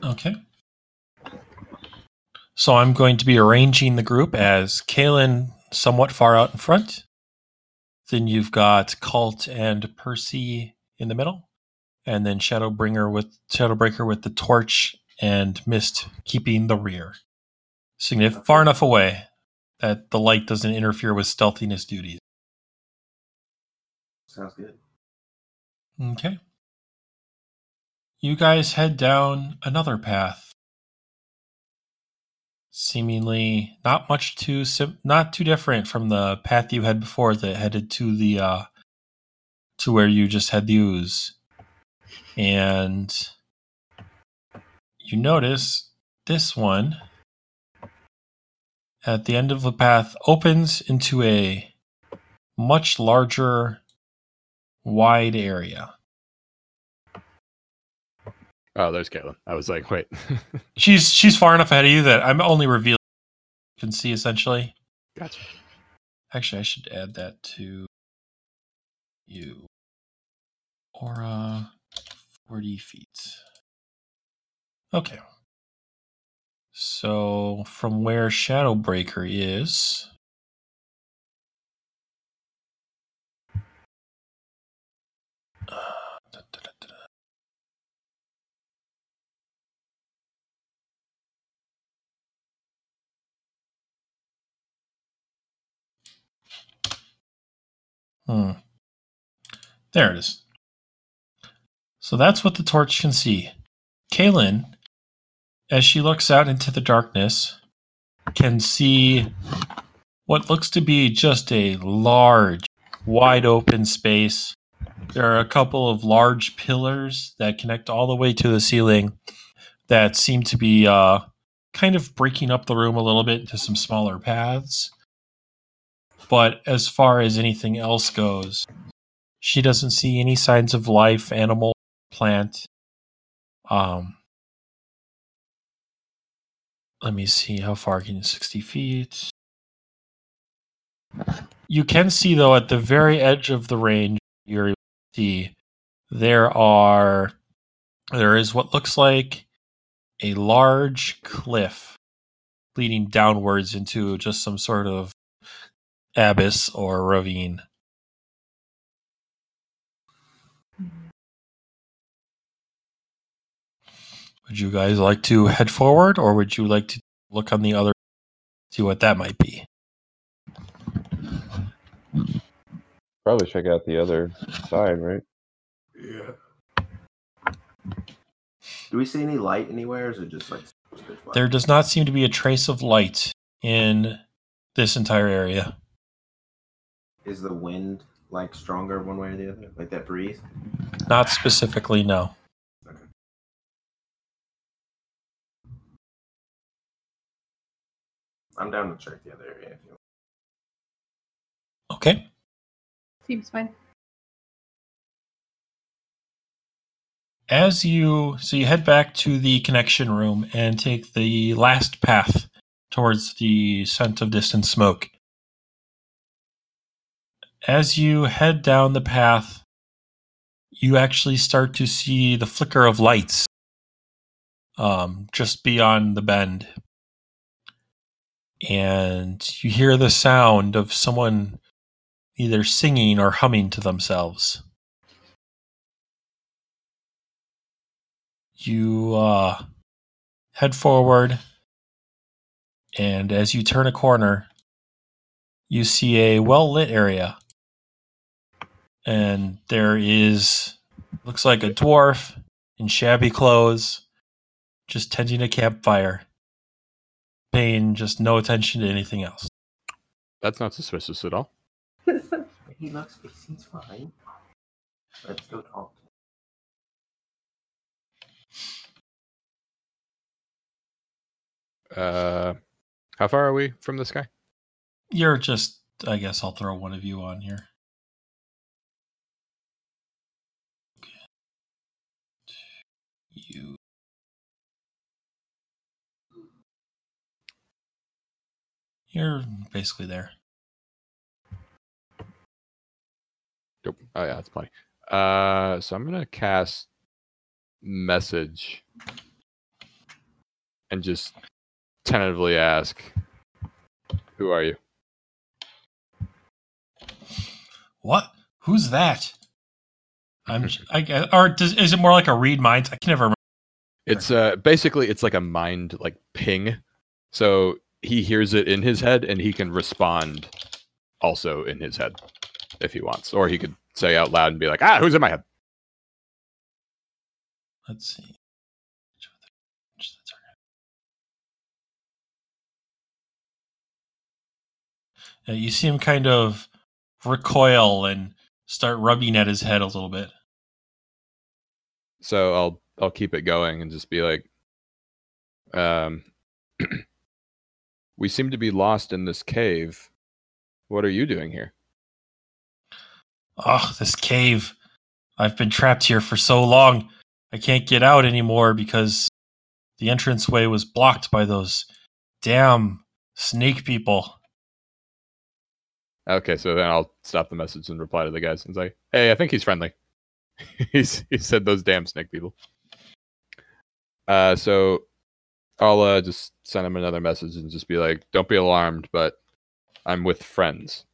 Okay. So I'm going to be arranging the group as Kaylin somewhat far out in front. Then you've got Cult and Percy in the middle. And then Shadowbringer with Shadowbreaker with the torch and Mist keeping the rear. Signif- far enough away that the light doesn't interfere with stealthiness duties. Sounds good. Okay. You guys head down another path. Seemingly not much too sim- not too different from the path you had before that headed to the uh to where you just had the ooze. And you notice this one at the end of the path opens into a much larger wide area. Oh, there's Caitlin. I was like, wait. She's she's far enough ahead of you that I'm only revealing you can see essentially. gotcha. Actually, I should add that to you. Aura, 40 feet. Okay. So, from where Shadowbreaker is. Uh, da, da, da, da, da. Hmm. There it is. So that's what the torch can see. Kaylin, as she looks out into the darkness, can see what looks to be just a large, wide open space. There are a couple of large pillars that connect all the way to the ceiling that seem to be uh, kind of breaking up the room a little bit into some smaller paths. But as far as anything else goes, she doesn't see any signs of life, animal, plant. Um, let me see how far can you 60 feet. You can see though at the very edge of the range to see there are there is what looks like a large cliff leading downwards into just some sort of abyss or ravine. Would you guys like to head forward or would you like to look on the other see what that might be? Probably check out the other side, right? Yeah. Do we see any light anywhere? Or is it just like? There does not seem to be a trace of light in this entire area. Is the wind like stronger one way or the other? Like that breeze? Not specifically, no. I'm down to check the other area if you want. Okay. Seems fine. As you so you head back to the connection room and take the last path towards the scent of distant smoke. As you head down the path, you actually start to see the flicker of lights um, just beyond the bend. And you hear the sound of someone either singing or humming to themselves. You uh, head forward, and as you turn a corner, you see a well lit area. And there is, looks like a dwarf in shabby clothes, just tending a campfire, paying just no attention to anything else. That's not suspicious at all. He looks, he seems fine. Let's go talk to him. Uh, how far are we from this guy? You're just, I guess I'll throw one of you on here. You. You're basically there. Nope. Oh yeah, that's plenty. Uh, so I'm gonna cast message and just tentatively ask, "Who are you?" What? Who's that? I'm. I guess, or does, is it more like a read minds? I can never remember. It's uh basically it's like a mind like ping. So he hears it in his head and he can respond also in his head if he wants. Or he could say out loud and be like, "Ah, who's in my head?" Let's see. Which of the- which of the target- Yeah, you see him kind of recoil and start rubbing at his head a little bit. So I'll I'll keep it going and just be like, um, we seem to be lost in this cave. What are you doing here? Oh, this cave. I've been trapped here for so long. I can't get out anymore because the entranceway was blocked by those damn snake people. Okay, so then I'll stop the message and reply to the guys and say, "Hey, I think he's friendly." he said those damn snake people. Uh, so I'll uh, just send him another message and just be like, "Don't be alarmed, but I'm with friends."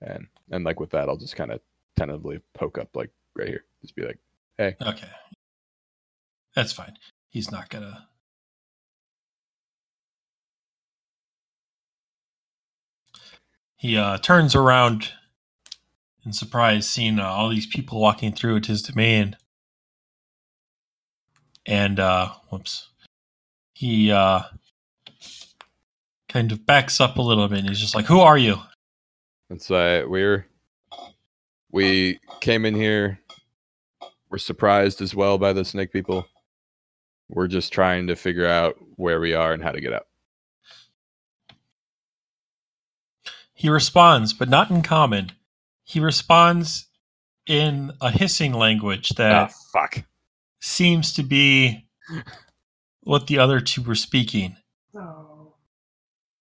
And and like with that, I'll just kind of tentatively poke up like right here, just be like, "Hey, Okay. That's fine. He's not gonna. He uh, turns around in surprise, seeing uh, all these people walking through at his domain. And, uh, whoops. He uh, kind of backs up a little bit and he's just like, Who are you? And so we're we came in here. We're surprised as well by the snake people. We're just trying to figure out where we are and how to get out. He responds, but not in common. He responds in a hissing language that Ah, fuck. seems to be what the other two were speaking.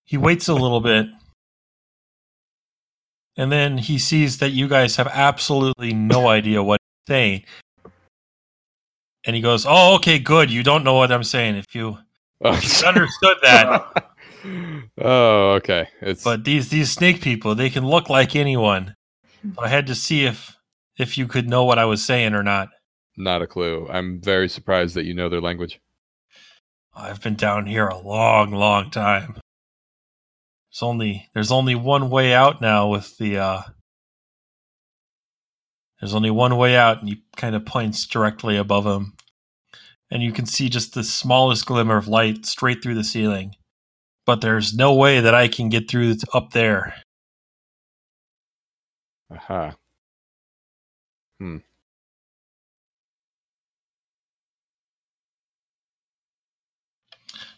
He waits a little bit. And then he sees that you guys have absolutely no idea what he's saying. And he goes, Oh, okay, good. You don't know what I'm saying. If you Oh, understood that. oh, okay. It's But these these snake people, they can look like anyone. So I had to see if if you could know what I was saying or not. not a clue. I'm very surprised that you know their language. I've been down here a long, long time. There's only there's only one way out now with the uh there's only one way out and he kind of points directly above him. And you can see just the smallest glimmer of light straight through the ceiling. But there's no way that I can get through up there. Aha. Hmm.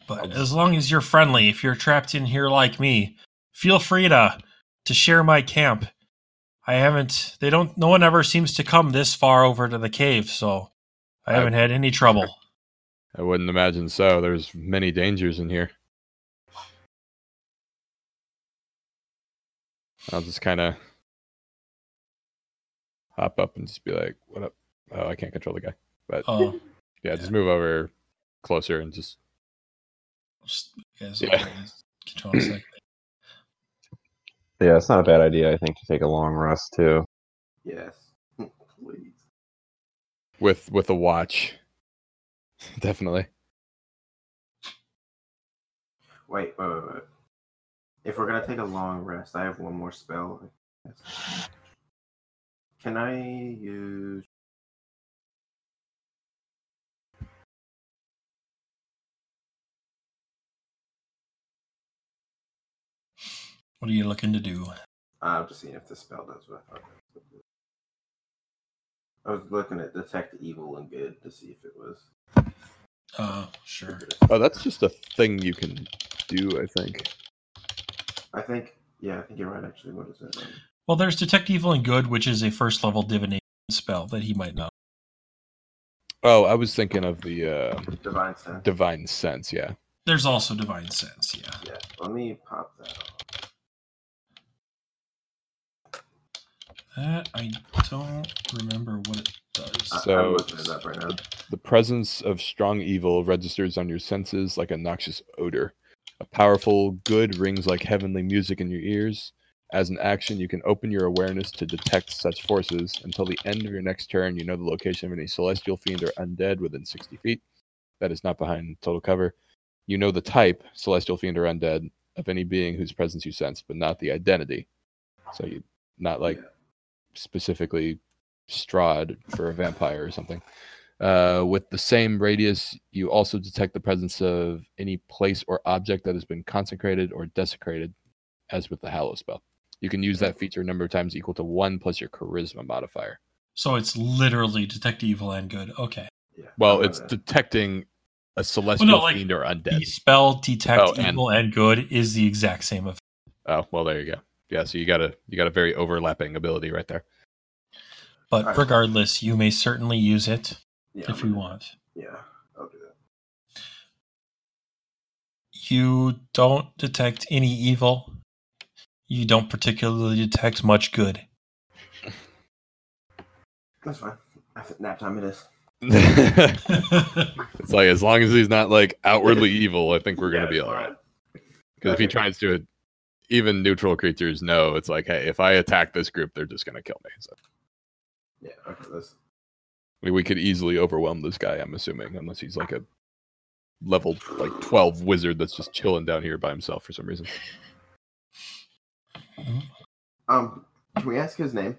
But as long as you're friendly, if you're trapped in here like me, feel free to to share my camp. I haven't they don't no one ever seems to come this far over to the cave, so I I- haven't had any trouble. I wouldn't imagine so. There's many dangers in here. I'll just kind of hop up and just be like, "What up?" Oh, I can't control the guy. But Oh, yeah, just move over closer and just just, yes, Yeah. okay, just control second. Yeah, it's not a bad idea. I think to take a long rest too. Yes. Please. with with a watch. Definitely. Wait, wait, wait, wait. If we're gonna take a long rest, I have one more spell. Can I use? What are you looking to do? I'm just seeing if this spell does what I thought. it would do. I was looking at detect evil and good to see if it was. Uh, sure. Oh, that's just a thing you can do. I think. I think. Yeah, I think you're right. Actually, what is it? Well, there's detect evil and good, which is a first level divination spell that he might know. Oh, I was thinking of the uh, divine sense. divine sense. Yeah. There's also divine sense, yeah. yeah. Let me pop that off. That I don't remember what it does. So- looking it right now. The presence of strong evil registers on your senses like a noxious odor. A powerful good rings like heavenly music in your ears. As an action, you can open your awareness to detect such forces. Until the end of your next turn, you know the location of any celestial fiend or undead within 60 feet. That is not behind total cover. You know the type, celestial fiend or undead, of any being whose presence you sense, but not the identity. So you not like Yeah. specifically Strahd for a vampire or something. Uh, with the same radius, you also detect the presence of any place or object that has been consecrated or desecrated, as with the Hallow spell. You can use that feature a number of times equal to one plus your charisma modifier. So it's literally detect evil and good. Okay. Yeah. Well, uh, it's gonna- detecting a celestial like, fiend or undead. The undead. spell detect Oh, and- evil and good is the exact same effect. Oh, well, there you go. Yeah, so you got a you got a very overlapping ability right there. But Alright. regardless, you may certainly use it Yeah. if you want. Yeah, I'll do that. You don't detect any evil. You don't particularly detect much good. That's fine. I think nap time it is. it's like as long as he's not like outwardly evil, I think we're gonna Yeah, be all right. Because if he tries to, even neutral creatures know it's like, hey, if I attack this group, they're just gonna kill me. So Yeah, okay, let's I mean, we could easily overwhelm this guy. I'm assuming, unless he's like a level like 12 wizard that's just chilling down here by himself for some reason. Um can we ask his name?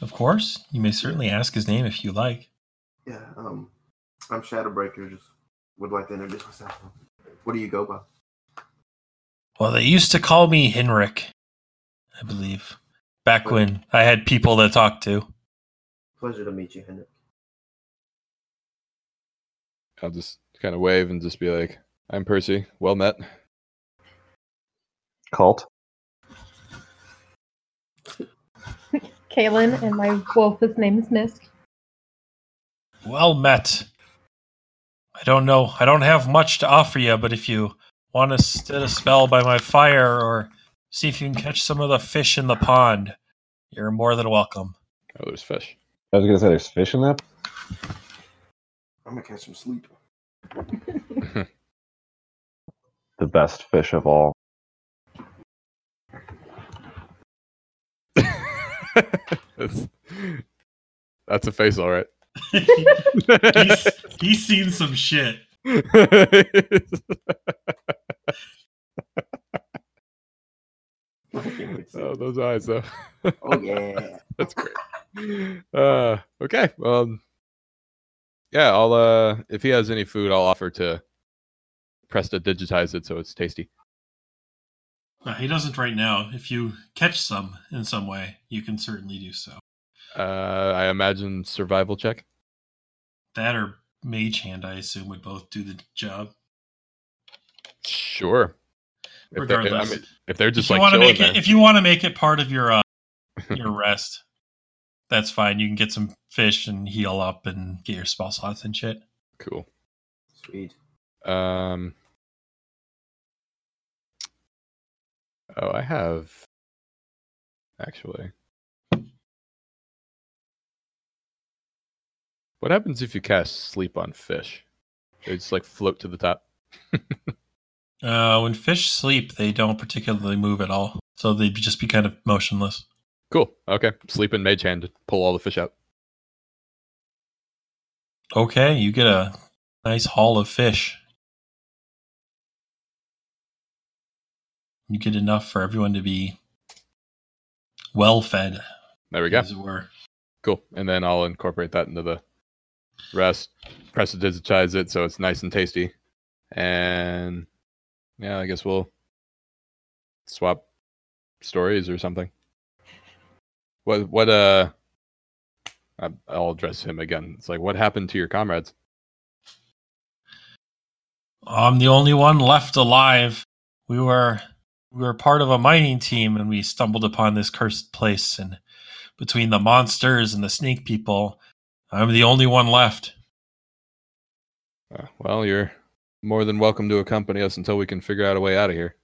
Of course, you may certainly ask his name if you like. Yeah, um I'm Shadowbreaker, just would like to introduce myself. What do you go by? Well, they used to call me Henrik, I believe, back when I had people to talk to. Pleasure to meet you, Henrik. I'll just kind of wave and just be like, I'm Percy. Well met. Cult. Kaylin and my wolf's name is Mist. Well met. I don't know. I don't have much to offer you, but if you want to sit a spell by my fire or see if you can catch some of the fish in the pond, you're more than welcome. Oh, there's fish. I was gonna say there's fish in that. I'm gonna catch some sleep. The best fish of all. That's, that's a face, all right. he's, he's seen some shit. I can't wait to see oh, those eyes, though. oh yeah. That's great. Uh, okay. Well, yeah. I'll uh, if he has any food, I'll offer to press to digitize it so it's tasty. Uh, he doesn't right now. If you catch some in some way, you can certainly do so. Uh, I imagine survival check. That or Mage Hand, I assume, would both do the job. Sure. If they're, I Regardless, mean, if they're just if you like want to make it, if you want to make it part of your uh, your rest, that's fine. You can get some fish and heal up and get your spell slots and shit. cool. Sweet. Um. Oh, I have. Actually. What happens if you cast sleep on fish? They just like float to the top. Uh, when fish sleep, they don't particularly move at all, so they'd just be kind of motionless. Cool. Okay. Sleep in mage hand to pull all the fish out. Okay, you get a nice haul of fish. You get enough for everyone to be well fed, There we go. as it were. Cool. And then I'll incorporate that into the rest. Press to digitize it so it's nice and tasty. And yeah, I guess we'll swap stories or something. What what uh I'll address him again. It's like what happened to your comrades? I'm the only one left alive. We were we were part of a mining team and we stumbled upon this cursed place and between the monsters and the snake people, I'm the only one left. Uh, well, you're more than welcome to accompany us until we can figure out a way out of here.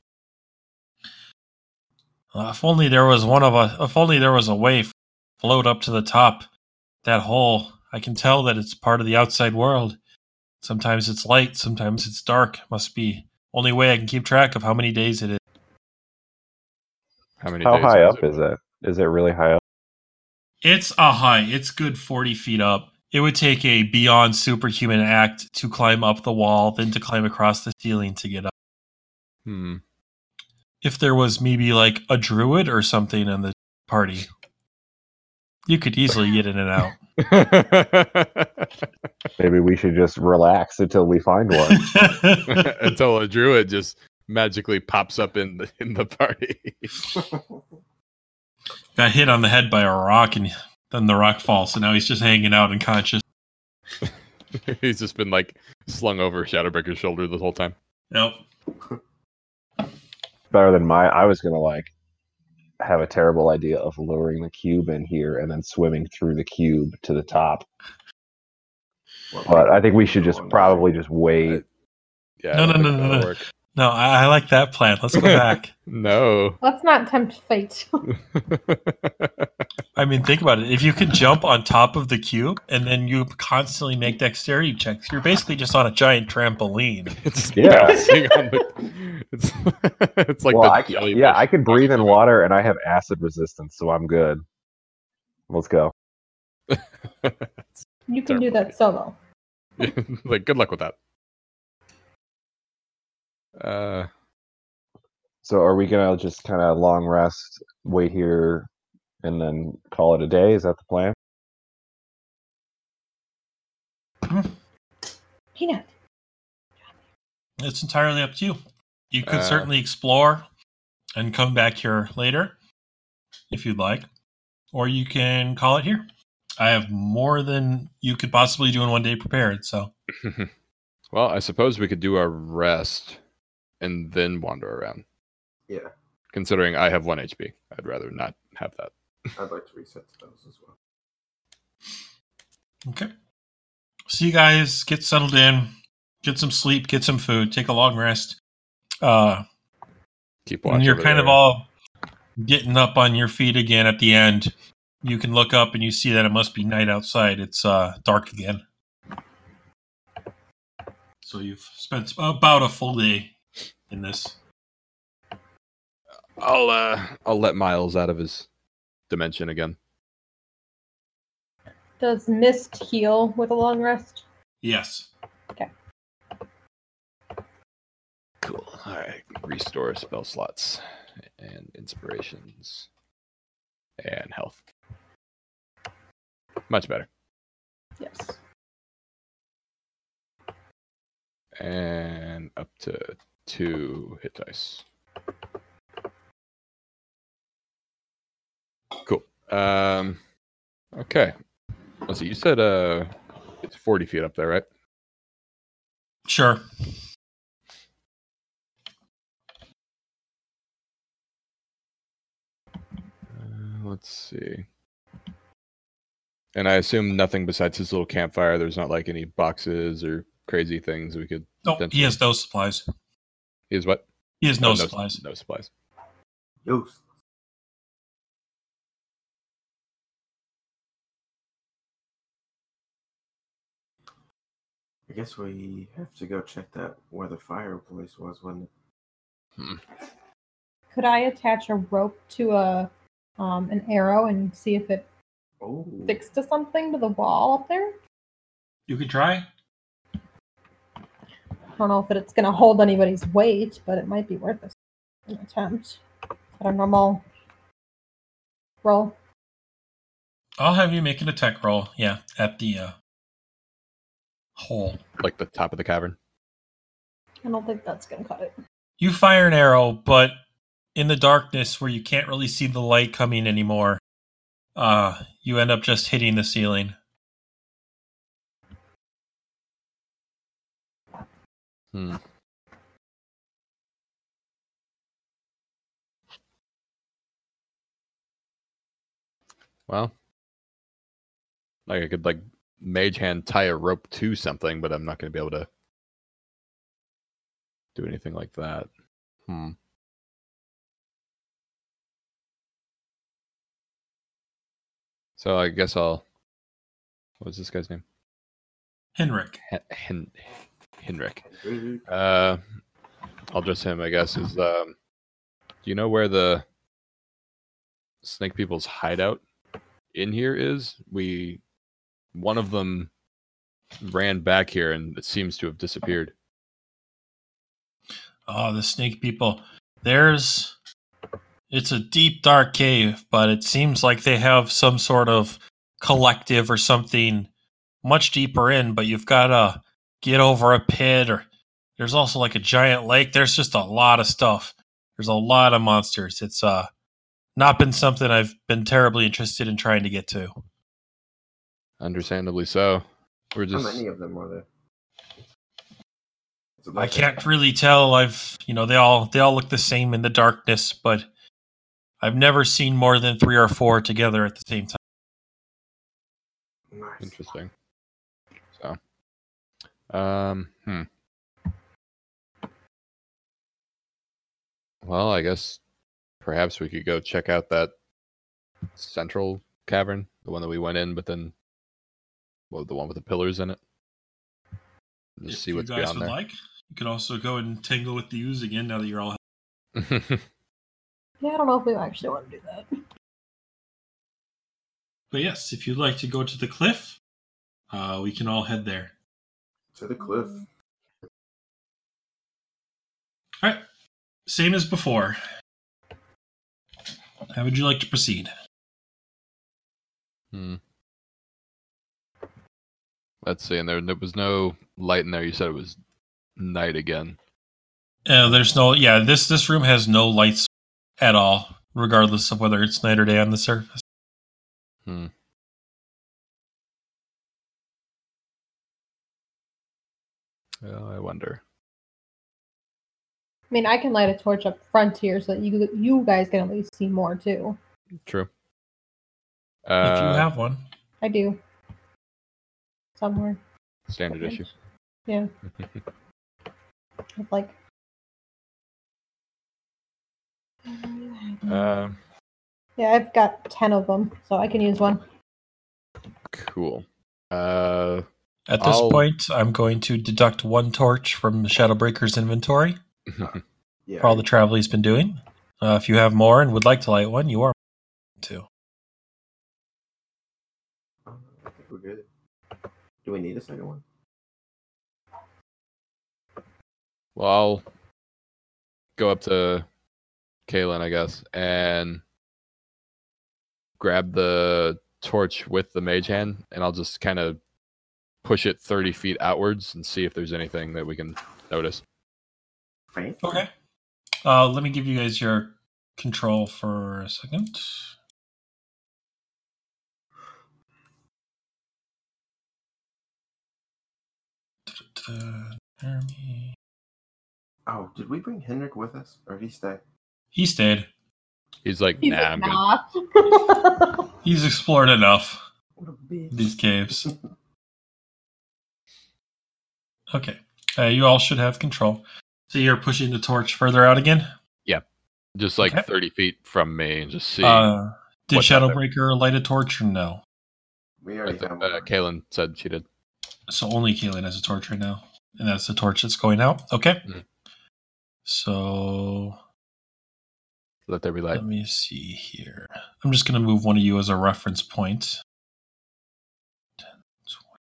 Uh, if only there was one of us if only there was a way float up to the top that hole. I can tell that it's part of the outside world. Sometimes it's light, sometimes it's dark. Must be only way I can keep track of how many days it is. How many How days high up it? is it? Is it really high up? It's a high. It's good 40 feet up. It would take a beyond superhuman act to climb up the wall, then to climb across the ceiling to get up. Hmm. If there was maybe like a druid or something in the party, you could easily get in and out. Maybe we should just relax until we find one. Until a druid just magically pops up in the in the party. Got hit on the head by a rock and then the rock falls, so now he's just hanging out unconscious. He's just been like slung over Shadowbreaker's shoulder the whole time. Nope. Better than my. I was gonna like have a terrible idea of luring the cube in here and then swimming through the cube to the top. Well, But I think we should just probably just wait. Yeah. No, I no, no, no, that'll no. Work. No, I, I like that plan. Let's go back. No. Let's not tempt fate. I mean, think about it. If you could jump on top of the cube and then you constantly make dexterity checks, you're basically just on a giant trampoline. it's Yeah. bouncing on the. It's, it's like well, the I, yeah, I can breathe in water and I have acid resistance, so I'm good. Let's go. You can do that solo. like, good luck with that. Uh, So are we gonna just kind of long rest, wait here, and then call it a day? Is that the plan? Peanut. It's entirely up to you. You could Uh, certainly explore and come back here later if you'd like, or you can call it here. I have more than you could possibly do in one day prepared, so well, I suppose we could do our rest and then wander around. Yeah, Considering I have one HP, I'd rather not have that. I'd like to reset those as well. okay. So you guys get settled in, get some sleep, get some food, take a long rest. Uh, Keep watch. when you're over kind of all getting up on your feet again at the end, you can look up and you see that it must be night outside. It's uh, dark again. So you've spent about a full day in this. I'll uh, I'll let Miles out of his dimension again. Does mist heal with a long rest? Yes. Okay. Cool. All right. Restore spell slots and inspirations and health. Much better. Yes. And up to two hit dice. Cool. Um. Okay. Let's see. You said uh, it's forty feet up there, right? Sure. Uh, let's see. And I assume nothing besides his little campfire. There's not like any boxes or crazy things we could. No, Then- he has no supplies. Is what? He has no, Oh, supplies. No supplies. Use. I guess we have to go check that where the fireplace was, wasn't it? Could I attach a rope to a um, an arrow and see if it Oh, sticks to something to the wall up there? You could try. I don't know if it's going to hold anybody's weight, but it might be worth an attempt. Is that a normal roll? I'll have you make an attack roll. Yeah, at the uh, hole. Like the top of the cavern. I don't think that's going to cut it. You fire an arrow, but in the darkness where you can't really see the light coming anymore, uh, you end up just hitting the ceiling. Hmm. Well, like I could like mage hand tie a rope to something, but I'm not going to be able to do anything like that. Hmm. So I guess I'll. What was this guy's name? Henrik. Hen- Hen- Henrik. Uh, I'll address him, I guess. Is um, do you know where the snake people's hideout in here is? We one of them ran back here and it seems to have disappeared. Oh, the snake people. There's. It's a deep, dark cave, but it seems like they have some sort of collective or something much deeper in, but you've got to get over a pit, or there's also like a giant lake. There's just a lot of stuff. There's a lot of monsters. It's uh not been something I've been terribly interested in trying to get to. Understandably so. We're just How many of them are there? I can't really tell. I've you know they all they all look the same in the darkness, but I've never seen more than three or four together at the same time. Nice. Interesting. So, um, hmm. Well, I guess perhaps we could go check out that central cavern, the one that we went in, but then, well, the one with the pillars in it. Just If see you what's guys beyond would there. like, you could also go and tangle with the ooze again now that you're all. Yeah, I don't know if we actually want to do that. But yes, if you'd like to go to the cliff, uh, we can all head there. To the cliff. All right, same as before. How would you like to proceed? Hmm. Let's see, and there, there was no light in there. You said it was night again. Uh, there's no, yeah. This this room has no lights at all, regardless of whether it's night or day on the surface. Hmm. Well, I wonder. I mean, I can light a torch up front here so that you you guys can at least see more too. True. if Uh, you have one, I do. Somewhere. standard issue. Yeah. With like. Um, yeah, I've got ten of them, so I can use one. cool. Uh, at this I'll- point, I'm going to deduct one torch from Shadowbreaker's inventory Yeah. for all the travel he's been doing. Uh, if you have more and would like to light one, you are to. I think we're good. Do we need a second one? well, I'll go up to Kaylin, I guess, and grab the torch with the mage hand, and I'll just kind of push it 30 feet outwards and see if there's anything that we can notice. Faint? Okay. Uh, let me give you guys your control for a second. Jeremy. Oh, did we bring Henrik with us? Or did he stay? He stayed. He's like, He's nah, like, I'm good. He's explored enough What a bitch. these caves. Okay. Uh, you all should have control. So you're pushing the torch further out again? Yeah. Just like Okay. 30 feet from me and just see. Uh, did what's there. Shadowbreaker light a torch or no? we I already think, have uh. Kaylin said she did. So only Kaylin has a torch right now. And that's the torch that's going out. Okay. Mhm. So Let there be light. let me see here. I'm just going to move one of you as a reference point. 10, 20,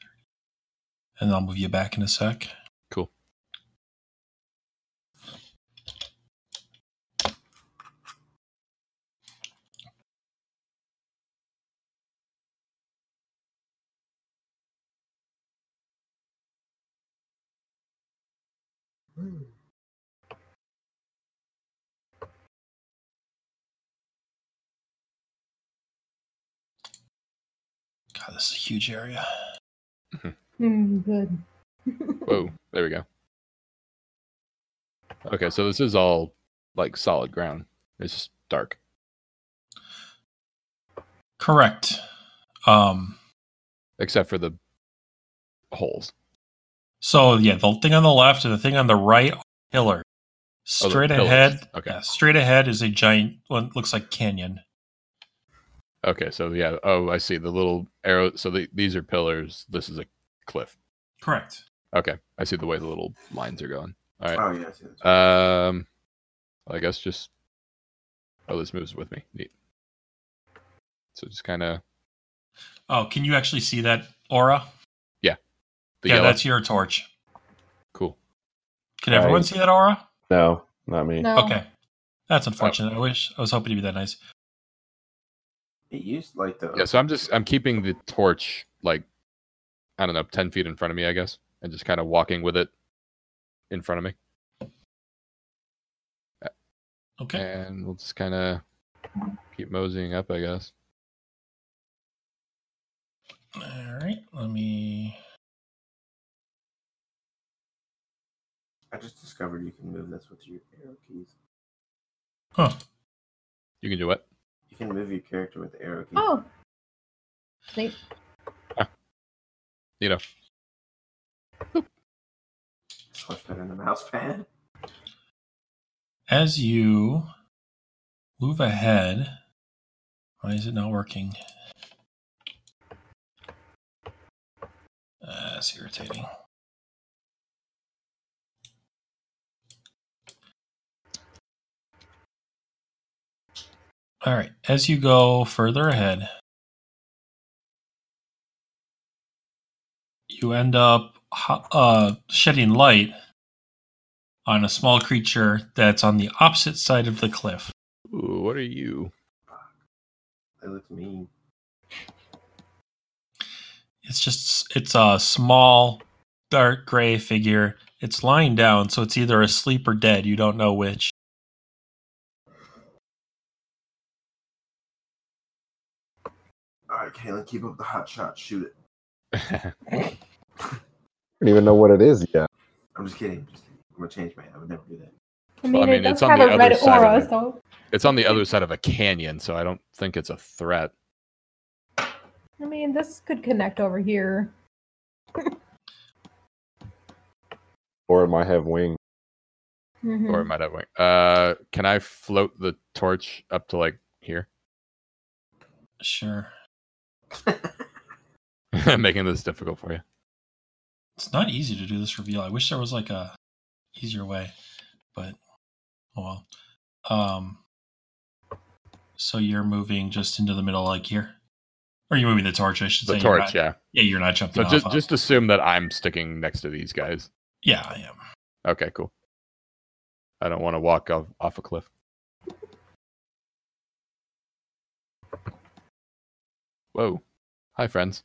30. And I'll move you back in a sec. Cool. God, this is a huge area. Hmm, good. Whoa, there we go. Okay, so this is all like solid ground. It's just dark. Correct. Um, except for the holes. so yeah, the thing on the left and the thing on the right pillar. Oh, Straight pillars. ahead, Okay. yeah, straight ahead is a giant one. Looks like canyon. Okay, so yeah. Oh, I see the little arrow. So the, these are pillars. This is a cliff. Correct. Okay, I see the way the little lines are going. All right. Oh, yeah, I see that. Um, I guess just. Oh, this moves with me. Neat. So just kind of Oh, can you actually see that aura? the yeah, yellow. that's your torch. cool. Can everyone Right. see that aura? No, not me. No. Okay, that's unfortunate. I wish I was hoping to be that nice. It used like the. Yeah, so I'm just I'm keeping the torch like I don't know, ten feet in front of me, I guess, and just kind of walking with it in front of me, Okay. and we'll just kind of keep moseying up, I guess. All right. Let me. I just discovered you can move this with your arrow keys. Huh. You can do what? You can move your character with the arrow keys. Oh. Neat. You know. It's much better than the mouse pad. As you move ahead, why is it not working? Uh, that's irritating. All right. As you go further ahead, you end up uh, shedding light on a small creature that's on the opposite side of the cliff. Ooh, what are you? They looks mean. It's just it's a small dark gray figure. It's lying down, so it's either asleep or dead. You don't know which. All right, Kaylin, keep up the hot shot. Shoot it. I don't even know what it is yet. I'm just kidding. Just kidding. I'm gonna change my. I would never do that. I mean, mean, it it's on have the a other red side of aura, it. so it's on the other side of a canyon, so I don't think it's a threat. I mean, this could connect over here. Or it might have wings. Mhm. Or it might have wings. Uh, can I float the torch up to like here? Sure. I'm making this difficult for you. It's not easy to do this reveal. I wish there was like a easier way, but oh well. Um so you're moving just into the middle like here? Or you're moving the torch, I should The say. You're torch, not- yeah. Yeah, you're not jumping So just of- just assume that I'm sticking next to these guys. Yeah, I am. Okay, cool. I don't want to walk off, off a cliff. Whoa. Hi, friends.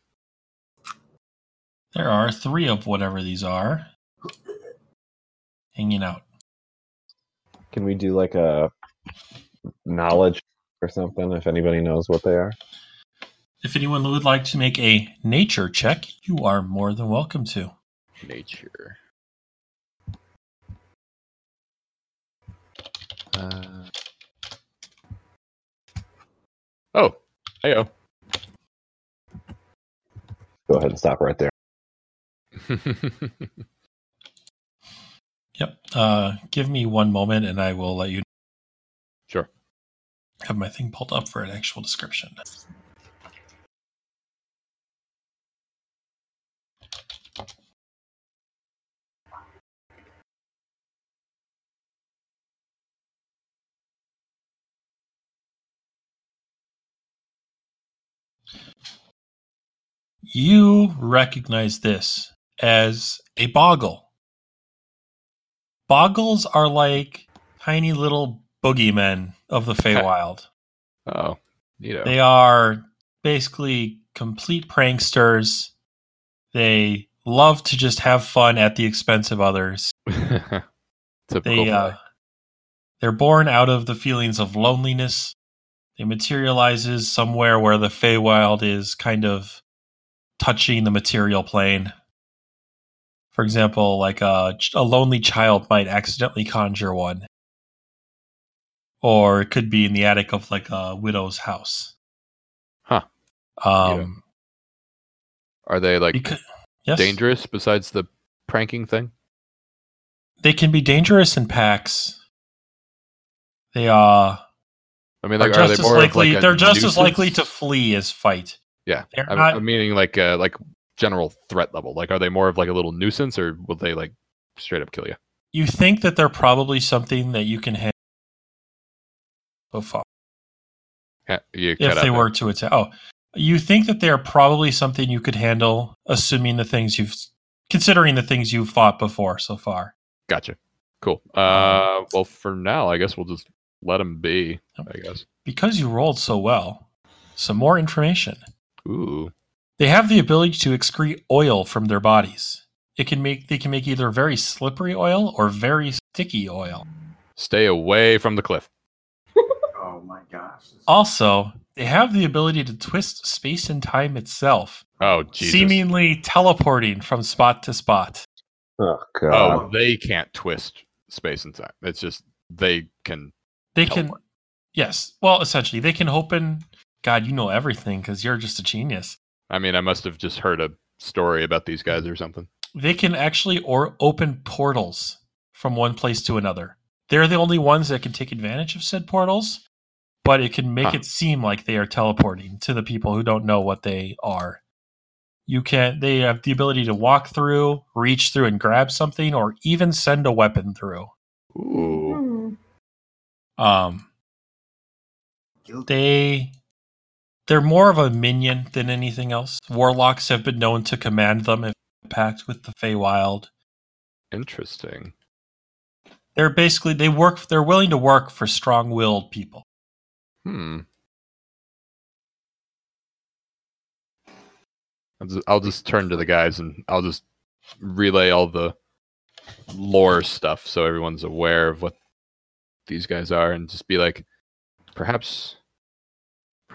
There are three of whatever these are hanging out. Can we do like a knowledge or something if anybody knows what they are? If anyone would like to make a nature check, you are more than welcome to. Nature. Uh... Oh, heyo. Go ahead and stop right there. Yep. Uh, give me one moment and I will let you sure. have my thing pulled up for an actual description. You recognize this as a boggle. Boggles are like tiny little boogeymen of the Feywild. Oh, neato. They are basically complete pranksters. They love to just have fun at the expense of others. They uh, they're born out of the feelings of loneliness. They materializes somewhere where the Feywild is kind of touching the material plane. For example, like a, a lonely child might accidentally conjure one. Or it could be in the attic of like a widow's house. Huh. Um, Are they like because, yes, dangerous besides the pranking thing? They can be dangerous in packs. They are. I mean, are like, are just they as more likely. like they're just as likely to flee as fight. Yeah, I'm, not- I'm meaning like uh, like general threat level. Like, are they more of like a little nuisance, or will they like straight up kill you? You think that they're probably something that you can handle so far You if they were to attack. Oh, you think that they're probably something you could handle, assuming the things you've, considering the things you've fought before so far. Gotcha. Cool. Uh, well, for now, I guess we'll just let them be. I guess. Because you rolled so well, some more information. Ooh. They have the ability to excrete oil from their bodies. It can make they can make either very slippery oil or very sticky oil. Stay away from the cliff. Oh my gosh. Also, they have the ability to twist space and time itself, Oh, Jesus. seemingly teleporting from spot to spot. Oh, oh god. Oh, they can't twist space and time. It's just they can. They can Yes. Well, essentially, they can open. God, you know everything because you're just a genius. I mean, I must have just heard a story about these guys or something. They can actually or open portals from one place to another. They're the only ones that can take advantage of said portals, but it can make Huh. it seem like they are teleporting to the people who don't know what they are. You can they have the ability to walk through, reach through and grab something or even send a weapon through. Ooh. Hmm. Um they they're more of a minion than anything else. Warlocks have been known to command them if pact with the Feywild. Interesting. They're basically they work they're willing to work for strong-willed people. Hmm. I'll just, I'll just turn to the guys and I'll just relay all the lore stuff so everyone's aware of what these guys are and just be like, perhaps,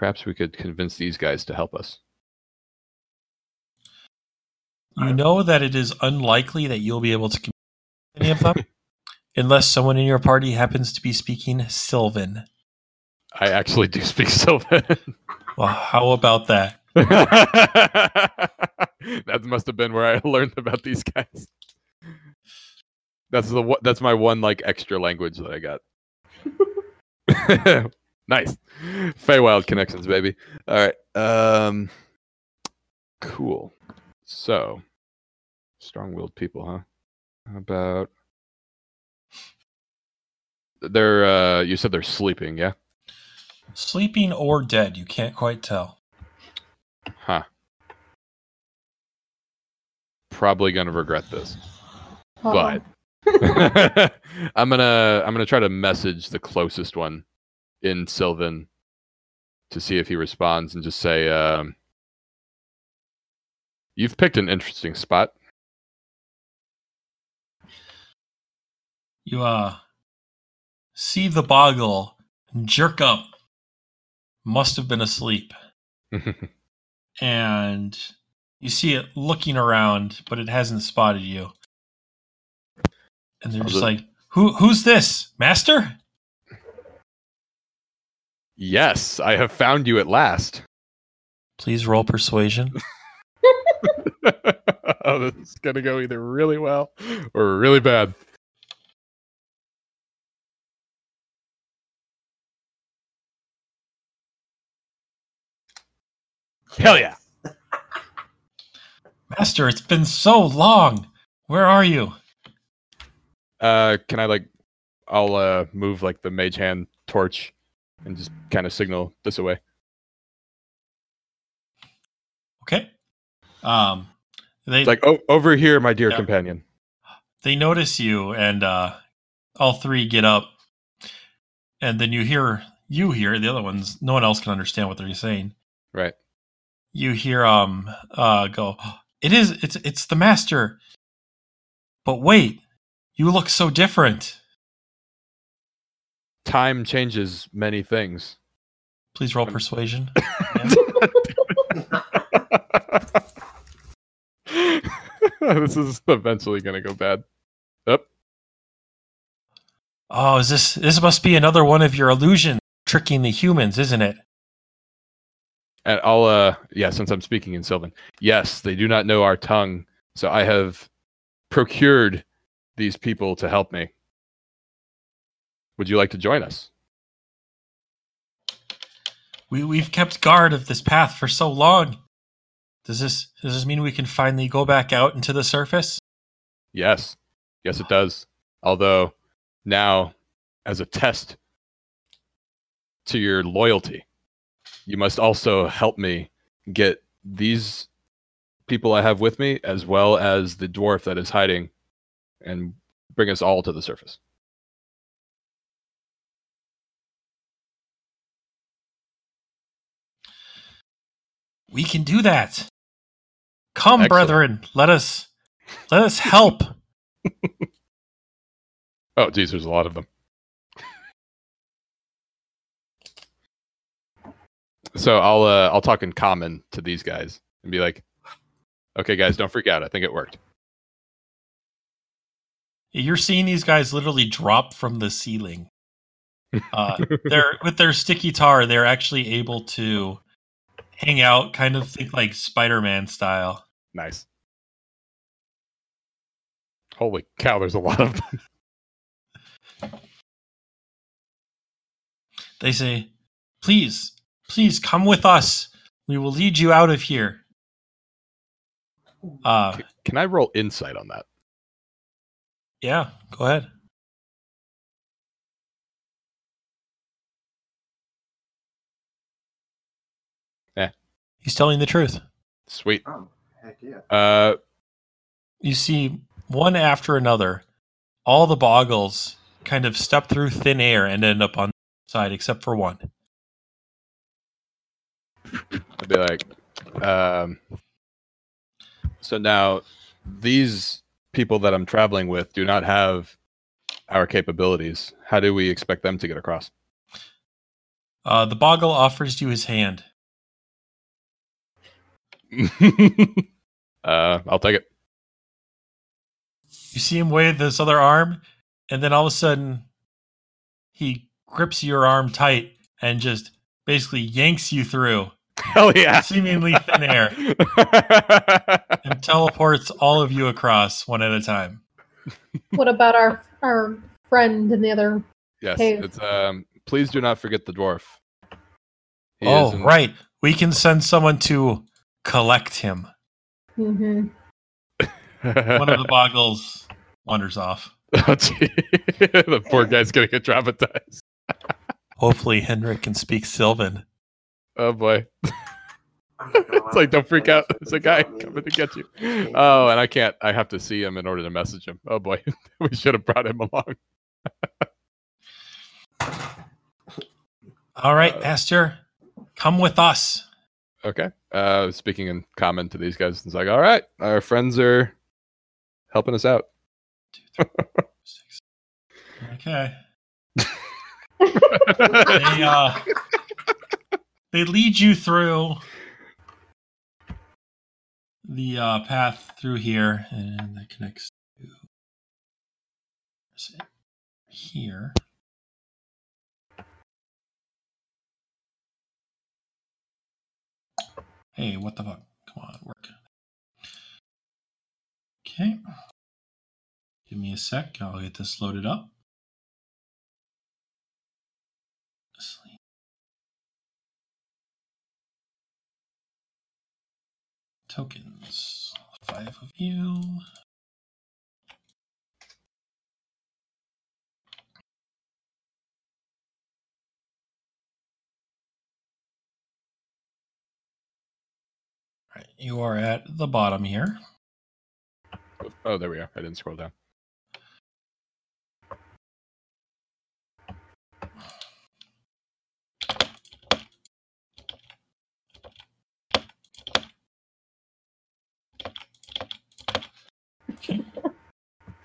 perhaps we could convince these guys to help us. You know that it is unlikely that you'll be able to communicate any of them unless someone in your party happens to be speaking Sylvan. I actually do speak Sylvan. Well, how about that? that must have been where I learned about these guys. That's the one- that's my one like extra language that I got. Nice, Feywild connections, baby. All right, um, cool. So, strong-willed people, huh? How about they're? uh You said they're sleeping, yeah? Sleeping or dead, you can't quite tell. Huh. Probably gonna regret this. Uh-oh. but I'm gonna I'm gonna try to message the closest one in Sylvan to see if he responds and just say, um, "You've picked an interesting spot." You uh see the boggle jerk up. Must have been asleep. And you see it looking around, but it hasn't spotted you. And they're just- like, Who who's this? Master? Yes, I have found you at last. Please roll persuasion. oh, this is gonna go either really well or really bad. Hell yeah! Master, it's been so long. Where are you? Uh, can I like, I'll uh move like the mage hand torch and just kind of signal this away. Okay. Um they It's like, oh, over here, my dear Yeah. companion. they notice you and uh all three get up and then you hear you hear the other ones no one else can understand what they're saying Right. you hear um uh go it is it's it's the master but wait you look so different Time changes many things. please roll persuasion this is eventually gonna go bad. Up. oh is this this must be another one of your illusions tricking the humans isn't it And I'll uh yeah, since I'm speaking in Sylvan. Yes, they do not know our tongue, so I have procured these people to help me. Would you like to join us? we we've kept guard of this path for so long does this does this mean we can finally go back out into the surface Yes. Yes it does. Although now as a test to your loyalty, you must also help me get these people I have with me as well as the dwarf that is hiding and bring us all to the surface. We can do that. Come, Excellent. brethren, let us let us help. Oh, geez, there's a lot of them. so I'll uh, I'll talk in common to these guys and be like, "Okay, guys, don't freak out. I think it worked." You're seeing these guys literally drop from the ceiling. Uh, they're with their sticky tar, they're actually able to hang out, kind of think like Spider-Man style. Nice. Holy cow, there's a lot of them. They say, "Please, please come with us. We will lead you out of here." Uh, Can I roll insight on that? yeah, go ahead. He's telling the truth. Sweet. Oh, heck yeah. Uh, you see one after another, all the boggles kind of step through thin air and end up on the side, except for one. I'd be like, um, so now these people that I'm traveling with do not have our capabilities. How do we expect them to get across? Uh, the boggle offers you his hand. uh, I'll take it. You see him wave this other arm, and then all of a sudden, he grips your arm tight and just basically yanks you through, Hell yeah! seemingly thin air, and teleports all of you across one at a time. What about our our friend in the other? yes, Hey. it's um. Please do not forget the dwarf. He oh, in- right. We can send someone to collect him. hmm One of the boggles wanders off. Oh, gee. the poor guy's gonna get traumatized. Hopefully, Henrik can speak Sylvan. Oh boy. I'm not gonna It's like don't freak out. just There's a guy put it on coming to get you. Oh, and I can't. I have to see him in order to message him. Oh boy, we should have brought him along. All right, Uh, Master, come with us. Okay. Uh, speaking in common to these guys, it's like, all right, our friends are helping us out. Okay. They uh, they lead you through the uh, path through here, and that connects to here. Hey, what the fuck? Come on, work. Okay. Give me a sec. I'll get this loaded up. Tokens. Five of you. Right, you are at the bottom here. Oh, there we are. I didn't scroll down.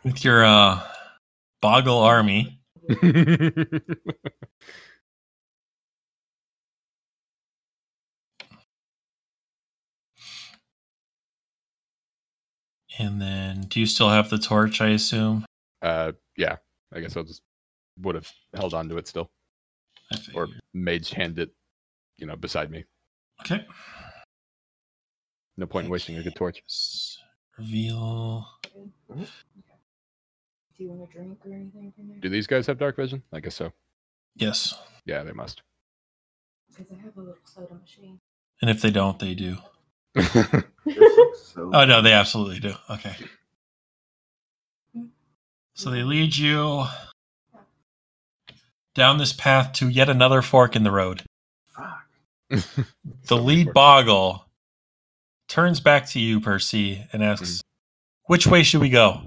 with your uh, boggle army. And then, do you still have the torch? I assume. uh, yeah. I guess I'll just would have held on to it still, I or figured. mage hand it, you know, beside me. Okay. No point in wasting a good torch. Reveal. Do you want a drink or anything? Do these guys have dark vision? I guess so. Yes. Yeah, they must. Because I have a little soda machine. And if they don't, they do. This looks so Oh no, they absolutely do. Okay. So they lead you down this path to yet another fork in the road. fuck. The lead boggle turns back to you, Percy, and asks, "Which way should we go?"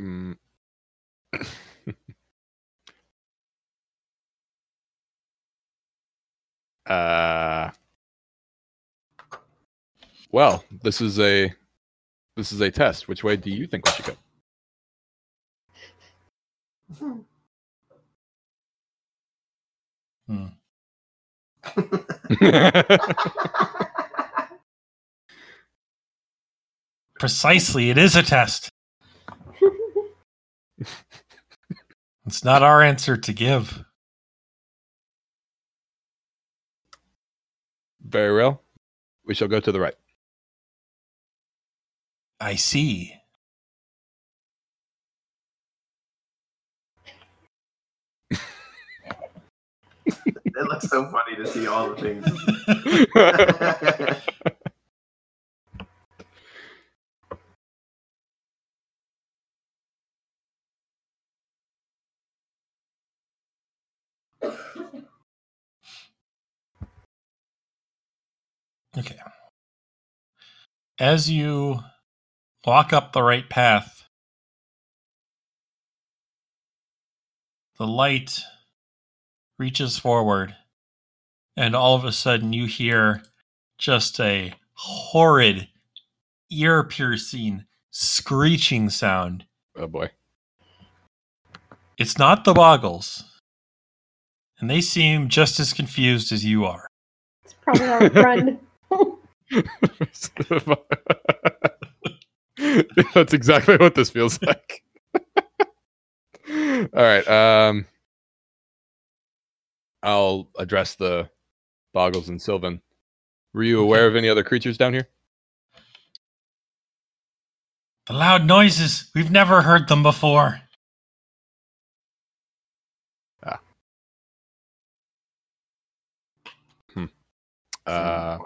Mm. uh well this is a this is a test which way do you think we should go Hmm. Precisely, it is a test. It's not our answer to give. Very well. We shall go to the right. I see. It looks so funny to see all the things. Okay. As you walk up the right path, the light reaches forward, and all of a sudden you hear just a horrid, ear piercing, screeching sound. oh boy. It's not the boggles, and they seem just as confused as you are. It's probably our friend. That's exactly what this feels like. All right. Um, I'll address the Boggles and Sylvan. Were you aware of any other creatures down here? The loud noises, we've never heard them before. Ah. Hmm. Uh,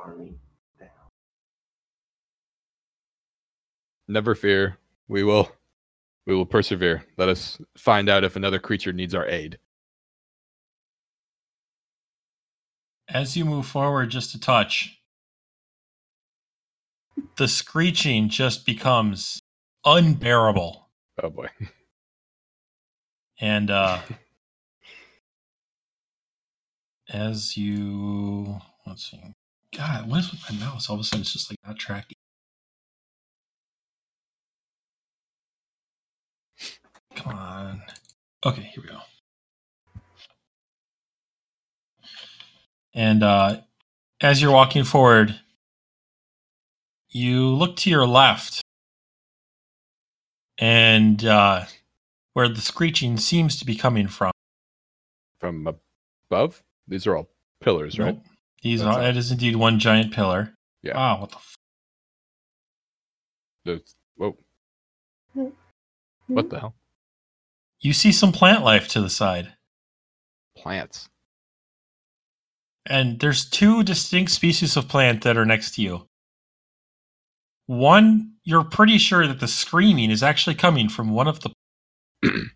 never fear. We will. We will persevere. Let us find out if another creature needs our aid. As you move forward just a touch, the screeching just becomes unbearable. Oh boy. And uh as you let's see. God, what is with my mouse? All of a sudden it's just like not tracking. Come on. Okay, here we go. And uh as you're walking forward, you look to your left and uh where the screeching seems to be coming from. From above? These are all pillars, right? Nope. These That's are, all. it is indeed one giant pillar. Yeah. Wow, what the f- There's- whoa. Hmm. What the hell? You see some plant life to the side. Plants. And there's two distinct species of plant that are next to you. One, you're pretty sure that the screaming is actually coming from one of the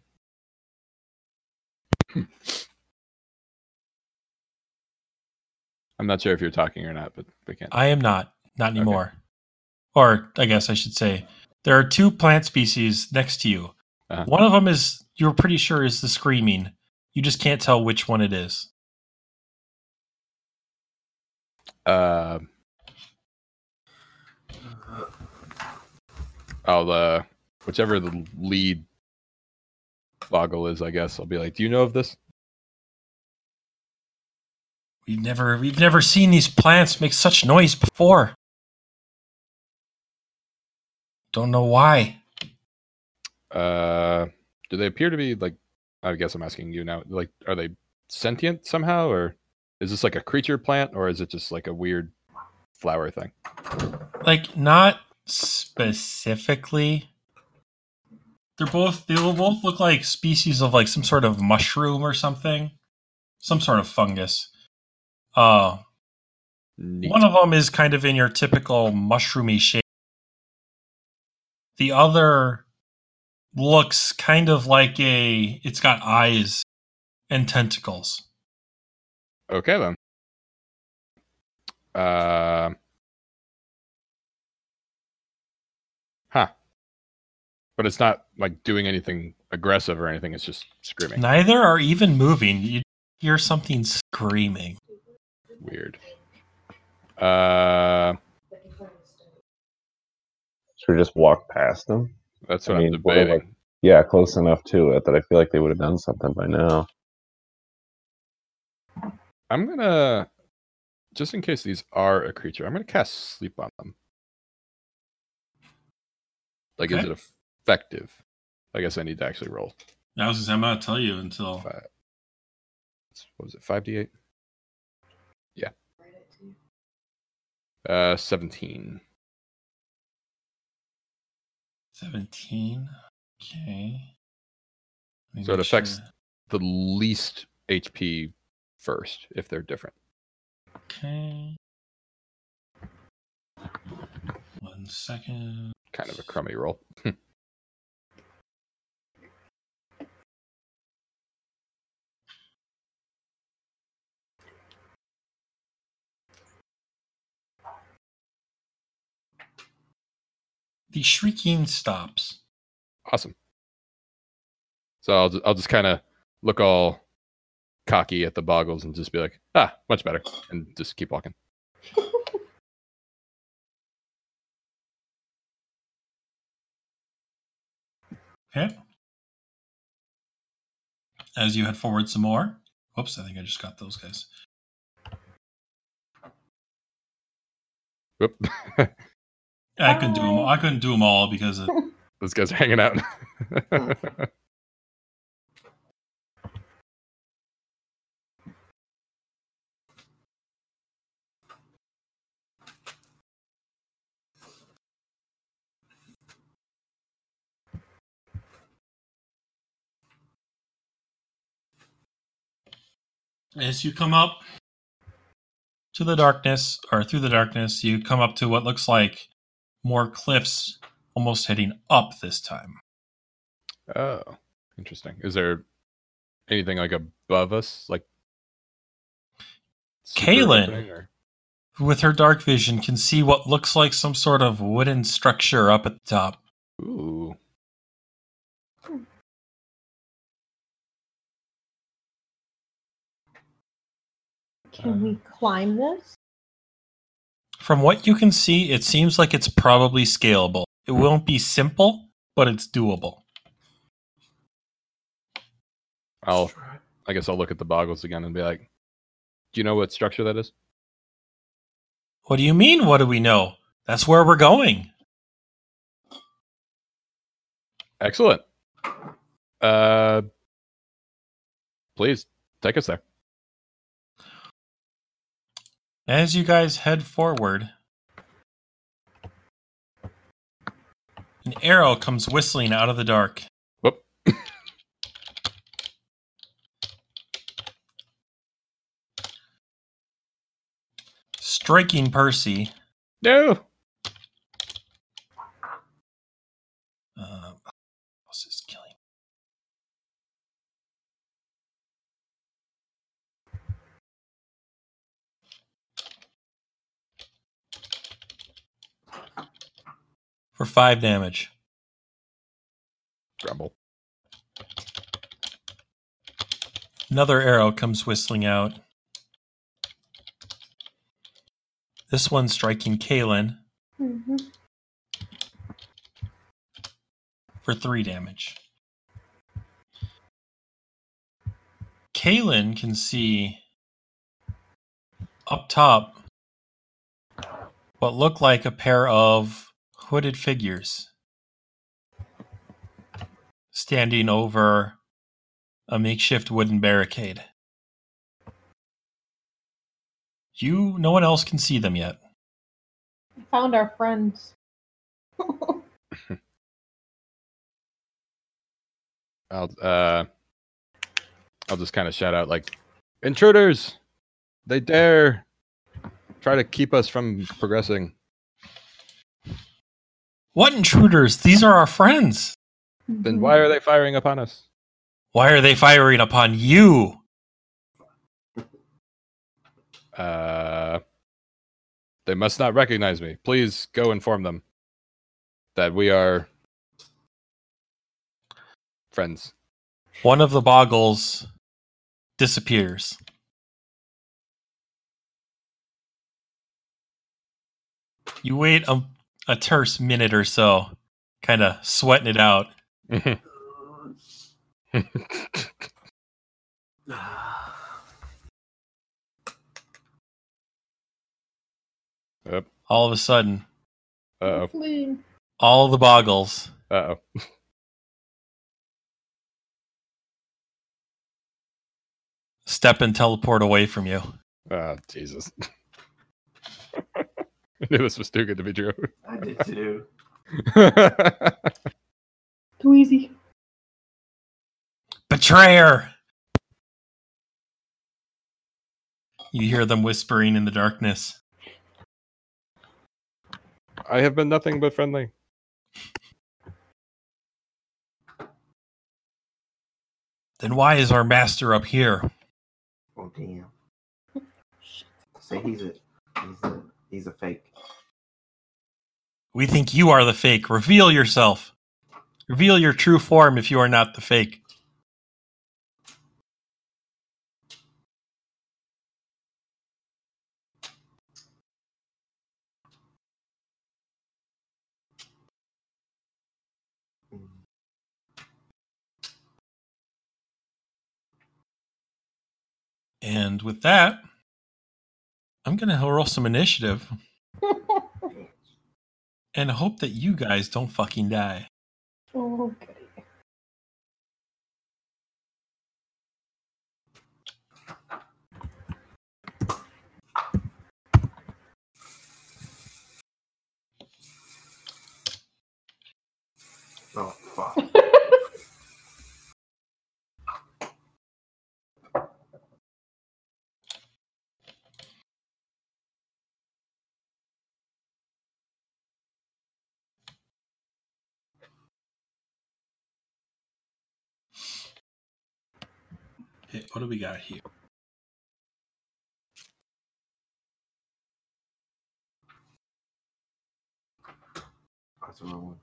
I'm not sure if you're talking or not, but we can't. I am not, not anymore. Or I guess I should say there are two plant species next to you. Uh-huh. One of them is you're pretty sure is the screaming. You just can't tell which one it is. Uh, I'll uh, whichever the lead boggle is, I guess I'll be like, "Do you know of this?" We've never we've never seen these plants make such noise before. Don't know why. Uh, do they appear to be like? I guess I'm asking you now. Like, are they sentient somehow, or is this like a creature plant, or is it just like a weird flower thing? Like not specifically. They're both they both look like species of like some sort of mushroom or something. Some sort of fungus. Uh Neat. one of them is kind of in your typical mushroomy shape. The other looks kind of like a it's got eyes and tentacles. Okay then. Uh, huh. But it's not like doing anything aggressive or anything. It's just screaming. Neither are even moving. You hear something screaming. Weird. Uh, Should we just walk past them? That's I what I am mean, what are, debating. like- Yeah, close enough to it that I feel like they would have done something by now. I'm gonna, just in case these are a creature, I'm gonna cast sleep on them. Like, is it effective? I guess I need to actually roll. I was gonna I'm not tell you until Five. What was it? Five d eight. Right at two. Uh, seventeen. 17. Okay. So it affects- sure. The least HP first, if they're different. Okay. One second. Kind of a crummy roll. The shrieking stops. awesome. So I'll I'll just kind of look all cocky at the boggles and just be like, ah, much better, and just keep walking. Okay. As you head forward some more. Whoops, I think I just got those guys. Whoop. I couldn't do them. Bye. I couldn't do them all because of, Those guys are hanging out. as you come up to the darkness or through the darkness, you come up to what looks like more cliffs almost heading up this time. oh, interesting. Is there anything like above us, like super Kaylin. With her dark vision, can see what looks like some sort of wooden structure up at the top. Ooh, Can we um, climb this? From what you can see, it seems like it's probably scalable. It won't be simple, but it's doable. I'll. I guess I'll look at the boggles again and be like, "Do you know what structure that is?" What do you mean? What do we know? That's where we're going. Excellent. Uh, please take us there. As you guys head forward, an arrow comes whistling out of the dark. Whoop. Striking Percy. No. Uh, what's this killing? For five damage. Grumble. Another arrow comes whistling out. This one striking Kaylin hmm for three damage. Kaylin can see up top what look like a pair of hooded figures standing over a makeshift wooden barricade. You, no one else can see them yet. We found our friends. I'll uh, I'll just kind of shout out like, "Intruders! They dare try to keep us from progressing." What intruders? These are our friends. Then why are they firing upon us? Why are they firing upon you? Uh, they must not recognize me. Please go inform them that we are friends. One of the boggles disappears. You wait a, a terse minute or so, kind of sweating it out. All of a sudden, Uh oh. All the boggles Uh oh. step and teleport away from you. Ah, Jesus. I knew this was too good to be true. I did too. Too easy. Betrayer! You hear them whispering in the darkness. I have been nothing but friendly. Then why is our master up here? Oh damn. Say he's a he's a he's a fake. We think you are the fake. Reveal yourself. Reveal your true form if you are not the fake. And with that, I'm going to roll some initiative and hope that you guys don't fucking die. oh, what do we got here? That's a real one.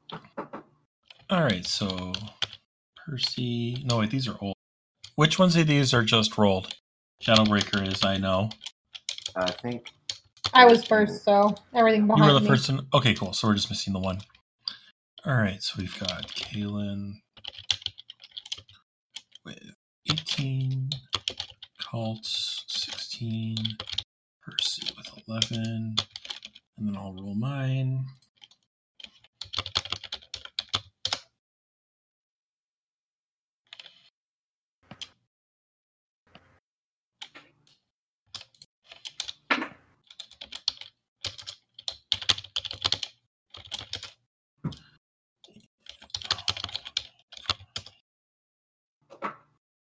All right, so Percy. No, wait, these are old. Which ones of these are just rolled? Shadowbreaker is, I know. Uh, I think I was first, so everything behind You behind were the me. first one. Okay, cool. So we're just missing the one. All right, so we've got Kaylin with 18, Cults 16, Percy with 11, and then I'll roll mine.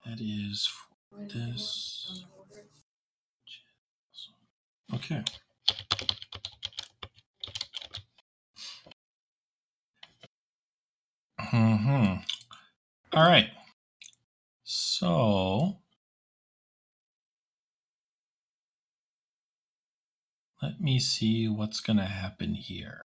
That is for this. Okay. Hmm. All right. So let me see what's going to happen here.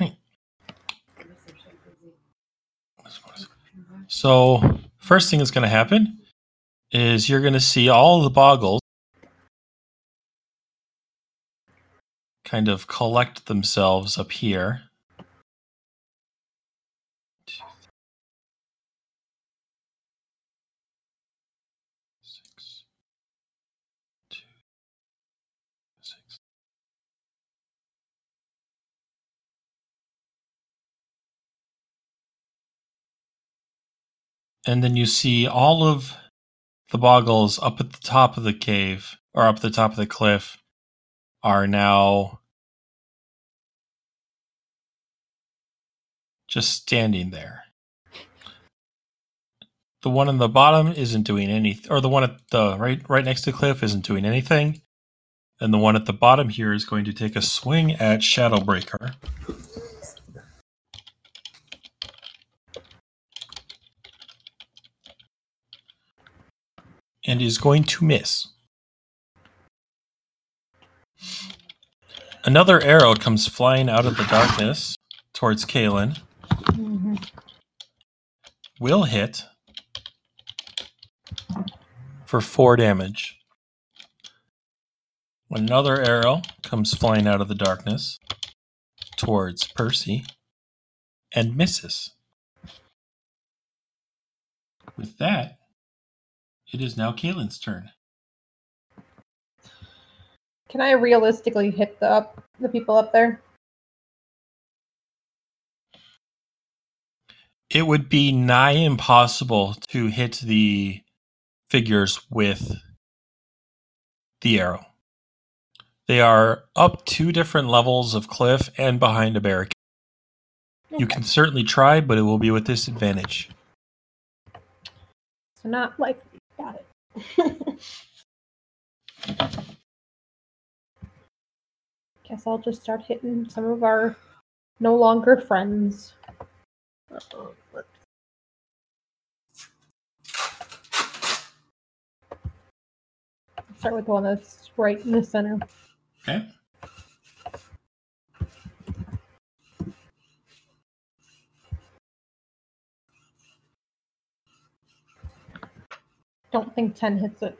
Right. So, first thing that's going to happen is you're going to see all the boggles kind of collect themselves up here. And then you see all of the boggles up at the top of the cave or up the top of the cliff are now just standing there. The one on the bottom isn't doing anything, or the one at the right right next to the cliff isn't doing anything, and the one at the bottom here is going to take a swing at Shadowbreaker. And is going to miss. Another arrow comes flying out of the darkness towards Kaylin. Mhm. Will hit for four damage. Another arrow comes flying out of the darkness towards Percy and misses. With that, it is now Kaylin's turn. Can I realistically hit the up the people up there? It would be nigh impossible to hit the figures with the arrow. They are up two different levels of cliff and behind a barricade. You can certainly try, but it will be with disadvantage. So not likely. Got it. Guess I'll just start hitting some of our no longer friends. Start with the one that's right in the center. Okay. Don't think 10 hits it.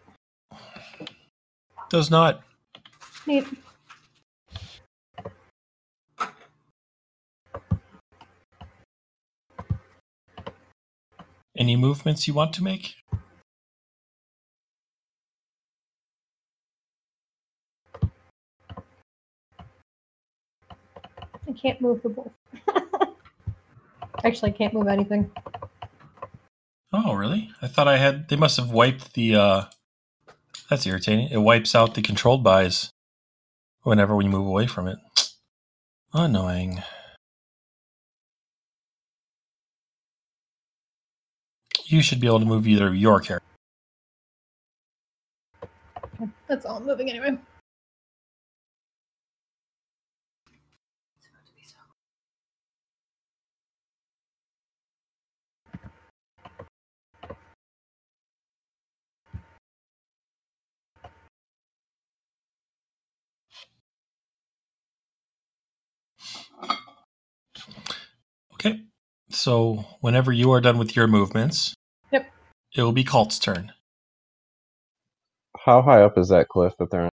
Does not. Neat. Any movements you want to make? I can't move the wolf. Actually, I can't move anything. Oh, really? I thought I had. They must have wiped the. uh That's irritating. It wipes out the controlled buys whenever we move away from it. Annoying. You should be able to move either of your character. That's all I'm moving anyway. Okay. So whenever you are done with your movements, Yep. it will be Cult's turn. How high up is that cliff that they're on?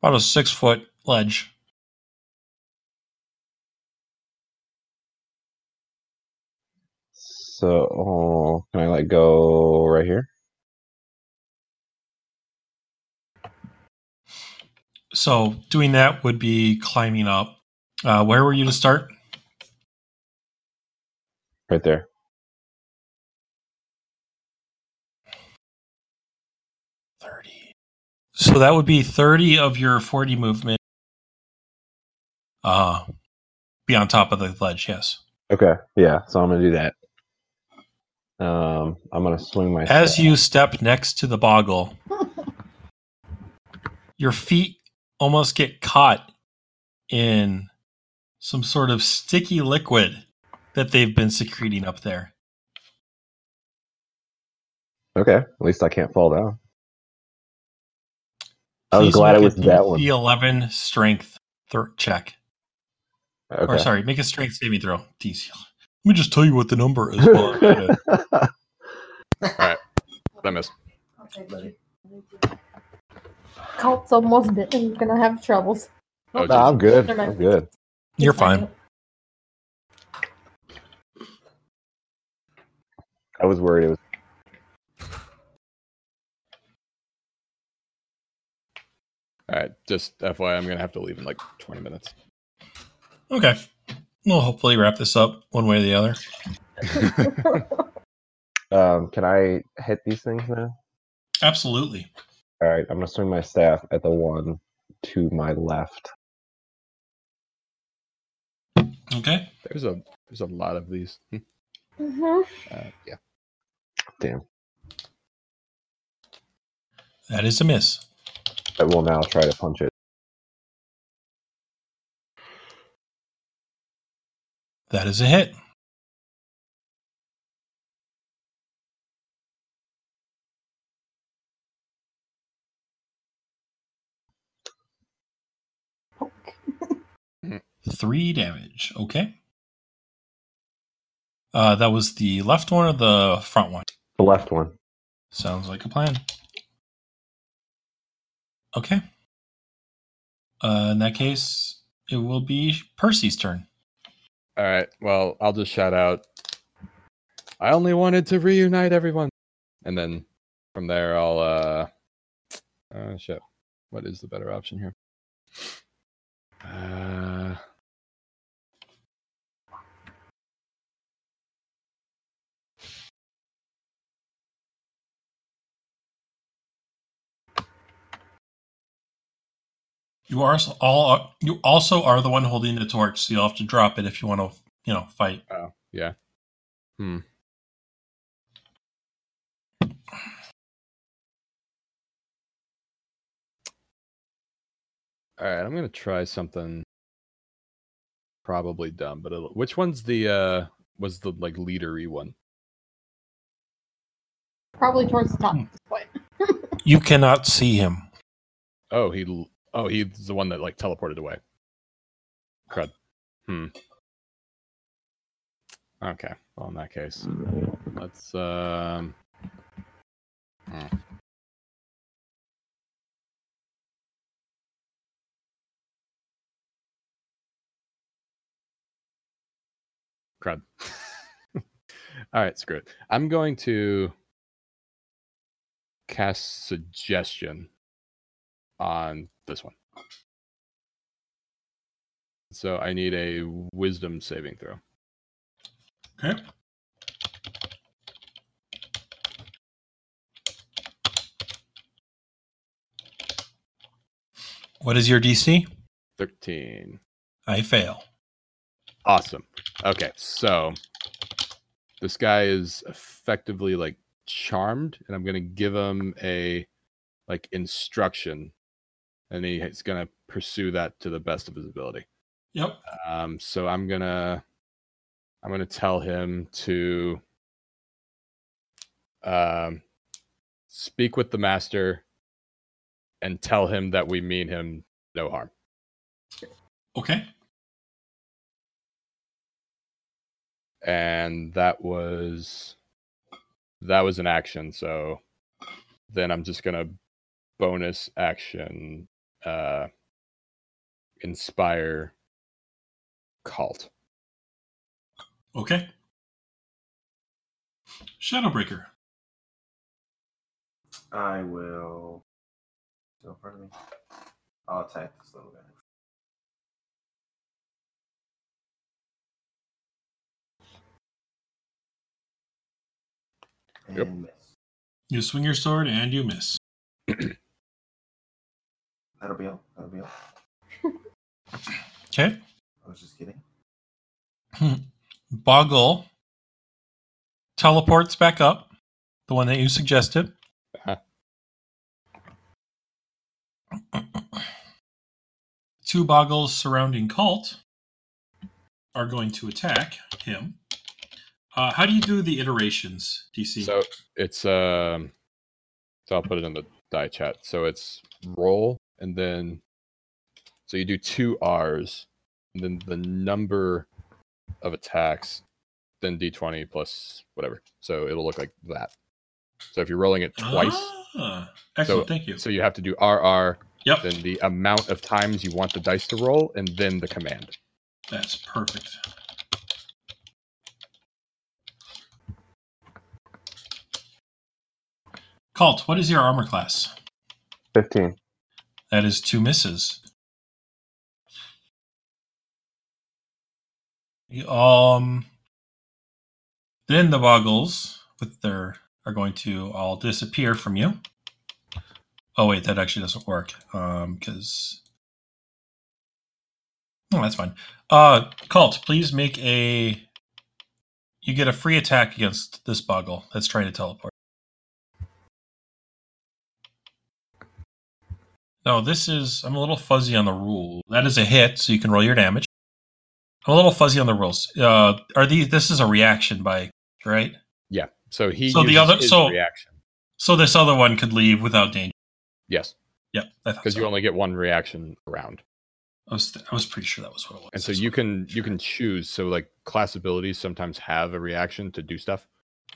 About a six foot ledge. So oh, can I like go right here? So doing that would be climbing up. Uh, where were you to start? Right there. Thirty. So that would be thirty of your forty movement. Uh, be on top of the ledge. Yes. Okay. Yeah. So I'm gonna do that. Um, I'm gonna swing my. As staff. you step next to the boggle, your feet almost get caught in some sort of sticky liquid that they've been secreting up there. Okay. At least I can't fall down. I was Please glad it was that one. DC 11 strength thir- check. Okay. Or sorry, make a strength saving throw. DC. Let me just tell you what the number is. All right, I'm. I missed. Okay, buddy. Cult's almost dead and gonna have troubles. Oh, Nah, I'm good. I'm good. You're fine. I was worried it was. All right, just FYI, I'm gonna have to leave in like 20 minutes. Okay. We'll hopefully wrap this up one way or the other. Um, can I hit these things now? Absolutely. All right. I'm gonna swing my staff at the one to my left. Okay. There's a there's a lot of these. Hmm. Mhm. Uh, yeah. Damn. That is a miss. I will now try to punch it. That is a hit. Poke. Three damage. Okay. Uh, that was the left one or the front one? The left one. Sounds like a plan. Okay. Uh, in that case, it will be Percy's turn. All right. Well, I'll just shout out I only wanted to reunite everyone. And then from there, I'll uh, uh shit. What is the better option here? Uh, You are all you also are the one holding the torch, so you'll have to drop it if you want to, you know, fight. oh, yeah. Hmm. All right, I'm gonna try something probably dumb, but it'll, which one's the uh was the like leadery one? Probably towards the top Hmm. at this point. You cannot see him. Oh, he l- oh he's the one that like teleported away. Crud. Hmm. Okay. Well, in that case, let's um. hmm. Crud. All right, screw it. I'm going to cast suggestion on this one. So I need a wisdom saving throw. Okay. What is your DC? 13. I fail. Awesome. Okay, so this guy is effectively like charmed, and I'm gonna give him a like instruction, and he is gonna pursue that to the best of his ability. Yep. Um, so I'm gonna I'm gonna tell him to um, speak with the master and tell him that we mean him no harm. Okay. and that was that was an action so then i'm just gonna bonus action uh inspire cult Okay. Shadowbreaker. I will. Still in front of me. I'll attack this little guy. And Yep. miss. You swing your sword and you miss. That'll be all. That'll be all. Okay. I was just kidding. Boggle teleports back up, the one that you suggested. Uh-huh. Two boggles surrounding Cult are going to attack him. Uh, how do you do the iterations, DC? so it's um so i'll put it in the die chat so it's roll and then so you do two r's and then the number of attacks then d20 plus whatever so it'll look like that so if you're rolling it twice Ah, excellent. So- thank you. So you have to do RR, Yep. then the amount of times you want the dice to roll, and then the command. That's perfect. Cult, what is your armor class? 15. That is two misses. Um, then the boggles with their are going to all disappear from you. Oh wait, that actually doesn't work. Um, because oh, that's fine. Uh, cult, please make a. You get a free attack against this boggle that's trying to teleport. No, this is. I'm a little fuzzy on the rule. That is a hit, so you can roll your damage. I'm a little fuzzy on the rules. Uh, are these? This is a reaction by right. Yeah. So he So the other- so- reaction. So this other one could leave without danger. Yes, Yep, because so. you only get one reaction around, I was. I was pretty sure that was what it was. and so you can you can choose. So like class abilities sometimes have a reaction to do stuff.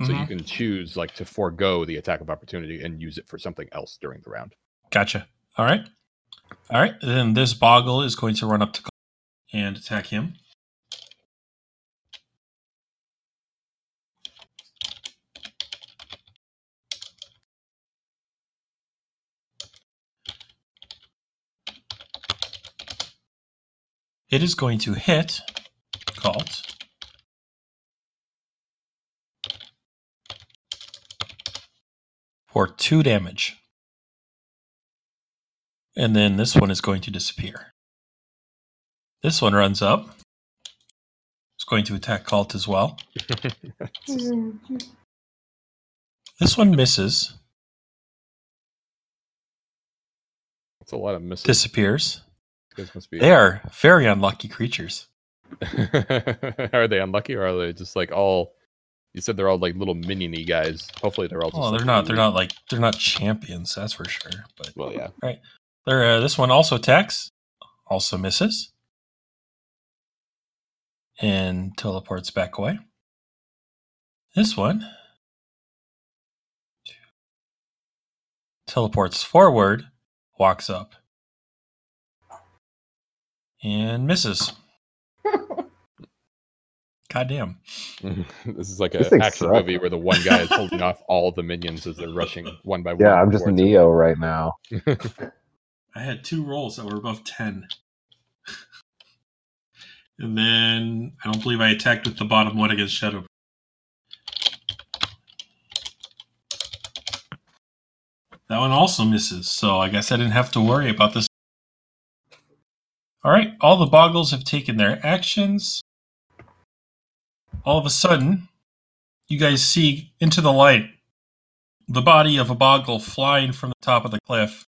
So you Mhm. can choose like to forego the attack of opportunity and use it for something else during the round. Gotcha. All right. All right. Then this Boggle is going to run up to and attack him. It is going to hit Cult. For two damage. And then this one is going to disappear. This one runs up. It's going to attack Cult as well. This one misses, That's a lot of misses. disappears. Must be. They are very unlucky creatures. are they unlucky or are they just like all? You said they're all like little miniony guys. Hopefully they're all. Just Well, they're not. They're not like they're not champions. That's for sure. But Well, yeah. They're, uh, this one also attacks, also misses, and teleports back away. This one teleports forward, walks up, and misses. Goddamn. this is like This an thing action sucks. movie where the one guy is holding off all the minions as they're rushing one by one. Yeah, I'm just towards him. Neo right now. I had two rolls that were above 10. and then I don't believe I attacked with the bottom one against Shadow. That one also misses, so I guess I didn't have to worry about this. Alright, all the boggles have taken their actions. All of a sudden, you guys see into the light the body of a boggle flying from the top of the cliff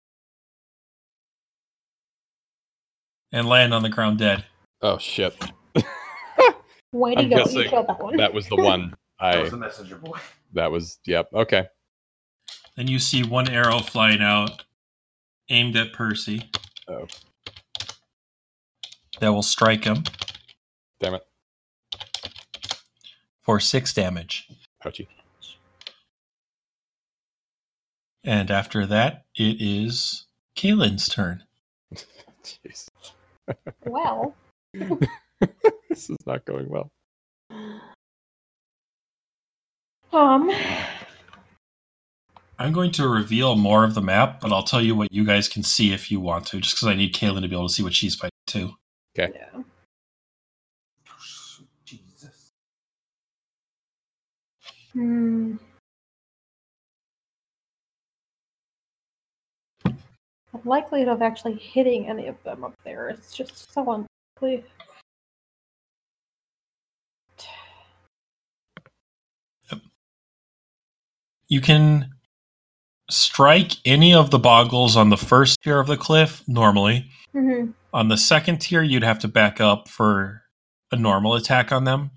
and land on the ground dead. Oh shit! Way to I'm go! You killed that one. That was the one. That was the messenger boy. That was. Yep. Okay. Then you see one arrow flying out, aimed at Percy. Oh. That will strike him Damn it. for six damage. Ouchie. And after that, it is Kaylin's turn. Jeez. Well, this is not going well. um, I'm going to reveal more of the map, but I'll tell you what you guys can see if you want to, just because I need Kaylin to be able to see what she's fighting too. Okay. yeah. Jesus. Hmm. The likelihood of actually hitting any of them up there is just so unlikely. You can strike any of the boggles on the first tier of the cliff normally. Mm-hmm. On the second tier, you'd have to back up for a normal attack on them.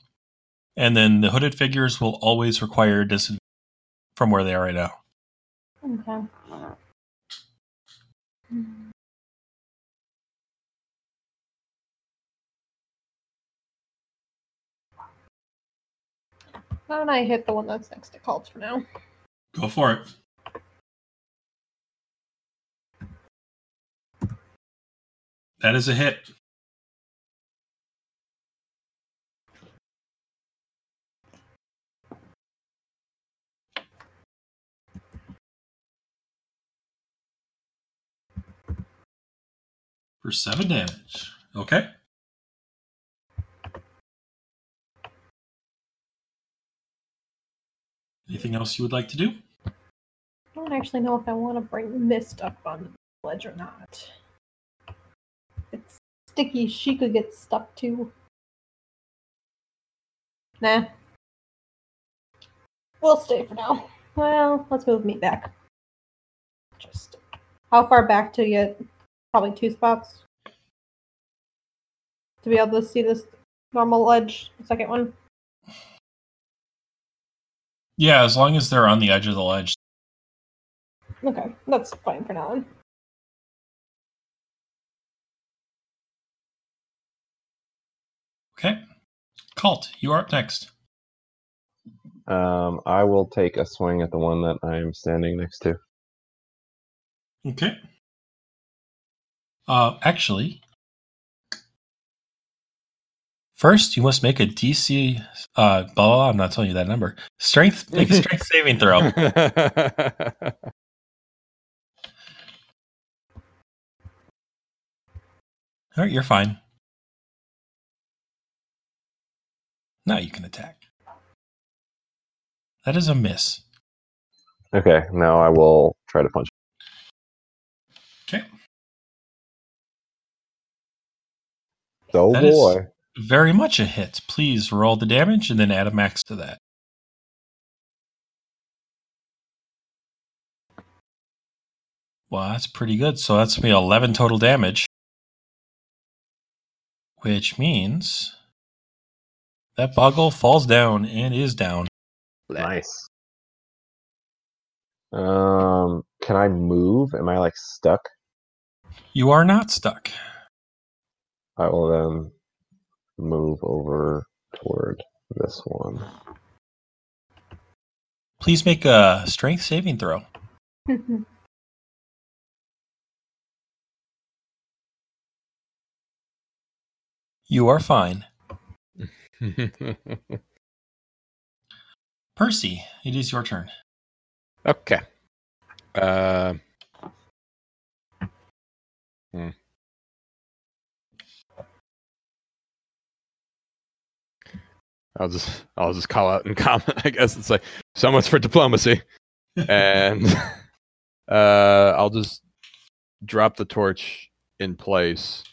And then the hooded figures will always require a disadvantage from where they are right now. Okay. Why don't I hit the one that's next to Cult for now? Go for it. That is a hit. For seven damage. Okay. Anything else you would like to do? I don't actually know if I want to bring Mist up on the ledge or not. It's sticky. She could get stuck too. Nah. We'll stay for now. Well, let's move me back. Just how far back to get? Probably two spots to be able to see this normal ledge. The second one. Yeah, as long as they're on the edge of the ledge. Okay, that's fine for now. Okay. Cult, you are up next. Um, I will take a swing at the one that I am standing next to. Okay. Uh, actually, first you must make a DC. Uh, blah, blah, blah, I'm not telling you that number. Strength. Make a strength saving throw. All right, you're fine. Now you can attack. That is a miss. Okay, now I will try to punch. Okay. Oh That is- boy. Very much a hit. Please roll the damage and then add a max to that. Well, that's pretty good. So that's be 11 total damage. Which means that Boggle falls down and is down. Nice. Um, can I move? Am I like stuck? You are not stuck. I will then move over toward this one. Please make a strength saving throw. You are fine. Percy, it is your turn. okay. Uh, hmm. I'll just I'll just call out and comment. I guess it's like so much for diplomacy, and uh, I'll just drop the torch in place,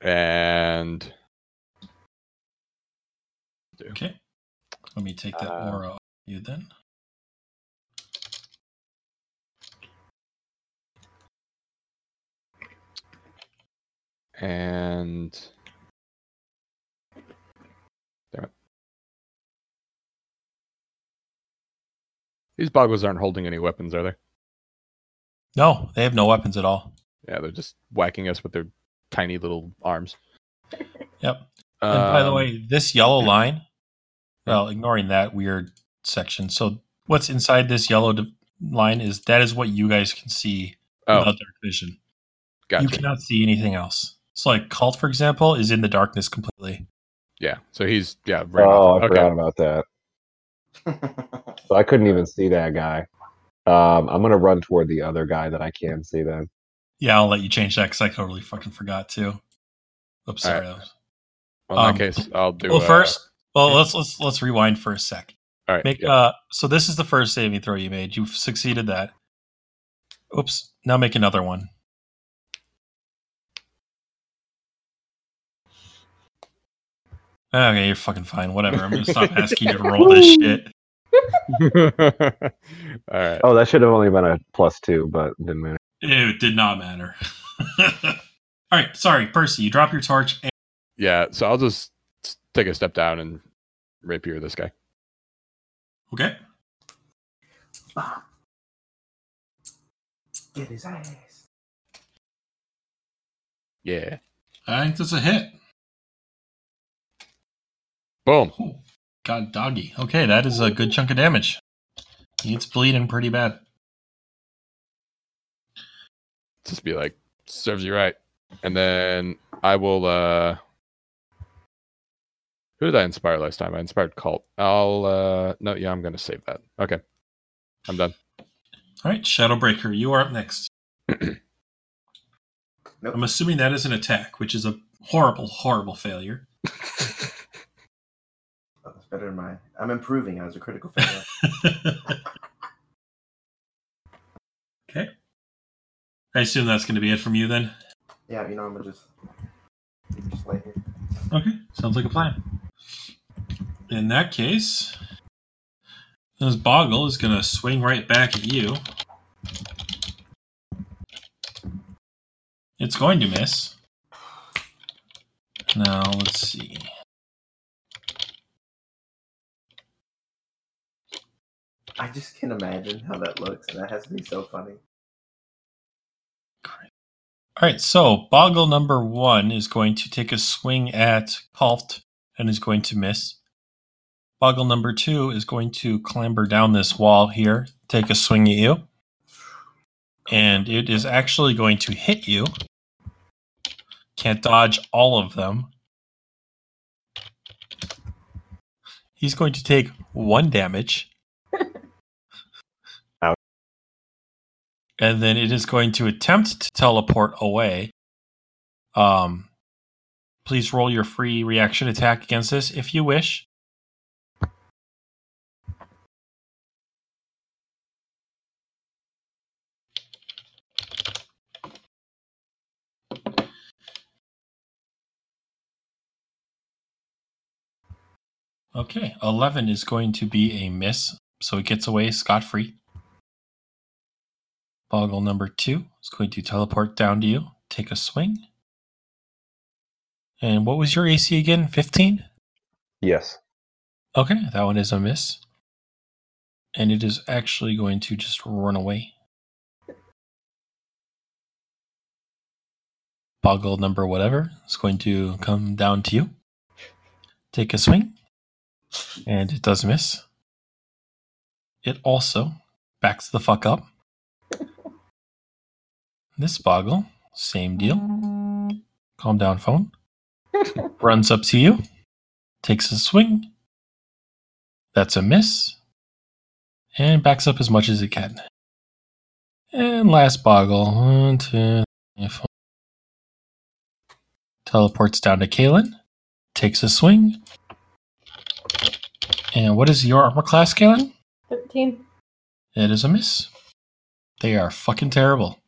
and Okay. Let me take that Uh, aura off you then. and These boggles aren't holding any weapons, are they? No, they have no weapons at all. Yeah, they're just whacking us with their tiny little arms. Yep. And by the Um, way, this yellow line, well, ignoring that weird section. So what's inside this yellow d- line is that is what you guys can see oh, without dark vision. gotcha. You cannot see anything else. So like cult, for example, is in the darkness completely. Yeah, so he's yeah. Right Oh, off. I okay. forgot about that. So I couldn't even see that guy. Um, I'm gonna run toward the other guy that I can see then. Yeah, I'll let you change that because I totally fucking forgot to. Oops, sorry. right. Well, in Um, that case, I'll do. well, uh, first, well, let's let's let's rewind for a sec. all right. Make yeah. uh so this is the first saving throw you made. You've succeeded that. Oops. Now make another one. Okay, you're fucking fine. Whatever. I'm gonna stop asking you to roll this shit. all right. Oh, that should have only been a plus two, but didn't matter. It did not matter. All right, sorry, Percy. You drop your torch. And- Yeah, so I'll just take a step down and rapier this guy. okay. Get his ass. Yeah. I think that's a hit. Boom. Ooh, God, doggy. Okay, that is a good chunk of damage. It's bleeding pretty bad. Just be like, serves you right. And then I will uh who did I inspire last time? I inspired Cult. I'll uh no, yeah, I'm gonna save that. Okay. I'm done. All right, Shadowbreaker, you are up next. Nope. I'm assuming that is an attack, which is a horrible, horrible failure. Better than mine. I'm improving as a critical failure. okay. I assume that's going to be it from you then. yeah, you know, I'm gonna just just lay here. Okay, sounds like a plan. In that case, this Boggle is going to swing right back at you. It's going to miss. Now, let's see. I just can't imagine how that looks, and that has to be so funny. All right, so Boggle number one is going to take a swing at Kalt and is going to miss. Boggle number two is going to clamber down this wall here, take a swing at you, and it is actually going to hit you. Can't dodge all of them. He's going to take one damage. And then it is going to attempt to teleport away. Um, Please roll your free reaction attack against this if you wish. Okay, 11 is going to be a miss, so it gets away scot free. Boggle number two is going to teleport down to you, take a swing. And what was your AC again? 15? Yes. Okay, that one is a miss. And it is actually going to just run away. Boggle number whatever is going to come down to you. Take a swing. And it does miss. It also backs the fuck up. This Boggle, same deal. Calm down, phone. Runs up to you. Takes a swing. That's a miss. And backs up as much as it can. And last Boggle. One, two, three, four. Teleports down to Kaylin. Takes a swing. And what is your armor class, Kaylin? 13. It is a miss. They are fucking terrible.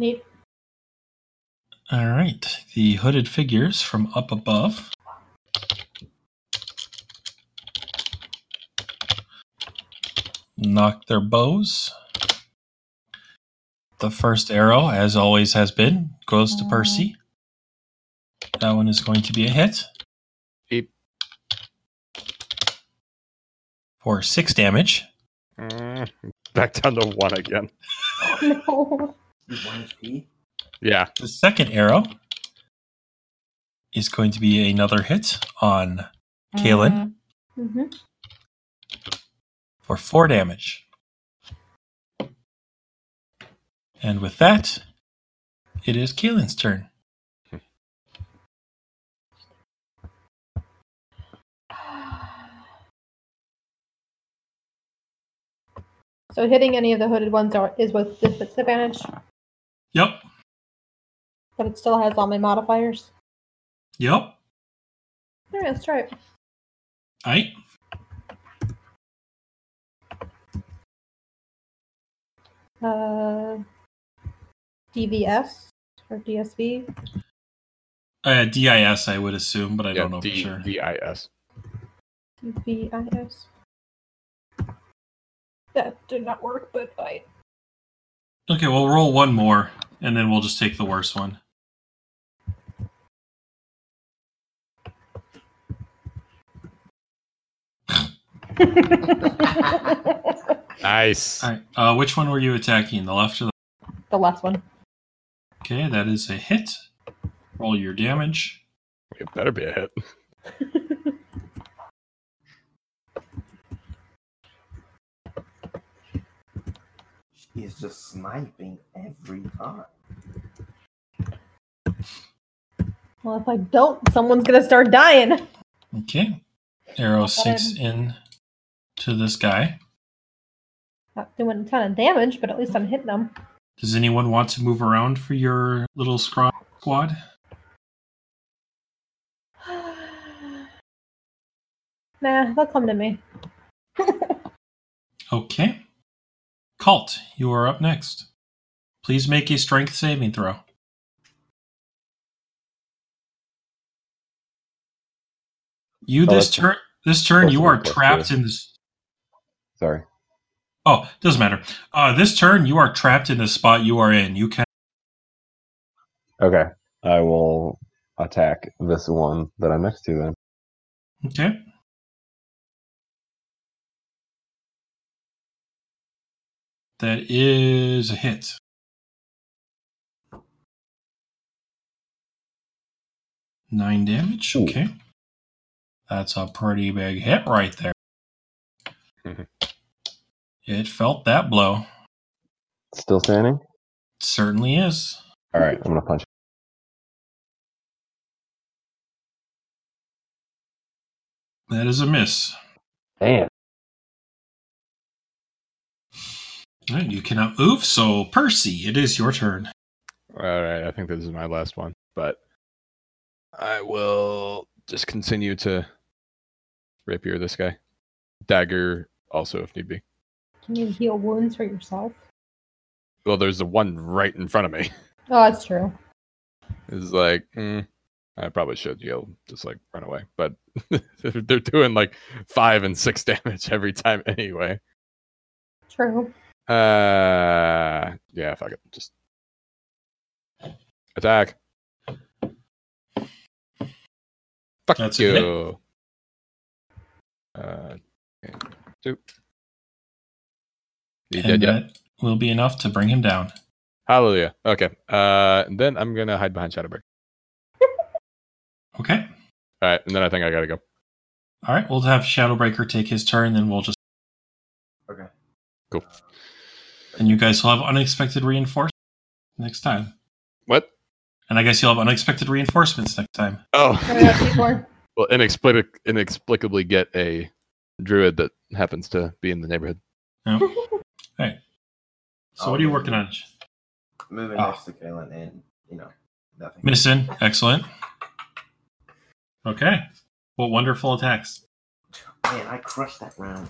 Neat. All right. The hooded figures from up above. Nock their bows. The first arrow, as always has been, goes to Percy. That one is going to be a hit. Beep. For six damage. Mm, back down to one again. no. One HP. Yeah. The second arrow is going to be another hit on Kaylin hmm for four damage. And with that, it is Kaylin's turn. So hitting any of the hooded ones are, is with disadvantage, Yep. but it still has all my modifiers. Yep. All right, let's try it. Aight. Uh, DVS or DSV. Uh, DIS, I would assume, but I yeah, don't know D- for sure. DIS. DVIS. That did not work, but I. Okay, we'll roll one more, and then we'll just take the worst one. Nice. All right. Uh, which one were you attacking? The left or the? the last one. Okay, that is a hit. Roll your damage. It better be a hit. He is just sniping every time. Well, if I don't, someone's gonna start dying. Okay. Arrow Not sinks bad. in to this guy. Not doing a ton of damage, but at least I'm hitting them. Does anyone want to move around for your little scraw squad? nah, they'll come to me. Okay. Cult, you are up next. Please make a strength saving throw. You Oh, this turn this turn you are trapped in this Sorry. Oh, doesn't matter. Uh this turn you are trapped in the spot you are in. You can Okay. I will attack this one that I'm next to then. Okay. That is a hit. Nine damage. Ooh. Okay. That's a pretty big hit right there. Mhm. it felt that blow. Still standing? Certainly is. All right. I'm gonna punch. That is a miss. Damn. All right, you cannot move, so Percy, it is your turn. All right. I think this is my last one, but I will just continue to rapier this guy. Dagger also if need be. Can you heal wounds for yourself? Well, there's the one right in front of me. Oh, that's true. It's like, mm, I probably should yell, just like run away. But they're they're doing like five and six damage every time anyway. True. Uh, yeah, fuck it. Just attack. Fuck That's you. Uh, okay, two. You dead And yet? that will be enough to bring him down. Hallelujah. Okay. Uh, then I'm gonna hide behind Shadowbreak. Okay. All right, and then I think I gotta go. All right. We'll have Shadowbreaker take his turn, then we'll just Okay. Cool. and you guys will have unexpected reinforcements next time. What? And I guess you'll have unexpected reinforcements next time. Oh, What do I have for? well, inexplic- inexplicably get a druid that happens to be in the neighborhood. No. Okay. So what are you working on? Moving Ah. next to Kaylin and you know nothing. Missing. Excellent. Okay. What wonderful attacks. Man, I crushed that round.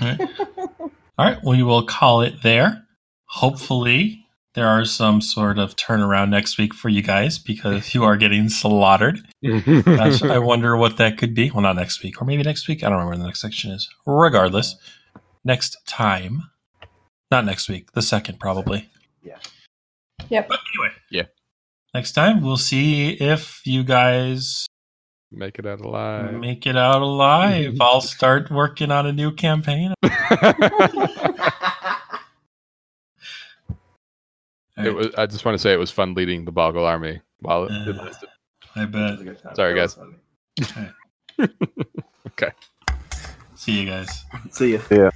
All right. All right. We will call it there. Hopefully, there are some sort of turnaround next week for you guys because you are getting slaughtered. Gosh, I wonder what that could be. Well, not next week, or maybe next week. I don't remember when the next section is. Regardless, next time, not next week, the second probably. Yeah. Yep. But anyway, Yeah. Next time, we'll see if you guys Make it out alive. make it out alive. I'll start working on a new campaign. it was, I just want to say it was fun leading the Boggle army while it, it Uh, lasted. I That was bet. a. Sorry, That was guys. okay. See you guys. See ya. Yeah.